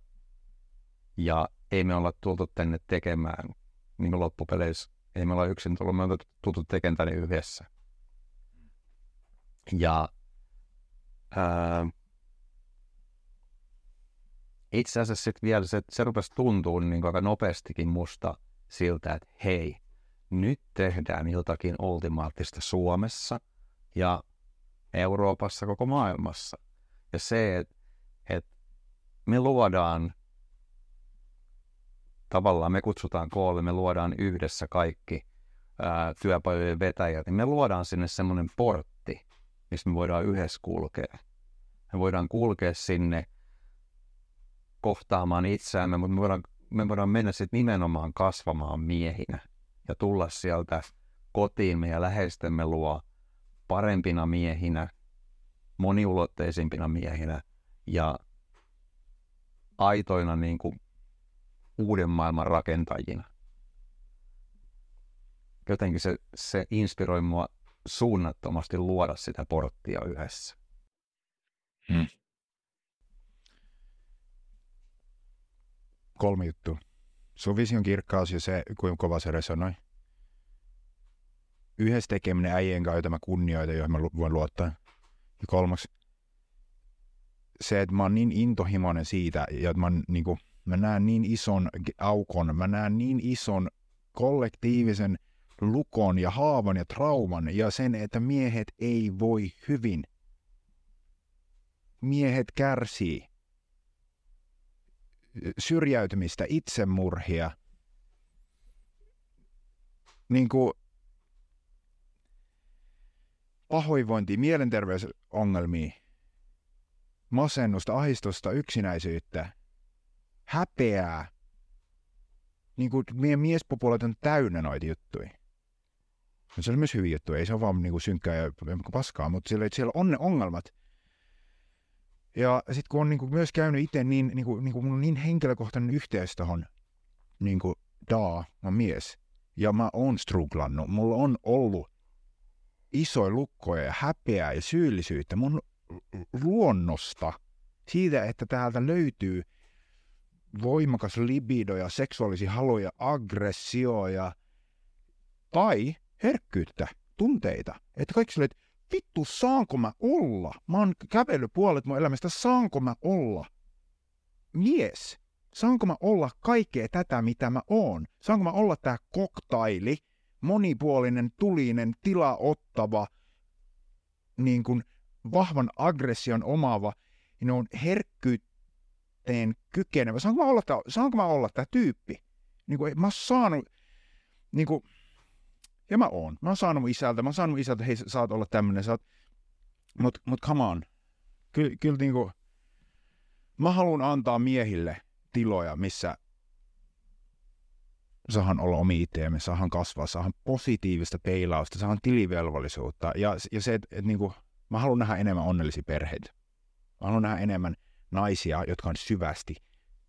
Ja ei me olla tultu tänne tekemään niin kuin loppupeleissä. Ei me olla yksin tullut, me ollaan tultu tekemään tänne yhdessä. Ja ää, itse asiassa sitten vielä se, se rupesi tuntua niin aika nopeastikin musta siltä, että hei, nyt tehdään jotakin ultimaattista Suomessa ja Euroopassa, koko maailmassa. Ja se, että et me luodaan, tavallaan me kutsutaan koolle, me luodaan yhdessä kaikki ää, työpajojen vetäjät, niin me luodaan sinne semmoinen portti, missä me voidaan yhdessä kulkea. Me voidaan kulkea sinne kohtaamaan itseämme, mutta me voidaan, me voidaan mennä sitten nimenomaan kasvamaan miehinä ja tulla sieltä kotiimme ja läheistemme luo parempina miehinä, moniulotteisimpina miehinä ja aitoina niin kuin uuden maailman rakentajina. Jotenkin se, se inspiroi mua suunnattomasti luoda sitä porttia yhdessä. Hmm. Kolme juttua. Sun vision kirkkaus ja se, kuinka kova se resonoi. Yhdessä tekeminen äijien kanssa, jota mä kunnioitan, joihin mä voin luottaa. Ja kolmaksi, se, että mä oon niin intohimoinen siitä, ja että mä, oon, niin kuin, mä näen niin ison aukon, mä näen niin ison kollektiivisen lukon ja haavan ja trauman ja sen, että miehet ei voi hyvin. Miehet kärsii syrjäytymistä, itsemurhia, niin kuin pahoinvointia, mielenterveysongelmia, masennusta, ahdistusta, yksinäisyyttä, häpeää. Niin kuin meidän miespopuolet on täynnä noita juttuja. No, se on myös hyviä juttuja, ei se ole vaan niin kuin synkkää ja paskaa, mutta siellä, siellä on ne ongelmat. Ja sitten kun on niin kuin myös käynyt itse niin, niin kuin, niin kuin mun on niin henkilökohtainen yhteys tohon niin kuin daa, mä mies. Ja mä oon struglannut. Mulla on ollut isoja lukkoja ja häpeää ja syyllisyyttä mun luonnosta. Siitä, että täältä löytyy voimakas libido ja seksuaalisia haluja, aggressioja tai herkkyyttä, tunteita. Että kaikki silleen, että vittu, saanko mä olla? Mä oon kävellyt puolet mun elämästä, saanko mä olla mies? Saanko mä olla kaikkea tätä, mitä mä oon? Saanko mä olla tää koktaili, monipuolinen, tulinen, tila ottava, niin kuin vahvan aggression omaava, niin on herkkyyteen kykenevä. Saanko mä olla saanko mä olla tää tyyppi? Niin kuin, mä oon saanut, niin kuin, ja mä oon. Mä oon saanut isältä, mä oon saanut isältä, hei, sä saat olla tämmönen, sä oot... Mut, mut come on. Kyllä, kyllä niinku, mä haluan antaa miehille tiloja, missä saahan olla omi itseämme, saahan kasvaa, saahan positiivista peilausta, saahan tilivelvollisuutta. Ja, ja se, että et, niinku, mä haluan nähdä enemmän onnellisia perheitä. Mä haluan nähdä enemmän naisia, jotka on syvästi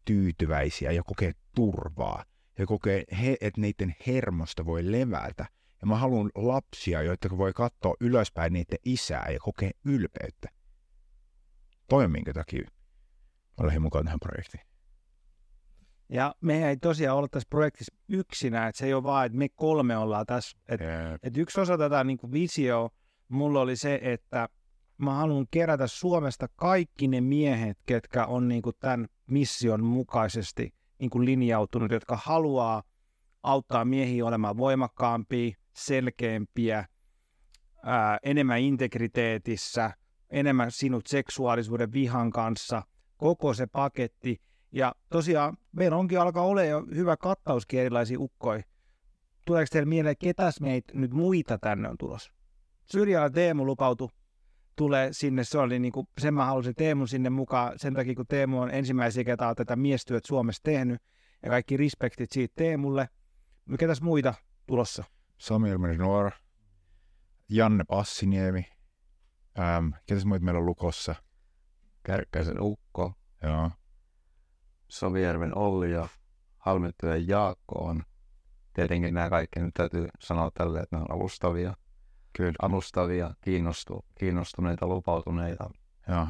tyytyväisiä ja kokee turvaa. Ja kokee, he, että niiden hermosta voi levätä. Ja mä haluan lapsia, joita voi katsoa ylöspäin niiden isää ja kokea ylpeyttä. Toi on minkä takia mä lähdin mukaan tähän projektiin. Ja me ei tosiaan olla tässä projektissa yksinä, että se ei ole vaan, että me kolme ollaan tässä. Et, et yksi osa tätä niin kuin visio mulla oli se, että mä haluan kerätä Suomesta kaikki ne miehet, ketkä on niin kuin tämän mission mukaisesti niin kuin linjautunut, jotka haluaa auttaa miehiä olemaan voimakkaampia, selkeämpiä, ää, enemmän integriteetissä, enemmän sinut seksuaalisuuden vihan kanssa, koko se paketti. Ja tosiaan meillä onkin alkaa olla jo hyvä kattauskin erilaisia ukkoja. Tuleeko teille mieleen, ketäs meitä nyt muita tänne on tulossa? Syrjällä Teemu lupautui tulee sinne, se oli niin kuin, sen mä halusin Teemun sinne mukaan, sen takia kun Teemu on ensimmäisiä, ketä on tätä miestyöt Suomessa tehnyt, ja kaikki respektit siitä Teemulle. No ketäs muita tulossa? Samuel Nuor, Janne Passiniemi, ähm, ketäs muita meillä on lukossa? Kärkkäisen Ukko, Joo. Sovijärven Olli ja Halmettujen Jaakko on. Tietenkin nämä kaikki nyt täytyy sanoa tälle, että ne on alustavia, Kyllä. alustavia kiinnostu, kiinnostuneita, lupautuneita. Joo.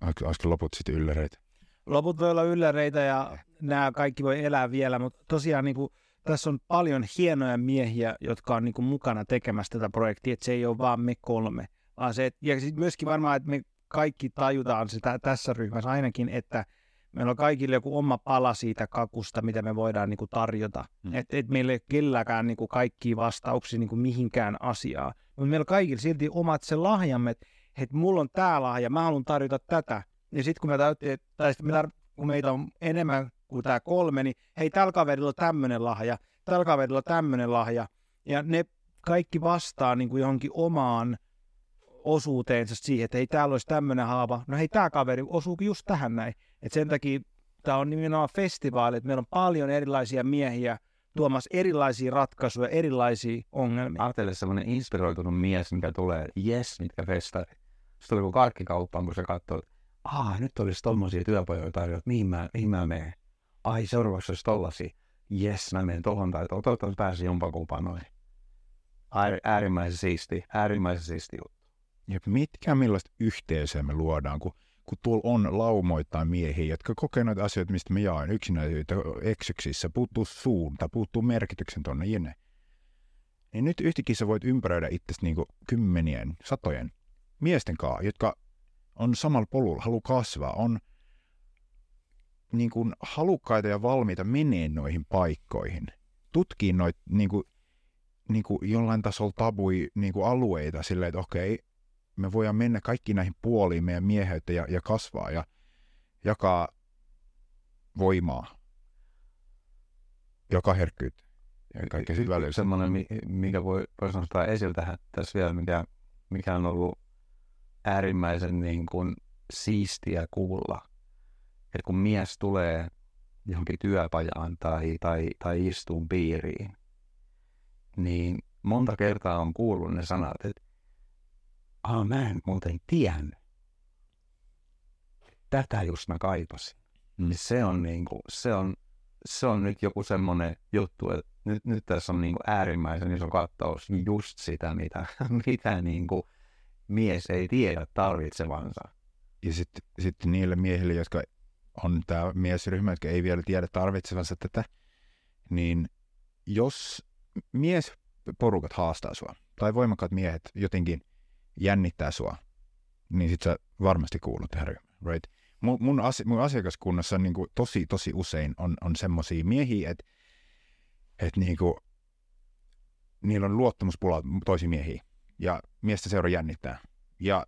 Olisiko olisiko loput sitten ylläreitä? Loput voi olla ylläreitä ja nämä kaikki voi elää vielä, mutta tosiaan niin kuin, tässä on paljon hienoja miehiä, jotka on niin kuin, mukana tekemässä tätä projektia, että se ei ole vaan me kolme, vaan se, ja sitten myöskin varmaan, että me kaikki tajutaan sitä tässä ryhmässä ainakin, että meillä on kaikille joku oma pala siitä kakusta, mitä me voidaan niin kuin, tarjota. Mm. Että et meillä ei ole kelläkään niin kuin, kaikkia vastauksia niin kuin, mihinkään asiaan. Mutta meillä on kaikilla silti omat se lahjamme, että et, mulla on tämä lahja, mä haluan tarjota tätä. Ja sitten kun me täytyy, tai sit me tar- kun meitä on enemmän kuin tämä kolme, niin hei, tällä kaverilla on tämmöinen lahja, tällä kaverilla on tämmöinen lahja. Ja ne kaikki vastaa niin kuin johonkin omaan osuuteensa siihen, että hei, täällä olisi tämmöinen haava. No hei, tämä kaveri osuukin just tähän näin. Et sen takia tämä on nimenomaan festivaali, että meillä on paljon erilaisia miehiä tuomassa erilaisia ratkaisuja, erilaisia ongelmia. Ajattele semmoinen inspiroitunut mies, mikä tulee, jes, mitkä festari. Sitten joku karkkikauppaan, kun katsoo, että aah, nyt olisi tommosia työpajoja tarjolla, mihin mä, mihin mä menen. Ai, seuraavaksi olisi tollasia. Jes, mä menen tohon tai. Toivottavasti pääsin jompakumpaan noin. Äär, äärimmäisen siisti, äärimmäisen siisti juttu. Ja mitkä millaista yhteisöä me luodaan, kun, kun tuolla on laumoittain miehiä, jotka kokee noita asioita, mistä me jaan, yksinäisyyttä, eksyksissä, puuttuu suunta, puuttuu merkityksen tonne jene. Niin nyt yhtäkkiä sä voit ympäröidä itsestä niin kymmenien, satojen miesten kanssa, jotka on samalla polulla, haluaa kasvaa, on niin kuin halukkaita ja valmiita menee noihin paikkoihin, tutkii noita niin niin jollain tasolla tabui niin alueita silleen, että okei, me voidaan mennä kaikki näihin puoliin meidän mieheyttä ja, ja kasvaa ja jakaa voimaa, joka herkkyyttä ja kaikkea sitten välillä. Semmoinen, mi- mikä voi, voisi nostaa esille tähän tässä vielä, mikä, mikä on ollut äärimmäisen niin kuin siistiä kuulla, että kun mies tulee johonkin työpajaan tai, tai, tai istuun piiriin, niin monta kertaa on kuullut ne sanat, että Aa, mä en muuten tiennyt. Tätä just mä kaipasin. Mm. Niin se on niinku, se on, se on nyt joku semmoinen juttu, että nyt, nyt tässä on niinku äärimmäisen iso kattaus just sitä, mitä, mitä niinku mies ei tiedä tarvitsevansa. Ja sitten sit niille miehille, jotka on tämä miesryhmä, jotka ei vielä tiedä tarvitsevansa tätä, niin jos miesporukat haastaa sua, tai voimakkaat miehet jotenkin jännittää sua, niin sit sä varmasti kuulut ryhmään, right? Mun, mun, asi, mun asiakaskunnassa niin kuin tosi, tosi usein on, on semmoisia miehiä, että et niin kuin, niillä on luottamuspula toisiin miehiin, ja miestä seura jännittää. Ja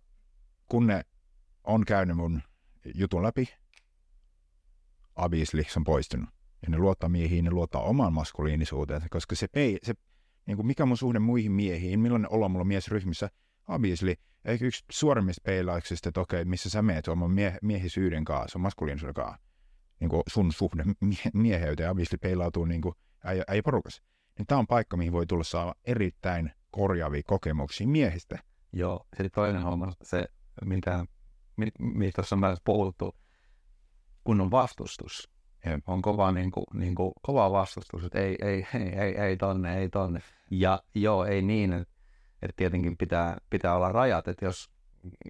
kun ne on käynyt mun jutun läpi, se on poistunut. Ja ne luottaa miehiin, ne luottaa omaan maskuliinisuuteensa, koska se, pei, se niin kuin mikä mun suhde muihin miehiin, millainen olo mulla on miesryhmissä, obviously, eikä yksi suorimmista peilauksista, että okei, missä sä meet, on mie- miehisyyden kanssa, on maskuliinisuuden kanssa. Niin kuin sun suhde mie- mieheyteen obviously peilautuu niin kuin äijä, äijä porukas. Niin tämä on paikka, mihin voi tulla saa erittäin korjaavia kokemuksia miehistä. Joo, sitten toinen homma, se, mitä, mi, mi, tuossa on myös puhuttu, kun on vastustus. Jep. On kova, niin kuin, niin kuin, kova vastustus, että ei, ei, ei, ei, ei tonne, ei tonne. Ja joo, ei niin, että, että tietenkin pitää, pitää olla rajat, että jos,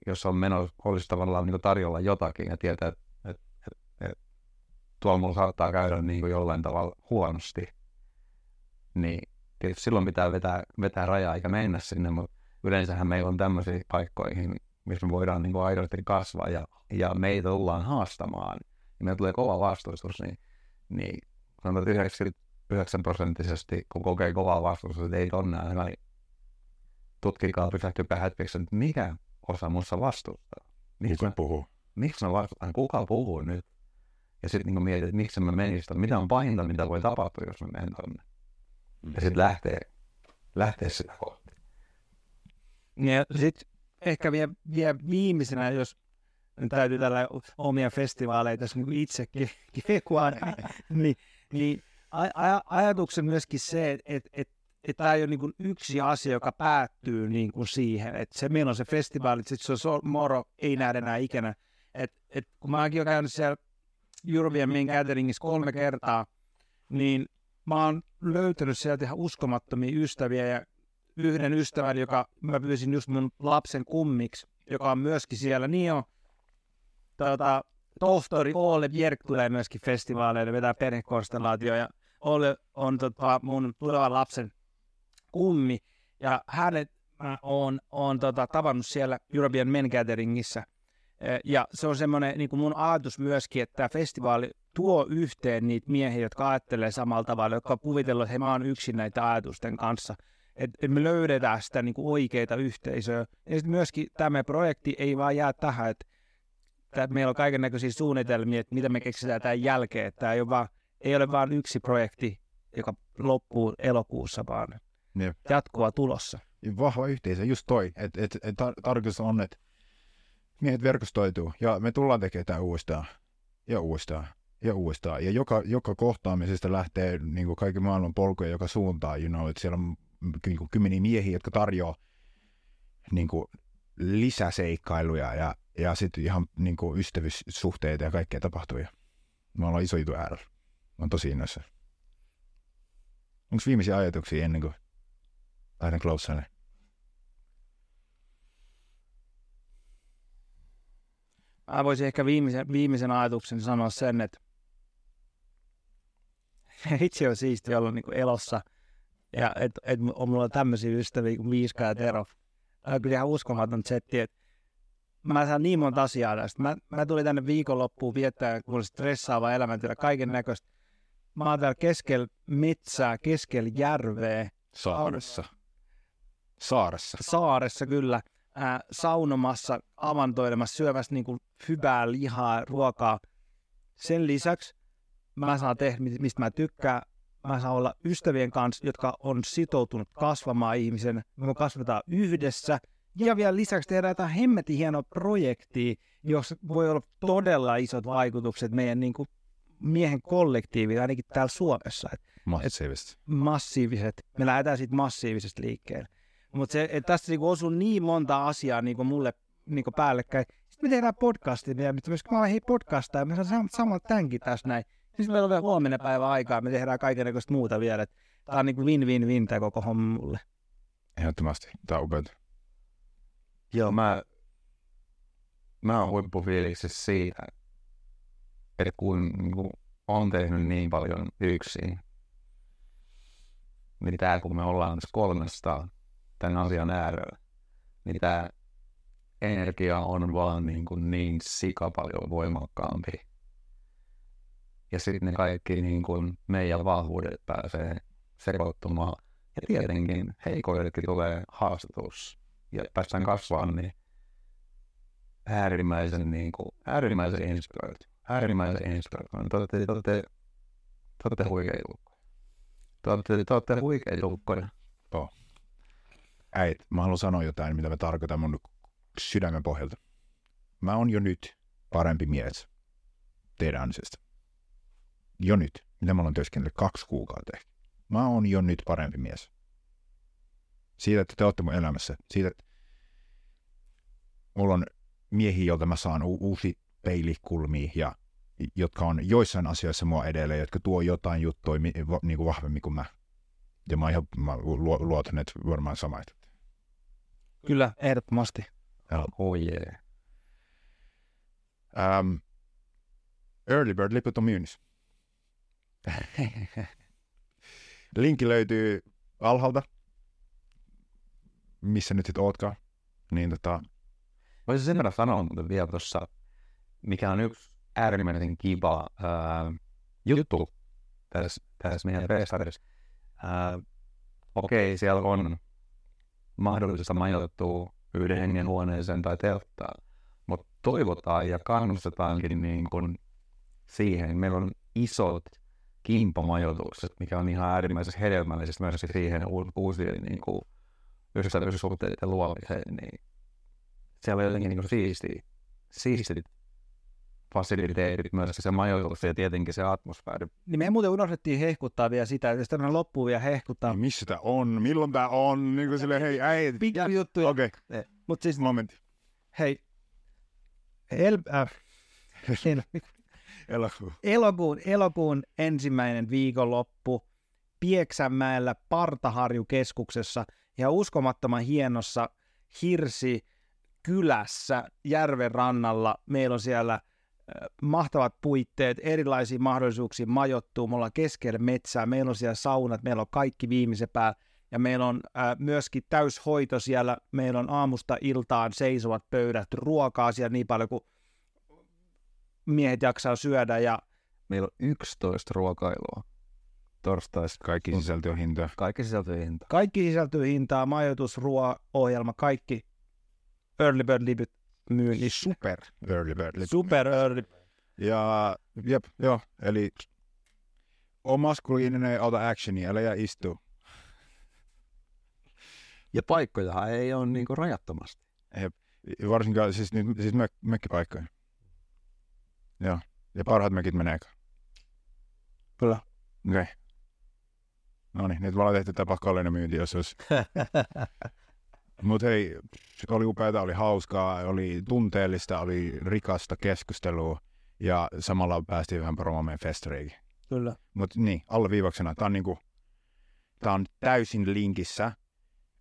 jos on meno, olisi tavallaan niin tarjolla jotakin ja tietää, että, että, että, että tuolla mulla saattaa käydä niin kuin jollain tavalla huonosti, niin tietysti silloin pitää vetää, vetää rajaa eikä mennä sinne, mutta yleensähän meillä on tämmöisiä paikkoihin, missä me voidaan niin kuin aidosti kasvaa ja, ja meitä tullaan haastamaan. Ja meillä tulee kova vastustus, niin, niin sanotaan, että 99 prosenttisesti, kun kokee kovaa vastustusta, että ei tonne niin tutkikaa pysähtykää hetkeksi, että mikä osa musta vastustaa. Miksi mä, puhuu? miksi mä vastustan? Kuka puhuu nyt? Ja sitten niin mietit, että miksi mä menisin? Mitä on pahinta, mitä voi tapahtua, jos mä menen tonne? Ja sitten lähtee, lähtee sitä kohti. Ja sitten ehkä vielä, vielä viimeisenä, jos täytyy tällä omia festivaaleja tässä niin itsekin kekua, niin, niin aj- aj- ajatuksen myöskin se, että et, et, et tämä ei ole niin kuin yksi asia, joka päättyy niin kuin siihen, että se meillä on se festivaali, sitten se on moro, ei nähdä enää ikinä. Et, et, kun mä oonkin jo käynyt siellä European Main Gatheringissa kolme kertaa, niin mä oon löytänyt sieltä ihan uskomattomia ystäviä ja yhden ystävän, joka mä pyysin just mun lapsen kummiksi, joka on myöskin siellä, niin on tuota, tohtori Olle Bjerk tulee myöskin festivaaleille, vetää perhekonstellaatio ja Olle on tota, mun tulevan lapsen kummi ja hänet mä oon, oon tota, tavannut siellä European Men Gatheringissa Eh, ja se on semmoinen niin mun ajatus myöskin, että tämä festivaali tuo yhteen niitä miehiä, jotka ajattelee samalla tavalla, jotka kuvitellut, että he mä oon yksin näitä ajatusten kanssa. Että et me löydetään sitä niin oikeita yhteisöä. Ja sitten myöskin tämä projekti ei vaan jää tähän, että meillä on kaiken näköisiä suunnitelmia, että mitä me keksitään tämän jälkeen. Tämä ei ole, vaan, ei ole vain yksi projekti, joka loppuu elokuussa, vaan Jep. jatkuva tulossa. Vahva yhteisö, just toi. Että et, et tar- tarkoitus on, että miehet verkostoituu ja me tullaan tekemään tämä uudestaan ja uudestaan ja uudestaan. Ja joka, joka kohtaamisesta lähtee niin kuin kaiken maailman polkuja joka suuntaan. You know, että siellä on niin kuin kymmeniä miehiä, jotka tarjoaa niin kuin lisäseikkailuja ja, ja sitten ihan niin kuin ystävyyssuhteita ja kaikkea tapahtuu. Ja me ollaan iso jutu äärellä. Mä oon tosi innoissa. Onko viimeisiä ajatuksia ennen kuin lähden closeille? Mä voisin ehkä viimeisen, viimeisen ajatuksen sanoa sen, että itse on siisti olla niin elossa. Ja että et on mulla tämmöisiä ystäviä kuin Miiska ja Tero. Tämä on kyllä ihan uskomaton setti, että mä saan niin monta asiaa tästä. Mä, mä tulin tänne viikonloppuun viettää, kun oli stressaava elämäntila, kaiken näköistä. Mä oon täällä keskellä metsää, keskellä järveä, Saaressa. Saaressa. saaressa kyllä, ää, saunomassa, avantoilemassa, syömässä niin kuin hyvää lihaa, ruokaa. Sen lisäksi mä saan tehdä, mi- mistä mä tykkään. Mä saan olla ystävien kanssa, jotka on sitoutunut kasvamaan ihmisen. Me kasvetaan yhdessä. Ja vielä lisäksi tehdään jotain hemmetin hienoa projektia, jossa voi olla todella isot vaikutukset meidän niin kuin miehen kollektiiviin, ainakin täällä Suomessa. Et Massiivisesti. massiiviset, me lähdetään siitä massiivisesta liikkeelle. Mutta se, että tässä niinku osuu niin monta asiaa niinku mulle niinku päällekkäin. Sitten me tehdään podcastia vielä, mutta myös kun mä olen hei podcastaa, me saadaan samalla tämänkin tässä näin. Sitten meillä on vielä huomenna päivä aikaa, me tehdään kaikenlaista muuta vielä. Tämä on niinku win-win-win tämä koko homma mulle. Ehdottomasti. Tämä on upeata. Joo, mä, mä oon huippufiiliksissä siitä, että kun niin kuin, on tehnyt niin paljon yksin, niin tää kun me ollaan tässä kolmesta tämän asian äärellä, niin tää energia on vaan niin, kuin niin sika paljon voimakkaampi. Ja sitten ne kaikki niin kuin meidän vahvuudet pääsee sekoittumaan. Ja tietenkin heikoillekin tulee haastatus ja päästään kasvamaan, niin äärimmäisen, niin kuin, äärimmäisen inspiroitu. Äärimmäisen inspiroitu. Te olette, te olette, te olette huikeita lukkoja. Te olette, te olette huikeita lukkoja. Äit, mä haluan sanoa jotain, mitä mä tarkoitan mun sydämen pohjalta. Mä oon jo nyt parempi mies teidän ansiosta. Jo nyt. Mitä mä oon työskennellyt kaksi kuukautta ehkä. Mä oon jo nyt parempi mies. Siitä, että te olette mun elämässä. Siitä, että mulla on miehiä, joilta mä saan u- uusi peilikulmia ja jotka on joissain asioissa mua edelleen, jotka tuo jotain juttuja niin kuin vahvemmin kuin mä. Ja mä, ihan, mä lu- luotan, että varmaan sama. Kyllä, ehdottomasti. Oh yeah. Um, Early Bird-liput on myynnissä. Linkki löytyy alhaalta, missä nyt sit ootkaan. Niin tota, Voisin sen verran sanoa muuten vielä tuossa, mikä on yksi äärimmäisen kiva ää, juttu tässä, tässä meidän festarissa. Ää, Okei, siellä on mahdollista majoittua yhden hengen huoneeseen tai telttaan, mutta toivotaan ja kannustetaankin niin kuin siihen. Meillä on isot kimpamajoitukset, mikä on ihan äärimmäisen hedelmällisesti myös siihen u- uusien niin kuin ystävyyssuhteiden luomiseen, niin siellä on jotenkin niin siistiä, siistit fasiliteetit, myös se majoitus ja tietenkin se atmosfääri. Niin me muuten unohdettiin hehkuttaa vielä sitä, että jos tämmöinen loppuu vielä hehkuttaa. niin missä tää on? Milloin tää on? Niin kuin silleen, hei äiti. Pikku juttuja. Okei, okay. Mutta siis momentti. hei, el, äh, el, Elokuu. elokuun, elokuun ensimmäinen viikonloppu Pieksämäellä Partaharjukeskuksessa ja uskomattoman hienossa Hirsi kylässä järven rannalla. Meillä on siellä mahtavat puitteet, erilaisia mahdollisuuksia majoittuu. Me ollaan keskellä metsää, meillä on siellä saunat, meillä on kaikki viimeisen päällä. Ja meillä on äh, myöskin täyshoito siellä, meillä on aamusta iltaan seisovat pöydät, ruokaa siellä niin paljon kuin miehet jaksaa syödä ja Meillä on 11 ruokailua torstaista. Kaikki sisältö on hintoja. Kaikki sisältöjen hinta. kaikki sisältyy hintaa, majoitus, ruoa-ohjelma, kaikki Early Bird Libit myynnissä. Super Early Bird. Super Early. Ja jep, joo, eli on maskuliininen ja ota actionia, älä jää istuu. Ja paikkojahan ei ole niinku rajattomasti. Varsinkaan siis, nyt, siis mek, mekkipaikkoja. Joo, ja parhaat mekit menee. Kyllä. Okei. Okay. No niin, nyt me ollaan tehty tämä pakollinen myyntiosuus. Mutta hei, oli upeaa, oli hauskaa, oli tunteellista, oli rikasta keskustelua ja samalla päästiin vähän promomaan meidän festariikin. Kyllä. Mutta niin, alleviivauksena, tämä on, niinku, tää on täysin linkissä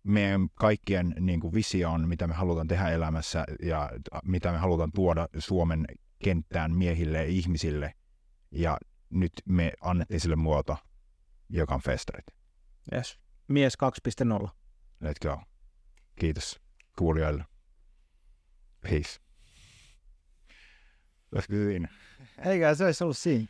meidän kaikkien niinku, visioon, mitä me halutaan tehdä elämässä ja mitä me halutaan tuoda Suomen kenttään miehille ja ihmisille. Ja nyt me annettiin sille muoto, joka on festarit. Yes. Mies 2.0. Let's go. Kiitos kuulijoille. Peace. Olisiko se siinä? Eikä se olisi ollut siinä.